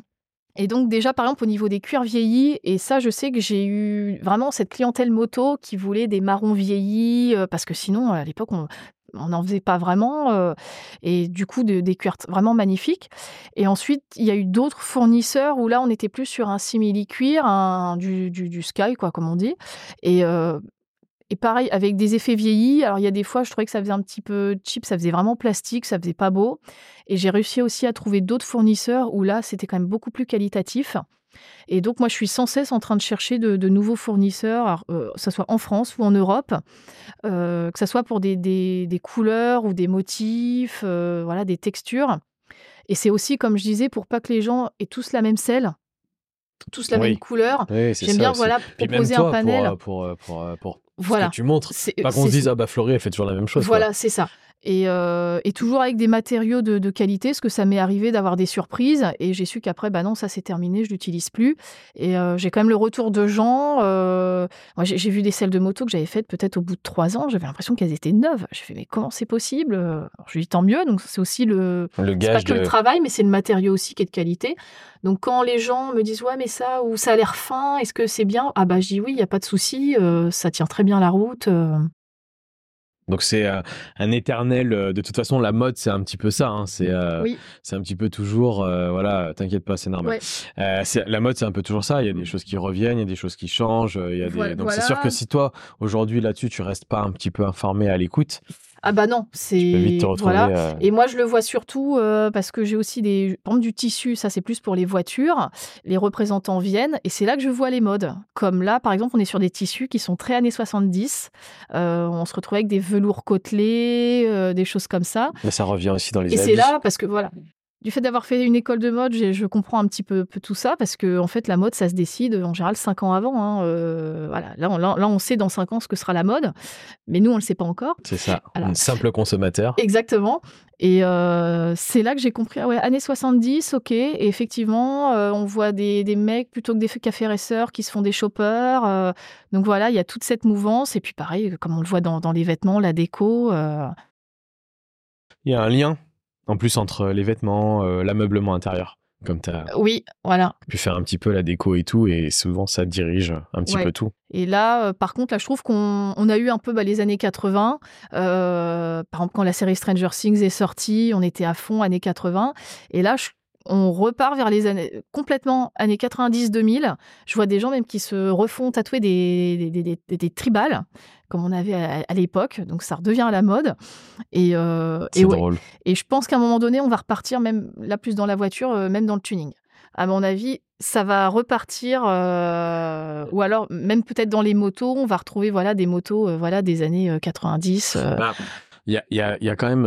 et donc, déjà, par exemple, au niveau des cuirs vieillis, et ça, je sais que j'ai eu vraiment cette clientèle moto qui voulait des marrons vieillis, euh, parce que sinon, à l'époque, on on n'en faisait pas vraiment. euh, et du coup, de- des cuirs vraiment magnifiques. Et ensuite, il y a eu d'autres fournisseurs où là, on était plus sur un simili-cuir, du, du sky, quoi, comme on dit. Et. euh, et pareil, avec des effets vieillis. Alors, il y a des fois, je trouvais que ça faisait un petit peu cheap, ça faisait vraiment plastique, ça faisait pas beau. Et j'ai réussi aussi à trouver d'autres fournisseurs où là, c'était quand même beaucoup plus qualitatif. Et donc, moi, je suis sans cesse en train de chercher de, de nouveaux fournisseurs, euh, que ce soit en France ou en Europe, euh, que ce soit pour des, des- des couleurs ou des motifs, euh, voilà, des textures. Et c'est aussi, comme je disais, pour pas que les gens aient tous la même selle, tous la Oui. même couleur. Oui, J'aime bien, aussi. voilà, proposer toi, un panel. Pour, pour, pour, pour ce voilà. que tu montres. Pas qu'on se dise, ah bah Florie, elle fait toujours la même chose. Voilà, c'est ça. Et, euh, et toujours avec des matériaux de, de qualité, parce que ça m'est arrivé d'avoir des surprises. Et j'ai su qu'après, bah non, ça c'est terminé, je l'utilise plus. Et euh, j'ai quand même le retour de gens. euh, moi, j'ai vu des selles de moto que j'avais faites peut-être au bout de trois ans. J'avais l'impression qu'elles étaient neuves. J'ai fait, mais comment c'est possible? Alors, Je lui dis, tant mieux. Donc, c'est aussi le. Le C'est pas gage que de. le travail, mais c'est le matériau aussi qui est de qualité. Donc, quand les gens me disent, ouais, mais ça, ou ça a l'air fin, est-ce que c'est bien? Ah, bah, je dis oui, il n'y a pas de souci. euh, ça tient très bien la route. Donc c'est euh, un éternel. euh, de toute façon, la mode, c'est un petit peu ça. hein, c'est euh, Oui. c'est un petit peu toujours. euh, voilà, t'inquiète pas, c'est normal. Ouais. Euh, la mode, c'est un peu toujours ça. Il y a des choses qui reviennent, il y a des choses qui changent. euh, Il y a des... Voilà- Donc c'est sûr que si toi, aujourd'hui, là-dessus, tu restes pas un petit peu informé à l'écoute, Ah, bah non, c'est. Voilà. euh, Et moi, je le vois surtout euh, parce que j'ai aussi des, par exemple, du tissu. Ça, c'est plus pour les voitures. Les représentants viennent et c'est là que je vois les modes. Comme là, par exemple, on est sur des tissus qui sont très années 70. Euh, on se retrouve avec des velours côtelés, euh, des choses comme ça. Mais ça revient aussi dans les Et c'est là parce que voilà. Du fait d'avoir fait une école de mode, je comprends un petit peu, tout ça parce que en fait la mode ça se décide en général cinq ans avant. Hein, euh, voilà, là on, là on, sait dans cinq ans ce que sera la mode, mais nous on le sait pas encore. C'est ça, un simple consommateur. Exactement. Et euh, c'est là que j'ai compris, ah ouais, années 70, ok. Et effectivement, euh, on voit des, des, mecs plutôt que des cafés racers qui se font des shoppers. donc voilà, il y a toute cette mouvance. Et puis pareil, comme on le voit dans, dans les vêtements, la déco. Il y a un lien en plus, entre les vêtements, euh, l'ameublement intérieur, comme tu as oui, voilà. pu faire un petit peu la déco et tout, et souvent ça dirige un petit peu tout. Et là, euh, par contre, là, je trouve qu'on a eu un peu bah, les années 80. Euh, par exemple, quand la série Stranger Things est sortie, on était à fond années 80. Et là, on repart vers les années complètement années 90-2000. Je vois des gens même qui se refont tatouer des, des, des tribales comme on avait à, l'époque. Donc ça redevient à la mode. Et, euh, et, drôle. et je pense qu'à un moment donné, on va repartir même là plus dans la voiture, euh, même dans le tuning. À mon avis, ça va repartir, euh, ou alors même peut-être dans les motos, on va retrouver voilà des motos voilà des années 90. Bah, il y, a, y, a, y, a, quand même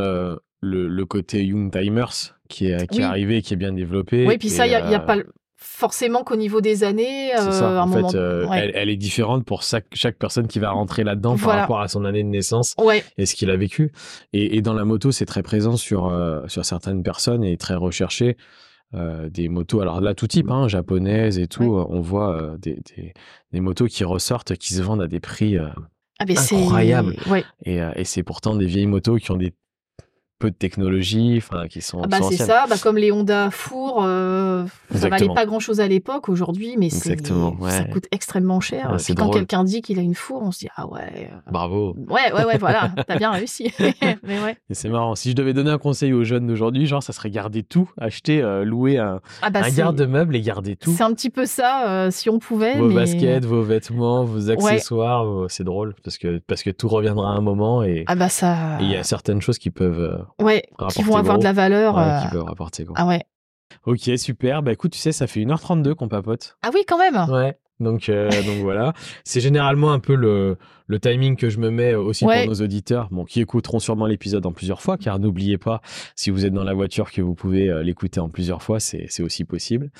le, le, côté Young Timers qui est, qui est arrivé, qui est bien développé. Oui, puis ça, il n'y a, y a pas forcément qu'au niveau des années, euh, en fait, euh, elle, est différente pour chaque, chaque personne qui va rentrer là-dedans par rapport à son année de naissance et ce qu'il a vécu. Et, dans la moto, c'est très présent sur, euh, sur certaines personnes et très recherché. des motos, alors là, tout type, hein, japonaises et tout, on voit des, des, motos qui ressortent, qui se vendent à des prix ah, incroyables. Et, et c'est pourtant des vieilles motos qui ont des peu de technologie, enfin qui sont. Ah bah c'est ça, bah comme les Honda Four, euh, ça valait pas grand chose à l'époque. Aujourd'hui, mais ça coûte extrêmement cher. quand quelqu'un dit qu'il a une Four, on se dit ah ouais. Euh, Bravo. Ouais ouais ouais voilà, [laughs] t'as bien réussi. [laughs] [laughs] mais ouais. C'est marrant. Si je devais donner un conseil aux jeunes d'aujourd'hui, genre ça serait garder tout, acheter, euh, louer un, ah bah, un garde-meuble et garder tout. C'est un petit peu ça, si on pouvait. Vos baskets, vos vêtements, vos accessoires, c'est drôle parce que parce que tout reviendra à un moment et. Ah bah ça. Il y a certaines choses qui peuvent Ouais, qui vont avoir de la valeur. Ouais, Qui euh, peuvent rapporter Ah ouais. Ok, super. Bah écoute, tu sais, ça fait 1h32 qu'on papote. Ah oui, quand même. Ouais. Donc, euh, [laughs] donc voilà. C'est généralement un peu le, le, timing que je me mets aussi pour nos auditeurs, bon, qui écouteront sûrement l'épisode en plusieurs fois, car n'oubliez pas, si vous êtes dans la voiture, que vous pouvez euh, l'écouter en plusieurs fois, c'est aussi possible.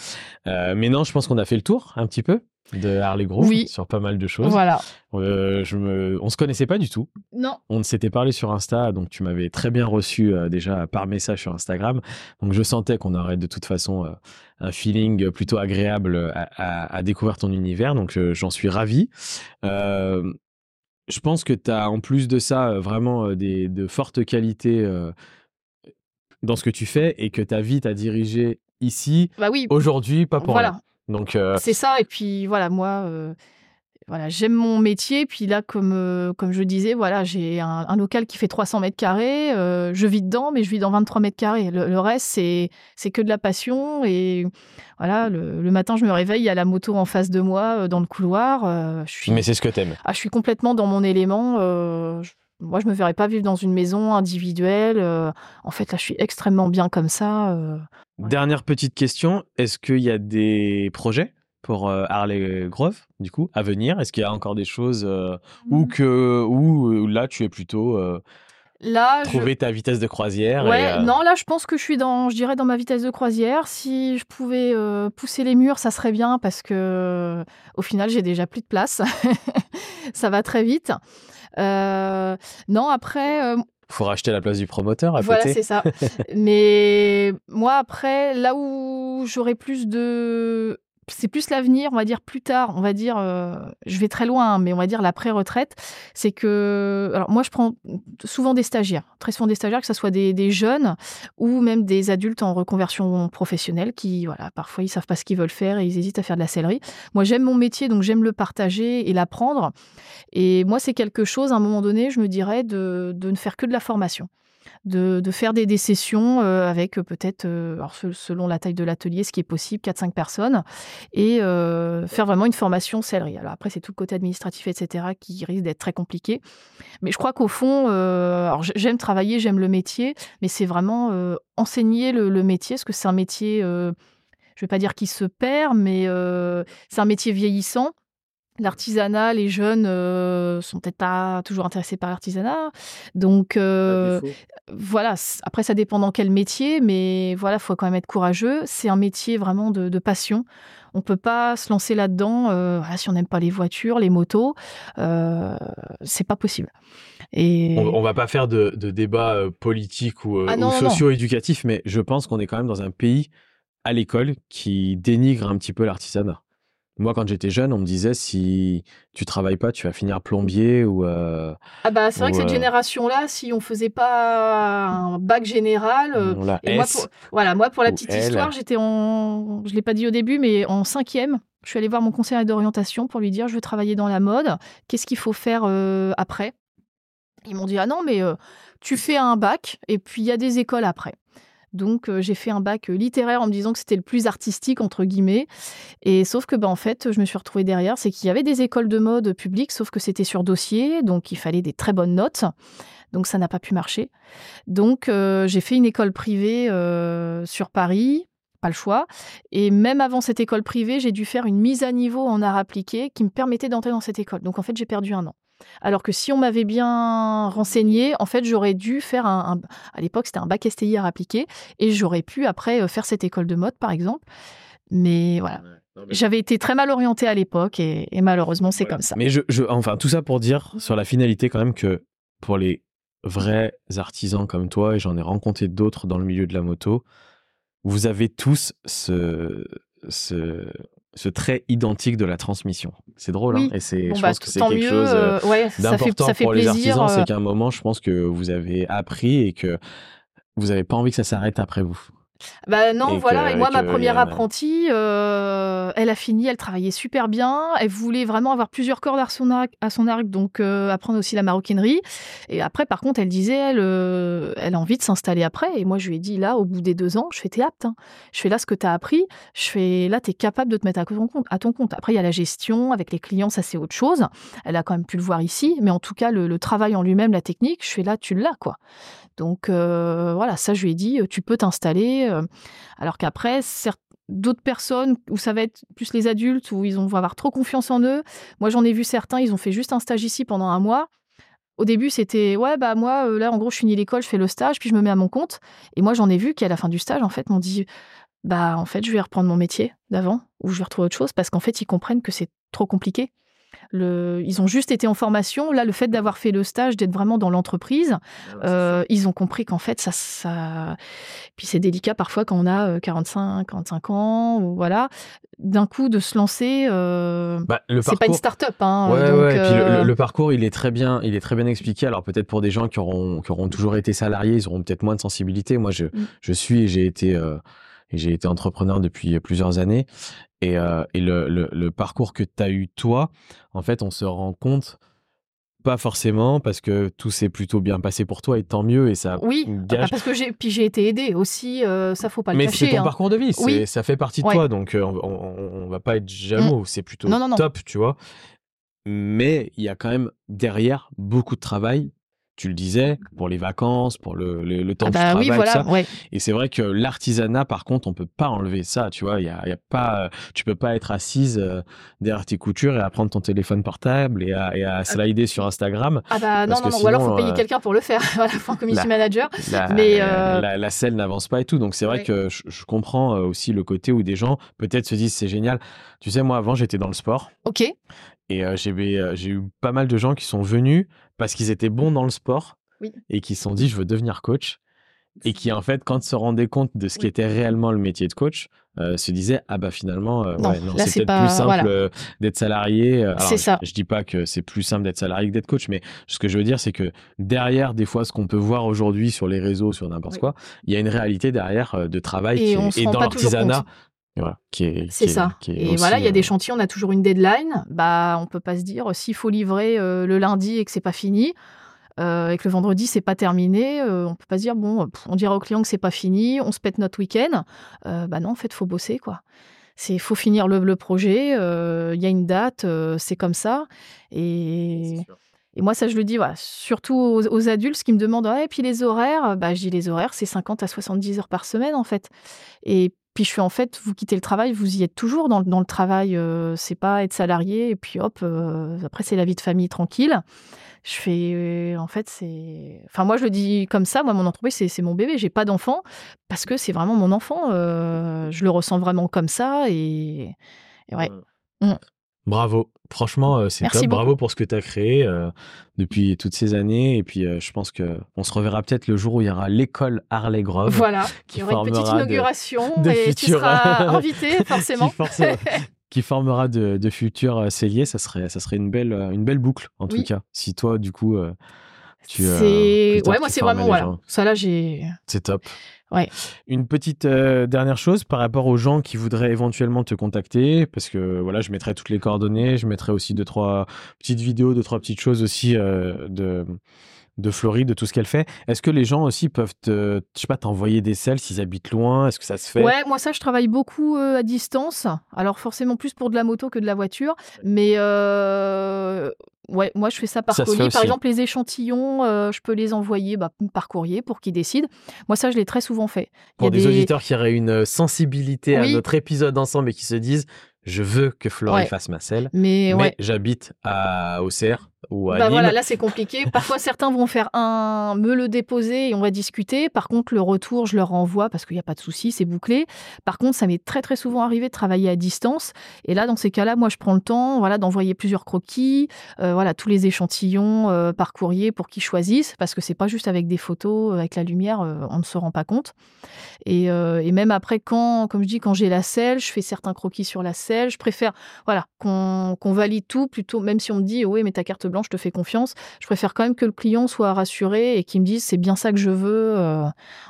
mais non, je pense qu'on a fait le tour un petit peu de Harley Grove sur pas mal de choses. Voilà. Euh, je me... On se connaissait pas du tout. Non. On s'était parlé sur Insta, donc tu m'avais très bien reçu euh, déjà par message sur Instagram. Donc je sentais qu'on aurait de toute façon euh, un feeling plutôt agréable à, découvrir ton univers. Donc j'en suis ravi. je pense que tu as en plus de ça vraiment des, de fortes qualités dans ce que tu fais et que ta vie t'a dirigé ici, bah oui. aujourd'hui, pas pour voilà. Donc euh, c'est ça. Et puis voilà, moi, euh, voilà, j'aime mon métier. Puis là, comme euh, comme je disais, voilà, j'ai un, local qui fait 300 mètres carrés. je vis dedans, mais je vis dans 23 mètres carrés. Le, reste, c'est c'est que de la passion. Et voilà, le, matin, je me réveille, il y a la moto en face de moi dans le couloir. je suis, mais c'est ce que t'aimes. Ah, je suis complètement dans mon élément. Moi, je me verrais pas vivre dans une maison individuelle. en fait, là, je suis extrêmement bien comme ça. Dernière petite question, est-ce qu'il y a des projets pour euh, Harley Grove, du coup, à venir? Est-ce qu'il y a encore des choses euh, ou mmh. que ou là tu es plutôt euh, là trouver ta vitesse de croisière Ouais, non, là je pense que je suis dans je dirais dans ma vitesse de croisière. Si je pouvais pousser les murs, ça serait bien parce que au final, j'ai déjà plus de place. [laughs] ça va très vite. Non, après, faut racheter la place du promoteur à voilà, c'est ça. [laughs] Mais moi, après, là où j'aurais plus de c'est plus l'avenir, on va dire plus tard, on va dire, euh, je vais très loin, hein, mais on va dire l'après-retraite, c'est que, alors moi je prends souvent des stagiaires, très souvent des stagiaires, que ce soit des, jeunes ou même des adultes en reconversion professionnelle qui, voilà, parfois ils savent pas ce qu'ils veulent faire et ils hésitent à faire de la sellerie. Moi j'aime mon métier, donc j'aime le partager et l'apprendre. Et moi c'est quelque chose, à un moment donné, je me dirais de ne faire que de la formation de, faire des, sessions euh, avec euh, peut-être, euh, selon la taille de l'atelier, ce qui est possible, 4-5 personnes, et faire vraiment une formation sellerie. Alors après, c'est tout le côté administratif, etc., qui risque d'être très compliqué. Mais je crois qu'au fond, j'aime travailler, j'aime le métier, mais c'est vraiment enseigner le, le, métier, parce que c'est un métier, je ne vais pas dire qui se perd, mais c'est un métier vieillissant L'artisanat, les jeunes euh, sont peut-être pas toujours intéressés par l'artisanat. Donc, euh, voilà. Après, ça dépend dans quel métier, mais voilà, faut quand même être courageux. C'est un métier vraiment de, passion. On peut pas se lancer là-dedans euh, si on n'aime pas les voitures, les motos. C'est pas possible. Et... On, on va pas faire de, de débat politique ou, ah socio-éducatif, mais je pense qu'on est quand même dans un pays à l'école qui dénigre un petit peu l'artisanat. Moi, quand j'étais jeune, on me disait si tu travailles pas, tu vas finir plombier ou. Euh, ah bah c'est vrai que cette euh, génération-là, si on faisait pas un bac général, euh, moi pour, voilà, moi pour la petite histoire, j'étais en, je l'ai pas dit au début, mais en cinquième, je suis allée voir mon conseiller d'orientation pour lui dire je veux travailler dans la mode, qu'est-ce qu'il faut faire après? Ils m'ont dit ah non mais tu fais un bac et puis il y a des écoles après. Donc euh, j'ai fait un bac euh, littéraire en me disant que c'était le plus artistique entre guillemets. Et sauf que ben en fait, je me suis retrouvée derrière, c'est qu'il y avait des écoles de mode publiques, sauf que c'était sur dossier, donc il fallait des très bonnes notes. Donc ça n'a pas pu marcher. Donc euh, j'ai fait une école privée sur Paris, pas le choix. Et même avant cette école privée, j'ai dû faire une mise à niveau en art appliqué qui me permettait d'entrer dans cette école. Donc en fait, j'ai perdu un an. Alors que si on m'avait bien renseigné, en fait, j'aurais dû faire un, à l'époque, c'était un bac STI à appliquer, et j'aurais pu après euh, faire cette école de mode, par exemple. Mais voilà. J'avais été très mal orientée à l'époque et, malheureusement, c'est comme ça. Mais je, enfin, tout ça pour dire sur la finalité quand même que pour les vrais artisans comme toi, et j'en ai rencontré d'autres dans le milieu de la moto, vous avez tous ce, ce, ce trait identique de la transmission. C'est drôle, hein et c'est, je bah, pense que c'est quelque chose euh, euh, d'important pour les artisans, c'est euh. qu'à un moment, je pense que vous avez appris et que vous n'avez pas envie que ça s'arrête après vous. Bah non, voilà. et moi, ma première apprentie, euh, elle a fini, elle travaillait super bien. Elle voulait vraiment avoir plusieurs cordes à son arc, à son arc donc euh, apprendre aussi la maroquinerie. Et après, par contre, elle disait, elle, euh, elle a envie de s'installer après. Et moi, je lui ai dit, là, au bout des deux ans, je fais, t'es apte. Hein. Je fais là ce que tu as appris. Je fais là, tu es capable de te mettre à ton compte. À ton compte. Après, il y a la gestion avec les clients, ça c'est autre chose. Elle a quand même pu le voir ici. Mais en tout cas, le, le travail en lui-même, la technique, je fais là, tu l'as, quoi. Donc voilà, ça je lui ai dit, tu peux t'installer. Euh. alors qu'après, d'autres personnes où ça va être plus les adultes, où ils vont avoir trop confiance en eux. Moi j'en ai vu certains, ils ont fait juste un stage ici pendant un mois. Au début, c'était ouais, bah moi, là, en gros, je finis l'école, je fais le stage, puis je me mets à mon compte. Et moi, j'en ai vu qui, à la fin du stage, en fait, m'ont dit bah, en fait, je vais reprendre mon métier d'avant, ou je vais retrouver autre chose, parce qu'en fait, ils comprennent que c'est trop compliqué ils ont juste été en formation. Là, le fait d'avoir fait le stage, d'être vraiment dans l'entreprise, euh, ils ont compris qu'en fait, ça, ça. Puis c'est délicat parfois quand on a 45, euh, 45 ans, ou voilà. D'un coup, de se lancer, euh, bah, c'est pas une start-up. Hein, le, parcours, il est très bien, il est très bien expliqué. Alors peut-être pour des gens qui auront, qui auront toujours été salariés, ils auront peut-être moins de sensibilité. Moi, je, mm. je suis et j'ai été j'ai été entrepreneur depuis plusieurs années. Et, euh, et le, le, parcours que tu as eu toi, en fait, on se rend compte, pas forcément, parce que tout s'est plutôt bien passé pour toi et tant mieux. Et ça oui, ah, parce que j'ai, puis j'ai été aidée aussi, euh, ça faut pas le Mais cacher. Mais c'est ton hein. parcours de vie, oui. ça fait partie de toi, donc euh, on, on, va pas être jaloux, mmh. c'est plutôt top, tu vois. Mais il y a quand même derrière beaucoup de travail tu le disais, pour les vacances, pour le, le, temps ah bah de travail, ça. Et c'est vrai que l'artisanat, par contre, on peut pas enlever ça, tu vois. Il y a, y a, pas, tu peux pas être assise euh, derrière tes coutures et à prendre ton téléphone portable et à, et à ah. slider sur Instagram. Ah bah non, non, non. ou alors faut payer euh, quelqu'un pour le faire, [laughs] voilà, faut un community manager. La, mais euh, la, la, selle n'avance pas et tout. Donc c'est vrai que je, je, comprends aussi le côté où des gens peut-être se disent c'est génial. Tu sais, moi avant j'étais dans le sport. Ok. Et euh, euh, j'ai eu pas mal de gens qui sont venus parce qu'ils étaient bons dans le sport et qui se sont dit je veux devenir coach. Et qui, en fait, quand se rendaient compte de ce qui était réellement le métier de coach, euh, se disaient ah bah finalement c'est peut-être plus simple d'être salarié c'est ça. je, dis pas que c'est plus simple d'être salarié que d'être coach mais ce que je veux dire c'est que derrière des fois ce qu'on peut voir aujourd'hui sur les réseaux sur n'importe quoi il y a une réalité derrière de travail et, qui est, dans l'artisanat c'est ça. et voilà, il y a des euh, chantiers, on a toujours une deadline. Bah, on peut pas se dire s'il faut livrer euh, le lundi et que c'est pas fini. Euh, et que le vendredi c'est pas terminé, on peut pas se dire bon, on dira au client que c'est pas fini, on se pète notre week-end. bah non, en fait, faut bosser quoi. C'est faut finir le, projet. Il y a une date, c'est comme ça. Et et moi, ça, je le dis, voilà, surtout aux, adultes qui me demandent, et puis les horaires, bah, je dis les horaires, c'est 50 à 70 heures par semaine, en fait. Et Puis je suis en fait, vous quittez le travail, vous y êtes toujours dans, dans le travail. euh, c'est pas être salarié et puis hop, euh, après c'est la vie de famille tranquille. Je fais, euh, en fait, c'est. Enfin, moi je le dis comme ça, moi mon entreprise c'est, mon bébé, j'ai pas d'enfant parce que c'est vraiment mon enfant. euh, je le ressens vraiment comme ça et, et ouais. Bravo. Franchement, euh, c'est top. beaucoup. Bravo pour ce que tu as créé euh, depuis toutes ces années. Et puis, euh, je pense que on se reverra peut-être le jour où il y aura l'école Harley Grove. Voilà, qui il y aura une petite de- inauguration de et tu seras [laughs] invité forcément. [laughs] Qui, formera de, de futurs celliers. Ça serait, ça serait une, belle, une belle boucle, en tout cas. Si toi, du coup, c'est plus tard, ouais, moi c'est vraiment voilà. gens. Ça là j'ai C'est top. Ouais. Une petite euh, dernière chose par rapport aux gens qui voudraient éventuellement te contacter, parce que voilà, je mettrai toutes les coordonnées, je mettrai aussi deux trois petites vidéos, deux trois petites choses aussi euh, de de Florie, de tout ce qu'elle fait. Est-ce que les gens aussi peuvent te, je sais pas, t'envoyer des selles s'ils habitent loin? Est-ce que ça se fait? Ouais, moi ça, je travaille beaucoup euh, à distance. Alors forcément plus pour de la moto que de la voiture, mais euh, ouais, moi je fais ça par Ça colis. Par exemple, les échantillons, euh, je peux les envoyer bah, par courrier pour qu'ils décident. Moi ça, je l'ai très souvent fait. Il y Pour a des, auditeurs qui auraient une sensibilité à notre épisode ensemble et qui se disent, je veux que Florie Ouais. fasse ma selle, Mais, mais ouais. j'habite à Auxerre ou à Bah Nîmes. voilà, là c'est compliqué. Parfois certains vont faire un, me le déposer et on va discuter. Par contre le retour, je leur renvoie parce qu'il n'y a pas de souci, c'est bouclé. Par contre, ça m'est très très souvent arrivé de travailler à distance. Et là, dans ces cas-là, moi je prends le temps, voilà, d'envoyer plusieurs croquis, euh, voilà, tous les échantillons euh, par courrier pour qu'ils choisissent, parce que c'est pas juste avec des photos, euh, avec la lumière, euh, on ne se rend pas compte. Et, et même après, quand, comme je dis, quand j'ai la selle, je fais certains croquis sur la selle. Je préfère, voilà, qu'on qu'on valide tout plutôt, même si on me dit, oui, mais ta carte blanche, je te fais confiance. Je préfère quand même que le client soit rassuré et qu'il me dise, c'est bien ça que je veux. euh,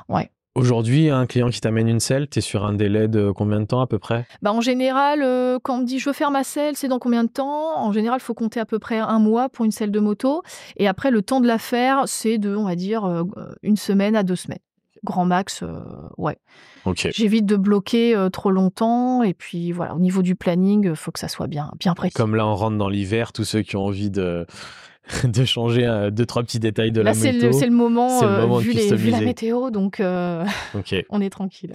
ouais. Aujourd'hui, un client qui t'amène une selle, tu es sur un délai de combien de temps à peu près? Bah, en général, euh, quand on me dit je veux faire ma selle, c'est dans combien de temps? En général, il faut compter à peu près un mois pour une selle de moto. Et après, le temps de la faire, c'est de, on va dire, euh, une semaine à deux semaines. Grand max, euh, ouais. Ok. J'évite de bloquer euh, trop longtemps. Et puis voilà, au niveau du planning, il faut que ça soit bien, bien précis. Comme là, on rentre dans l'hiver, tous ceux qui ont envie de, [laughs] de changer euh, deux, trois petits détails de Là, la moto. le, c'est le moment, le euh, moment de vu, les- vu la météo, donc euh, Ok, [laughs] on est tranquille.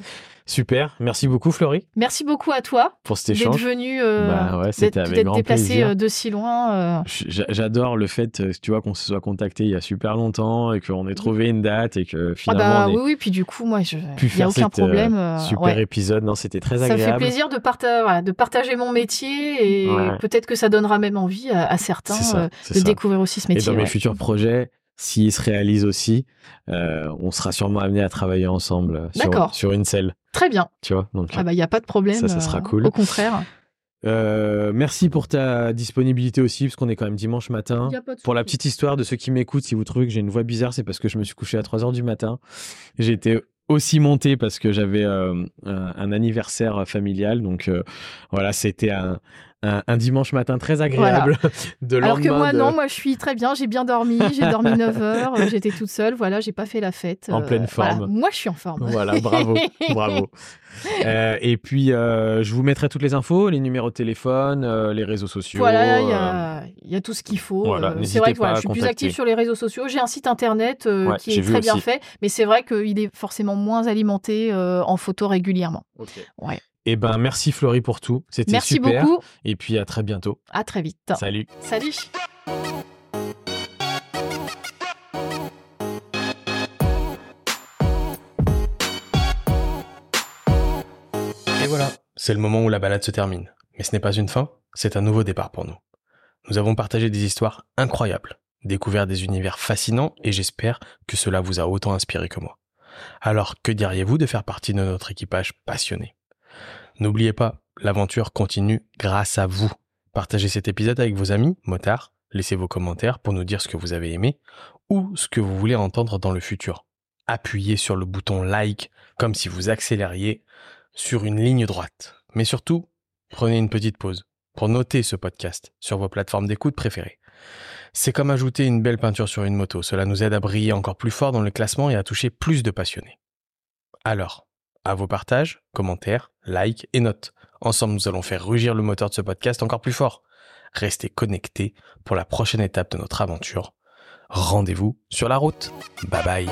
Super. Merci beaucoup, Florie, Merci beaucoup à toi pour cet d'être échange. venu, euh, Bah ouais, c'était d'être avec d'être grand déplacé plaisir. euh, de si loin. euh. J'adore le fait, euh, tu vois, qu'on se soit contacté il y a super longtemps et qu'on ait trouvé une date et que Ah finalement bah on ait oui, oui, puis du coup, moi, je- il n'y a aucun problème. euh, super ouais. épisode. Non, c'était très Ça me fait agréable. plaisir de, parta- voilà, de partager mon métier et Ouais. peut-être que ça donnera même envie à, à certains ça, de ça. découvrir aussi ce Et métier. dans mes futurs projets, s'ils se réalisent aussi, euh, on sera sûrement amené à travailler ensemble sur, sur une selle, Très bien. tu vois. Donc, Ah bah, il n'y a pas de problème. Ça, ça sera euh, cool. Au contraire. euh, merci pour ta disponibilité aussi, parce qu'on est quand même dimanche matin. Pour la petite histoire de ceux qui m'écoutent, si vous trouvez que j'ai une voix bizarre, c'est parce que je me suis couché à 3 heures du matin. J'ai été aussi monté parce que j'avais euh, un, un anniversaire familial. Donc euh, voilà, c'était un, un, un dimanche matin très agréable. [laughs] De Alors que moi, de- non, moi je suis très bien, j'ai bien dormi, j'ai dormi 9 [laughs] heures, euh, j'étais toute seule, voilà, j'ai pas fait la fête. En euh, pleine voilà. forme. Moi je suis en forme. Voilà, bravo, [laughs] bravo. Euh, et puis, euh, je vous mettrai toutes les infos, les numéros de téléphone, euh, les réseaux sociaux. Voilà, il y, euh, a, il y a tout ce qu'il faut. voilà, Euh, c'est vrai que voilà, je suis plus active sur les réseaux sociaux. J'ai un site internet euh, Ouais, qui est très bien aussi. fait, mais c'est vrai qu'il est forcément moins alimenté euh, en photo régulièrement. Ouais. Eh ben, merci Florie pour tout. C'était Merci super. beaucoup. Et puis, à très bientôt. À très vite. Salut. Salut. Et voilà, c'est le moment où la balade se termine. Mais ce n'est pas une fin, c'est un nouveau départ pour nous. Nous avons partagé des histoires incroyables, découvert des univers fascinants et j'espère que cela vous a autant inspiré que moi. Alors, que diriez-vous de faire partie de notre équipage passionné? N'oubliez pas, l'aventure continue grâce à vous. Partagez cet épisode avec vos amis, motards, laissez vos commentaires pour nous dire ce que vous avez aimé ou ce que vous voulez entendre dans le futur. Appuyez sur le bouton like comme si vous accélériez sur une ligne droite. Mais surtout, prenez une petite pause pour noter ce podcast sur vos plateformes d'écoute préférées. C'est comme ajouter une belle peinture sur une moto. Cela nous aide à briller encore plus fort dans le classement et à toucher plus de passionnés. Alors, à vos partages, commentaires, likes et notes. Ensemble, nous allons faire rugir le moteur de ce podcast encore plus fort. Restez connectés pour la prochaine étape de notre aventure. Rendez-vous sur la route. Bye bye.